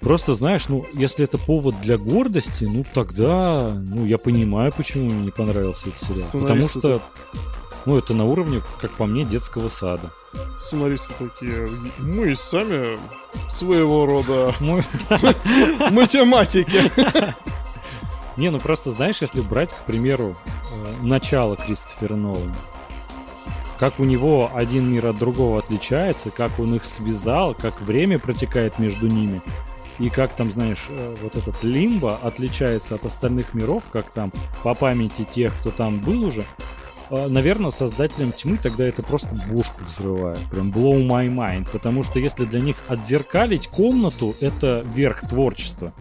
Просто знаешь, ну, если это повод для гордости, ну тогда, ну, я понимаю, почему мне не понравился этот сериал. Потому что, ну, это на уровне, как по мне, детского сада. Сценаристы такие, мы сами своего рода математики. Не, ну просто знаешь, если брать, к примеру, э, начало Кристофера Нолана, как у него один мир от другого отличается, как он их связал, как время протекает между ними, и как там, знаешь, э, вот этот лимбо отличается от остальных миров, как там по памяти тех, кто там был уже, а, наверное, создателям тьмы тогда это просто бошку взрывает. Прям blow my mind. Потому что если для них отзеркалить комнату, это верх творчества.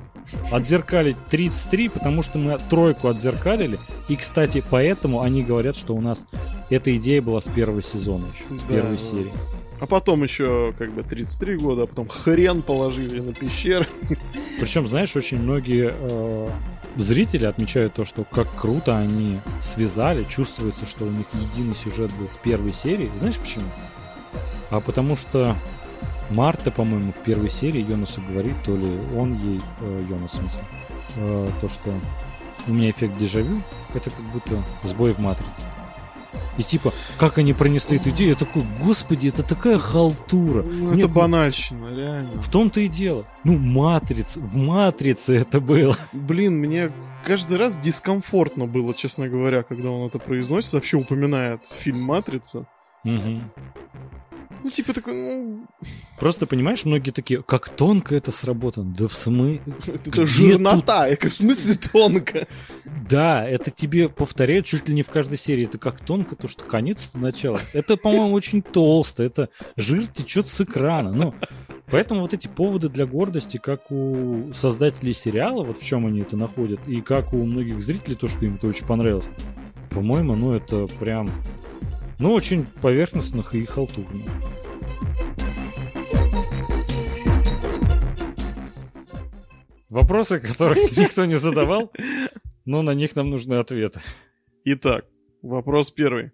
Отзеркалить 33, потому что мы тройку отзеркалили. И, кстати, поэтому они говорят, что у нас эта идея была с первого сезона еще, с Да, первой серии. А потом еще как бы 33 года, а потом хрен положили на пещеры. Причем, знаешь, очень многие э, зрители отмечают то, что как круто они связали, чувствуется, что у них единый сюжет был с первой серии. Знаешь почему? А потому что Марта, по-моему, в первой серии Йонасу говорит, то ли он ей, э, Йонас в смысле, э, то, что у меня эффект дежавю, это как будто сбой в матрице. И типа, как они пронесли эту идею, я такой, господи, это такая халтура. Ну, Мне это банальщина, реально. в том-то и дело. Ну, матриц, в матрице это было. Блин, мне каждый раз дискомфортно было, честно говоря, когда он это произносит, вообще упоминает фильм «Матрица». Мгм. Ну, типа такой, ну, Просто понимаешь, многие такие, как тонко это сработано. Да в смысле? это жирнота, и в смысле тонко. Да, это тебе повторяют чуть ли не в каждой серии. Это как тонко, то что конец это начало. Это, по-моему, очень толсто. Это жир течет с экрана. Ну, поэтому вот эти поводы для гордости, как у создателей сериала, вот в чем они это находят, и как у многих зрителей, то, что им это очень понравилось, по-моему, ну это прям, ну, очень поверхностных и халтурных. Вопросы, которых никто не задавал, но на них нам нужны ответы. Итак, вопрос первый.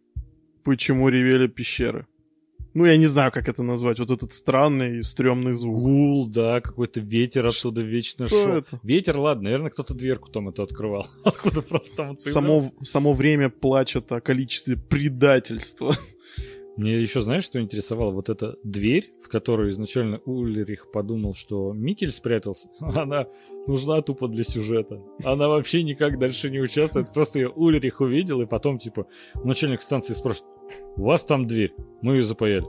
Почему ревели пещеры? Ну, я не знаю, как это назвать. Вот этот странный и стрёмный звук. Гул, да, какой-то ветер оттуда вечно Что шел. это? Ветер, ладно, наверное, кто-то дверку там это открывал. Откуда просто там это Само, само время плачет о количестве предательства. Мне еще, знаешь, что интересовало? Вот эта дверь, в которую изначально Ульрих подумал, что Микель спрятался, она нужна тупо для сюжета. Она вообще никак дальше не участвует. Просто ее Ульрих увидел, и потом, типа, начальник станции спрашивает, у вас там дверь, мы ее запаяли.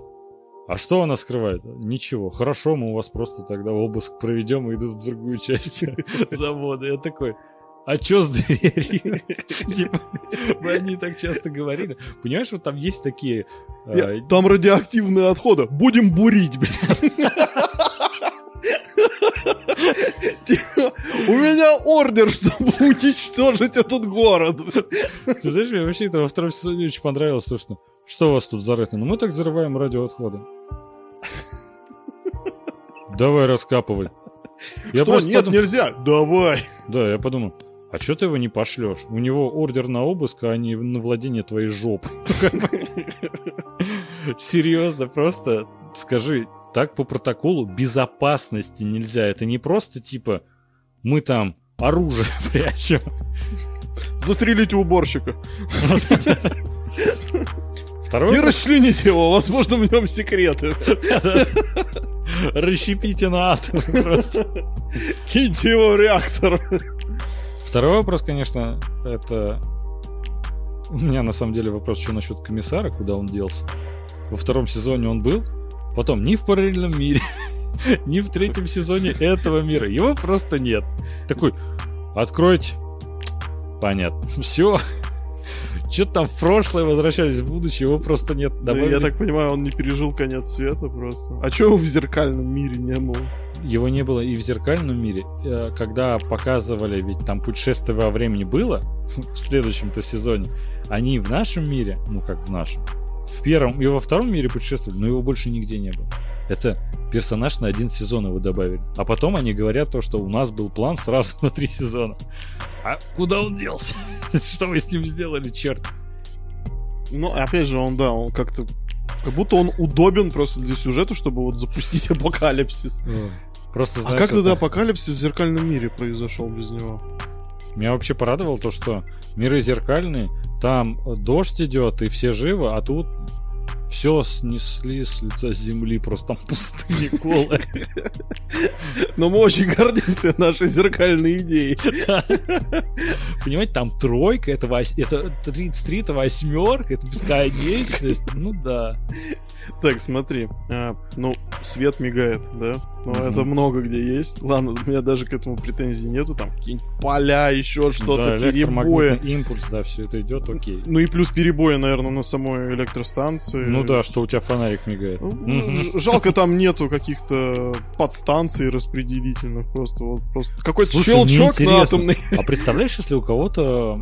А что она скрывает? Ничего. Хорошо, мы у вас просто тогда обыск проведем и идут в другую часть завода. Я такой, а чё с дверью? Типа, мы они так часто говорили. Понимаешь, вот там есть такие... Я- Там радиоактивные отходы. Будем бурить, блядь. Типа, У меня ордер, чтобы уничтожить этот город. Ты знаешь, мне вообще это во втором сезоне очень понравилось, то, что что у вас тут зарыто? Ну мы так зарываем радиоотходы. Давай раскапывай. Я Что, нет, подум- нельзя? Давай. Да, я подумал, а что ты его не пошлешь? У него ордер на обыск, а не на владение твоей жопы. Серьезно, просто скажи, так по протоколу безопасности нельзя. Это не просто типа мы там оружие прячем. Застрелите уборщика. Второй И расчлените его, возможно, в нем секреты. Расщепите на атом просто. Киньте его в реактор. Второй вопрос, конечно, это... У меня на самом деле вопрос еще насчет комиссара, куда он делся. Во втором сезоне он был, потом ни в параллельном мире, ни в третьем сезоне этого мира. Его просто нет. Такой, откройте. Понятно. Все. Что-то там в прошлое возвращались в будущее, его просто нет. Добавили- Я так понимаю, он не пережил конец света просто. А чего его в зеркальном мире не было? Его не было и в зеркальном мире. Э, Когда показывали, ведь там путешествие во времени было в следующем-то сезоне, они в нашем мире, ну как в нашем, в первом и во втором мире путешествовали, но его больше нигде не было. Это персонаж на один сезон его добавили. А потом они говорят то, что у нас был план сразу на три сезона. А куда он делся? Что вы с ним сделали, черт? Ну, опять же, он, да, он как-то... Как будто он удобен просто для сюжета, чтобы вот запустить апокалипсис. Просто А знаешь, как тогда это- апокалипсис в зеркальном мире произошел без него? Меня вообще порадовало то, что миры зеркальные, там дождь идет и все живы, а тут все снесли с лица земли, просто там пустыни голые. Но мы очень гордимся нашей зеркальной идеей. Понимаете, там тройка, это 33, это восьмерка, это бесконечность. Ну да. Так, смотри. А, ну, свет мигает, да? Ну, Мгм. это много где есть. Ладно, у меня даже к этому претензий нету. Там какие-нибудь поля, еще что-то, да, перебои. импульс, да, все это идет, окей. Ну и плюс перебои, наверное, на самой электростанции. Ну да, что у тебя фонарик мигает. Ну, Жалко, там нету каких-то подстанций распределительных. Просто вот просто какой-то щелчок на атомный. А представляешь, если у кого-то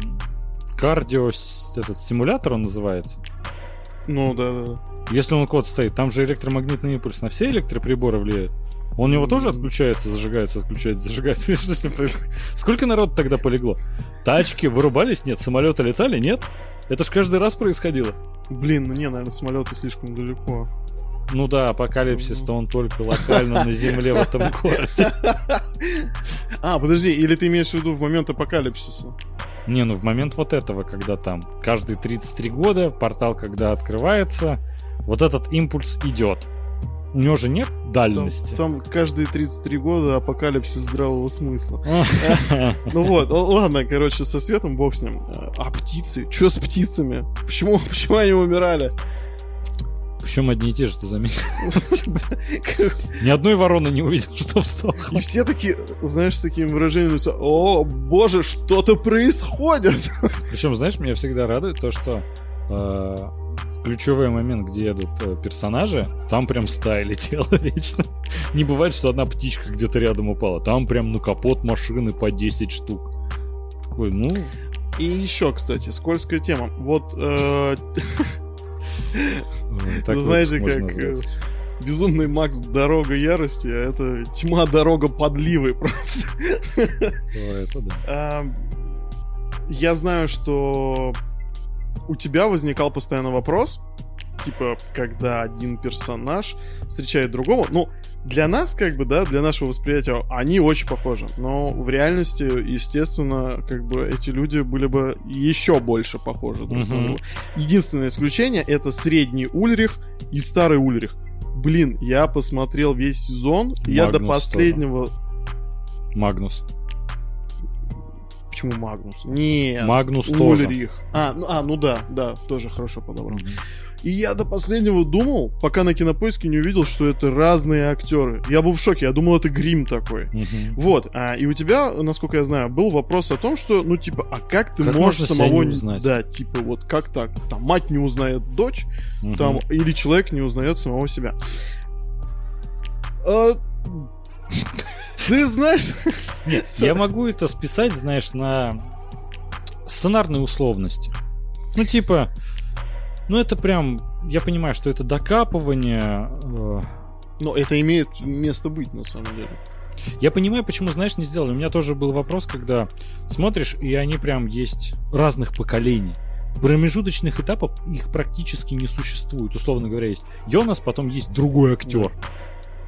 кардио этот стимулятор он называется? Ну да, да. Если он код стоит, там же электромагнитный импульс на все электроприборы влияет. Он у него тоже отключается, зажигается, отключается, зажигается. Что с ним происходит? Сколько народ тогда полегло? Тачки вырубались? Нет. Самолеты летали? Нет. Это ж каждый раз происходило. Блин, ну не, наверное, самолеты слишком далеко. Ну да, апокалипсис-то он только локально на земле в этом городе. А, подожди, или ты имеешь в виду в момент апокалипсиса? Не, ну в момент вот этого, когда там каждые 33 года портал, когда открывается, вот этот импульс идет. У него же нет Там, дальности. там каждые 33 года апокалипсис здравого смысла. Ну вот, ладно, короче, со светом бог с ним. А птицы? Что с птицами? Почему, почему они умирали? Причем одни и те же, ты заметил. Ни одной вороны не увидел, что встал. И все такие, знаешь, с таким выражением лица, о, боже, что-то происходит. Причем, знаешь, меня всегда радует то, что э, в ключевой момент, где едут э, персонажи, там прям стая летела вечно. Не бывает, что одна птичка где-то рядом упала. Там прям на капот машины по 10 штук. Такой, ну, И еще, кстати, скользкая тема. Вот э, так Ну, знаете, как, э, назвать. Безумный Макс Дорога Ярости, а это тьма Дорога Подливы просто. О, это да. А, Я знаю, что у тебя возникал постоянно вопрос, типа, когда один персонаж встречает другого. Ну, для нас, как бы, да, для нашего восприятия, они очень похожи. Но в реальности, естественно, как бы эти люди были бы еще больше похожи друг на Мгм. друга. Единственное исключение это средний Ульрих и старый Ульрих. Блин, я посмотрел весь сезон, я до Магнус последнего... Магнус. Почему Магнус? Нет. Магнус тоже. Ульрих. А ну, а, ну да, да, тоже хорошо подобрал. И я до последнего думал, пока на кинопоиске не увидел, что это разные актеры. Я был в шоке, я думал, это грим такой. Мгм. Вот, а, и у тебя, насколько я знаю, был вопрос о том, что, ну, типа, а как ты Как можешь самого... не узнать? Да, типа, вот как так? Там мать не узнает дочь, Мгм. там, или человек не узнает самого себя. А, Ты знаешь... Нет, я могу это списать, знаешь, на сценарные условности. Ну, типа, ну это прям, я понимаю, что это докапывание. э, Но это имеет место быть, на самом деле. Я понимаю, почему, знаешь, не сделали. У меня тоже был вопрос, когда смотришь, и они прям есть разных поколений. Промежуточных этапов их практически не существует. Условно говоря, есть Йонас, потом есть другой актер.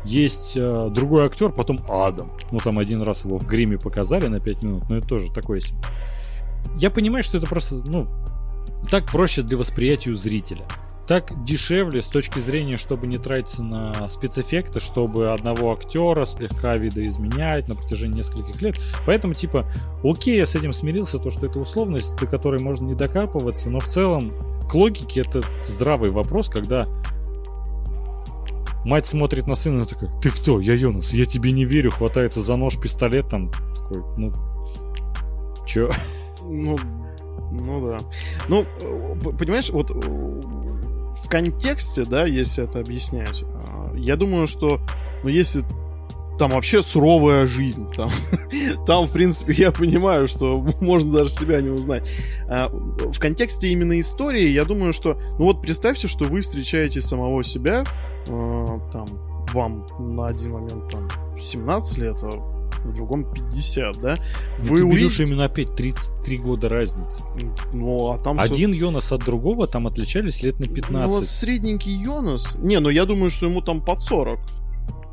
Есть э, другой актер, потом Адам. Ну, там один раз его в гриме показали на 5 минут, но это тоже такое себе. Я понимаю, что это просто, ну, так проще для восприятия у зрителя. Так дешевле с точки зрения, чтобы не тратиться на спецэффекты, чтобы одного актера слегка видоизменять на протяжении нескольких лет. Поэтому, типа, окей, я с этим смирился, то, что это условность, до которой можно не докапываться, но в целом к логике это здравый вопрос, когда мать смотрит на сына и такая, ты кто? Я Йонас, я тебе не верю, хватается за нож, пистолет, там, такой, ну, чё? Ну, ну да. Ну, э, понимаешь, вот э, в контексте, да, если это объяснять, а, я думаю, что, ну, если там вообще суровая жизнь, там, там, в принципе, я понимаю, что можно даже себя не узнать. А, В контексте именно истории, я думаю, что, ну вот представьте, что вы встречаете самого себя, э, там, вам на один момент там 17 лет, а в другом 50, да? Вы Вы ты берешь увидите- именно опять 33 года разницы. Ну, а там... Один Йонас от другого там отличались лет на 15. Ну, вот средненький Йонас... Не, ну я думаю, что ему там под 40.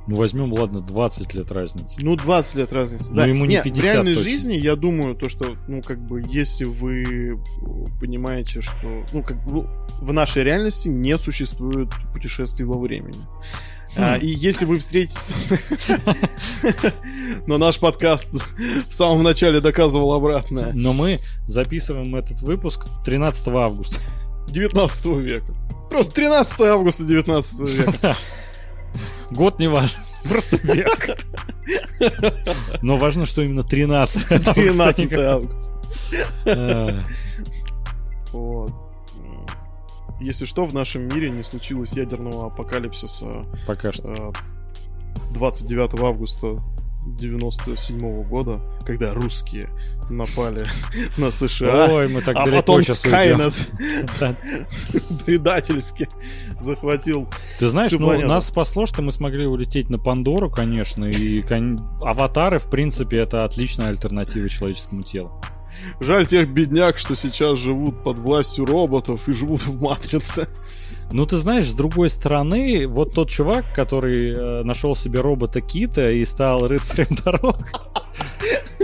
Ну, возьмем, ладно, 20 лет разницы. Ну, 20 лет разницы, Ну, да. ему не 50 в реальной точно. жизни, я думаю, то, что, ну, как бы, если вы понимаете, что, ну, как бы, в нашей реальности не существует путешествий во времени. А, Хм. и если вы встретитесь... Но наш подкаст в самом начале доказывал обратное. Но мы записываем этот выпуск 13 августа. 19 века. Просто 13 августа 19 века. Год не важен, просто век. Но важно, что именно 13 августа. 13 августа. А, Вот. Если что, в нашем мире не случилось ядерного апокалипсиса Пока что. э, 29 августа 97 года, когда русские напали на США, Ой, мы так а потом. Скайнет предательски захватил. Ты знаешь, ну, планету. нас спасло, что мы смогли улететь на Пандору, конечно, и кон- аватары, в принципе, это отличная альтернатива человеческому телу. Жаль тех бедняк, что сейчас живут под властью роботов и живут в матрице. Ну, ты знаешь, с другой стороны, вот тот чувак, который э, нашел себе робота Кита и стал рыцарем дорог,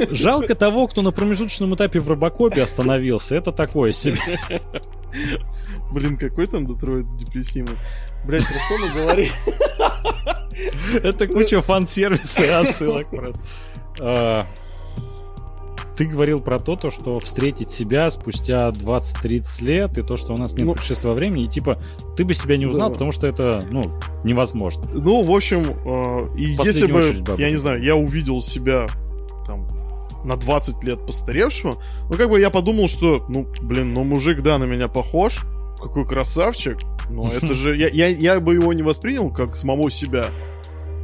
жалко того, кто на промежуточном этапе в Робокопе остановился. Это такое себе. Блин, какой там Детройт депрессивный. Блять, про что мы говорим? Это куча фан-сервиса и отсылок просто. Ты говорил про то, то, что встретить себя спустя 20-30 лет, и то, что у нас нет Ну, путешествия времени, и типа ты бы себя не узнал, да. потому что это, ну, невозможно. Ну, в общем, э, и В если бы, очередь, я не знаю, я увидел себя там на 20 лет постаревшего, ну, как бы я подумал, что, ну, блин, ну, мужик, да, на меня похож, какой красавчик, но это же, я, я, я бы его не воспринял как самого себя.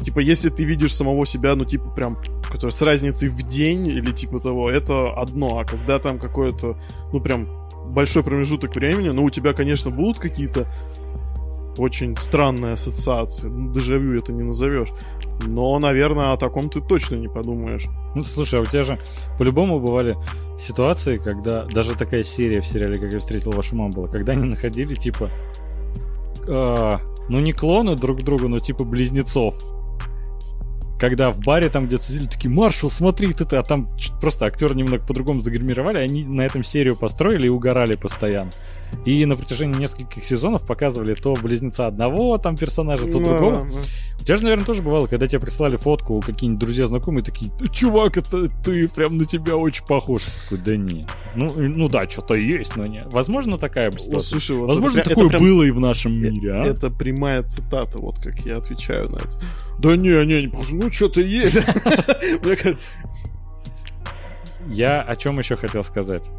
Типа, если ты видишь самого себя, ну, типа, прям, который с разницей в день или типа того, это одно, а когда там какое-то, ну, прям большой промежуток времени, ну, у тебя, конечно, будут какие-то очень странные ассоциации. Ну, дежавю это не назовешь. Но, наверное, о таком ты точно не подумаешь. Ну, слушай, а у тебя же по-любому бывали ситуации, когда даже такая серия в сериале, как я встретил вашу маму, была, когда они находили, типа, а, ну, не клоны друг друга, но типа близнецов. Когда в баре там где-то сидели такие, Маршал, смотри, ты, ты, а там просто актеры немного по-другому загримировали, они на этом серию построили и угорали постоянно. И на протяжении нескольких сезонов показывали то близнеца одного там персонажа, то Ну, другого. ну. У тебя же, наверное, тоже бывало, когда тебе прислали фотку какие-нибудь друзья знакомые, такие, «Ты, чувак, это ты прям на тебя очень похож. Такой, да не. Ну, ну да, что-то есть, но не. Возможно, такая бы О, ситуация. слушай, вот Возможно, это такое это прям- было и в нашем мире, а? Это прямая цитата, вот как я отвечаю на это. Да не, не, не похож. Ну, что-то есть. Я о чем еще хотел сказать?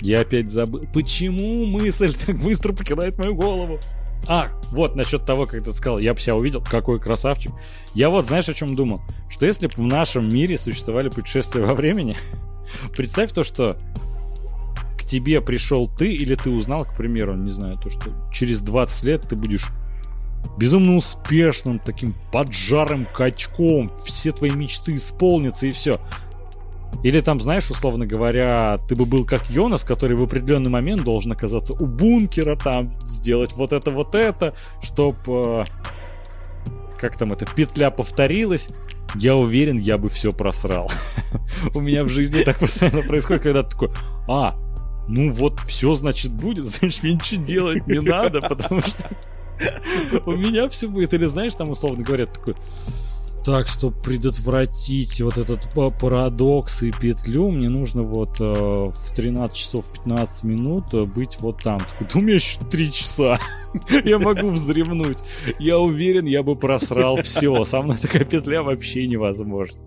Я опять забыл. Почему мысль так быстро покидает мою голову? А, вот насчет того, как ты сказал, я бы себя увидел, какой красавчик. Я вот, знаешь, о чем думал? Что если бы в нашем мире существовали путешествия во времени, представь то, что к тебе пришел ты, или ты узнал, к примеру, не знаю, то, что через 20 лет ты будешь безумно успешным, таким поджарым качком, все твои мечты исполнятся и все. Или там, знаешь, условно говоря, ты бы был как Йонас, который в определенный момент должен оказаться у бункера, там, сделать вот это, вот это, чтоб... э, как там это, петля повторилась. Я уверен, я бы все просрал. У меня в жизни так постоянно происходит, когда ты такой, а, ну вот все, значит, будет, значит, мне ничего делать не надо, потому что у меня все будет. Или знаешь, там условно говорят такой, так, чтобы предотвратить вот этот па- парадокс и петлю, мне нужно вот э, в 13 часов 15 минут э, быть вот там. Такой, да у меня еще 3 часа. Я могу вздремнуть. Я уверен, я бы просрал все. Со мной такая петля вообще невозможна.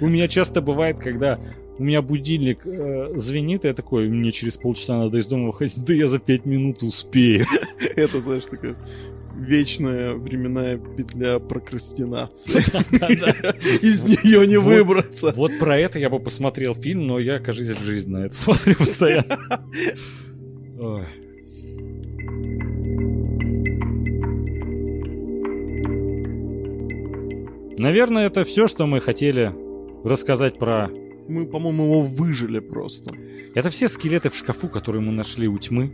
У меня часто бывает, когда у меня будильник э, звенит, и я такой, мне через полчаса надо из дома выходить, да я за 5 минут успею. это, знаешь, такая вечная временная петля прокрастинации. Из нее не выбраться. Вот про это я бы посмотрел фильм, но я, кажется, в жизни на это смотрю постоянно. Наверное, это все, что мы хотели рассказать про... Мы, по-моему, его выжили просто. Это все скелеты в шкафу, которые мы нашли у тьмы.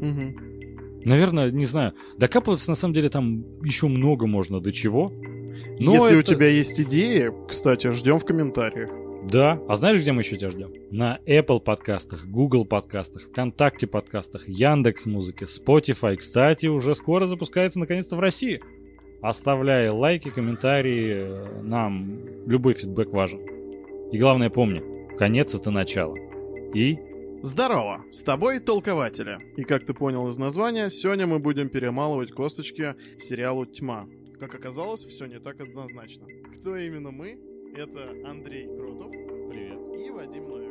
Мгм. Наверное, не знаю. Докапываться, на самом деле, там еще много можно до чего. Но Если у это- тебя есть идеи, кстати, ждем в комментариях. Да. А знаешь, где мы еще тебя ждем? На Apple подкастах, Google подкастах, ВКонтакте подкастах, Яндекс Музыке, Spotify. Кстати, уже скоро запускается наконец-то в России. Оставляй лайки, комментарии. э, Нам любой фидбэк важен. И главное помни, конец это начало. И Здорово, с тобой толкователи. И как ты понял из названия, сегодня мы будем перемалывать косточки сериалу «Тьма». Как оказалось, все не так однозначно. Кто именно мы? Это Андрей Кротов привет. и Вадим Новиков.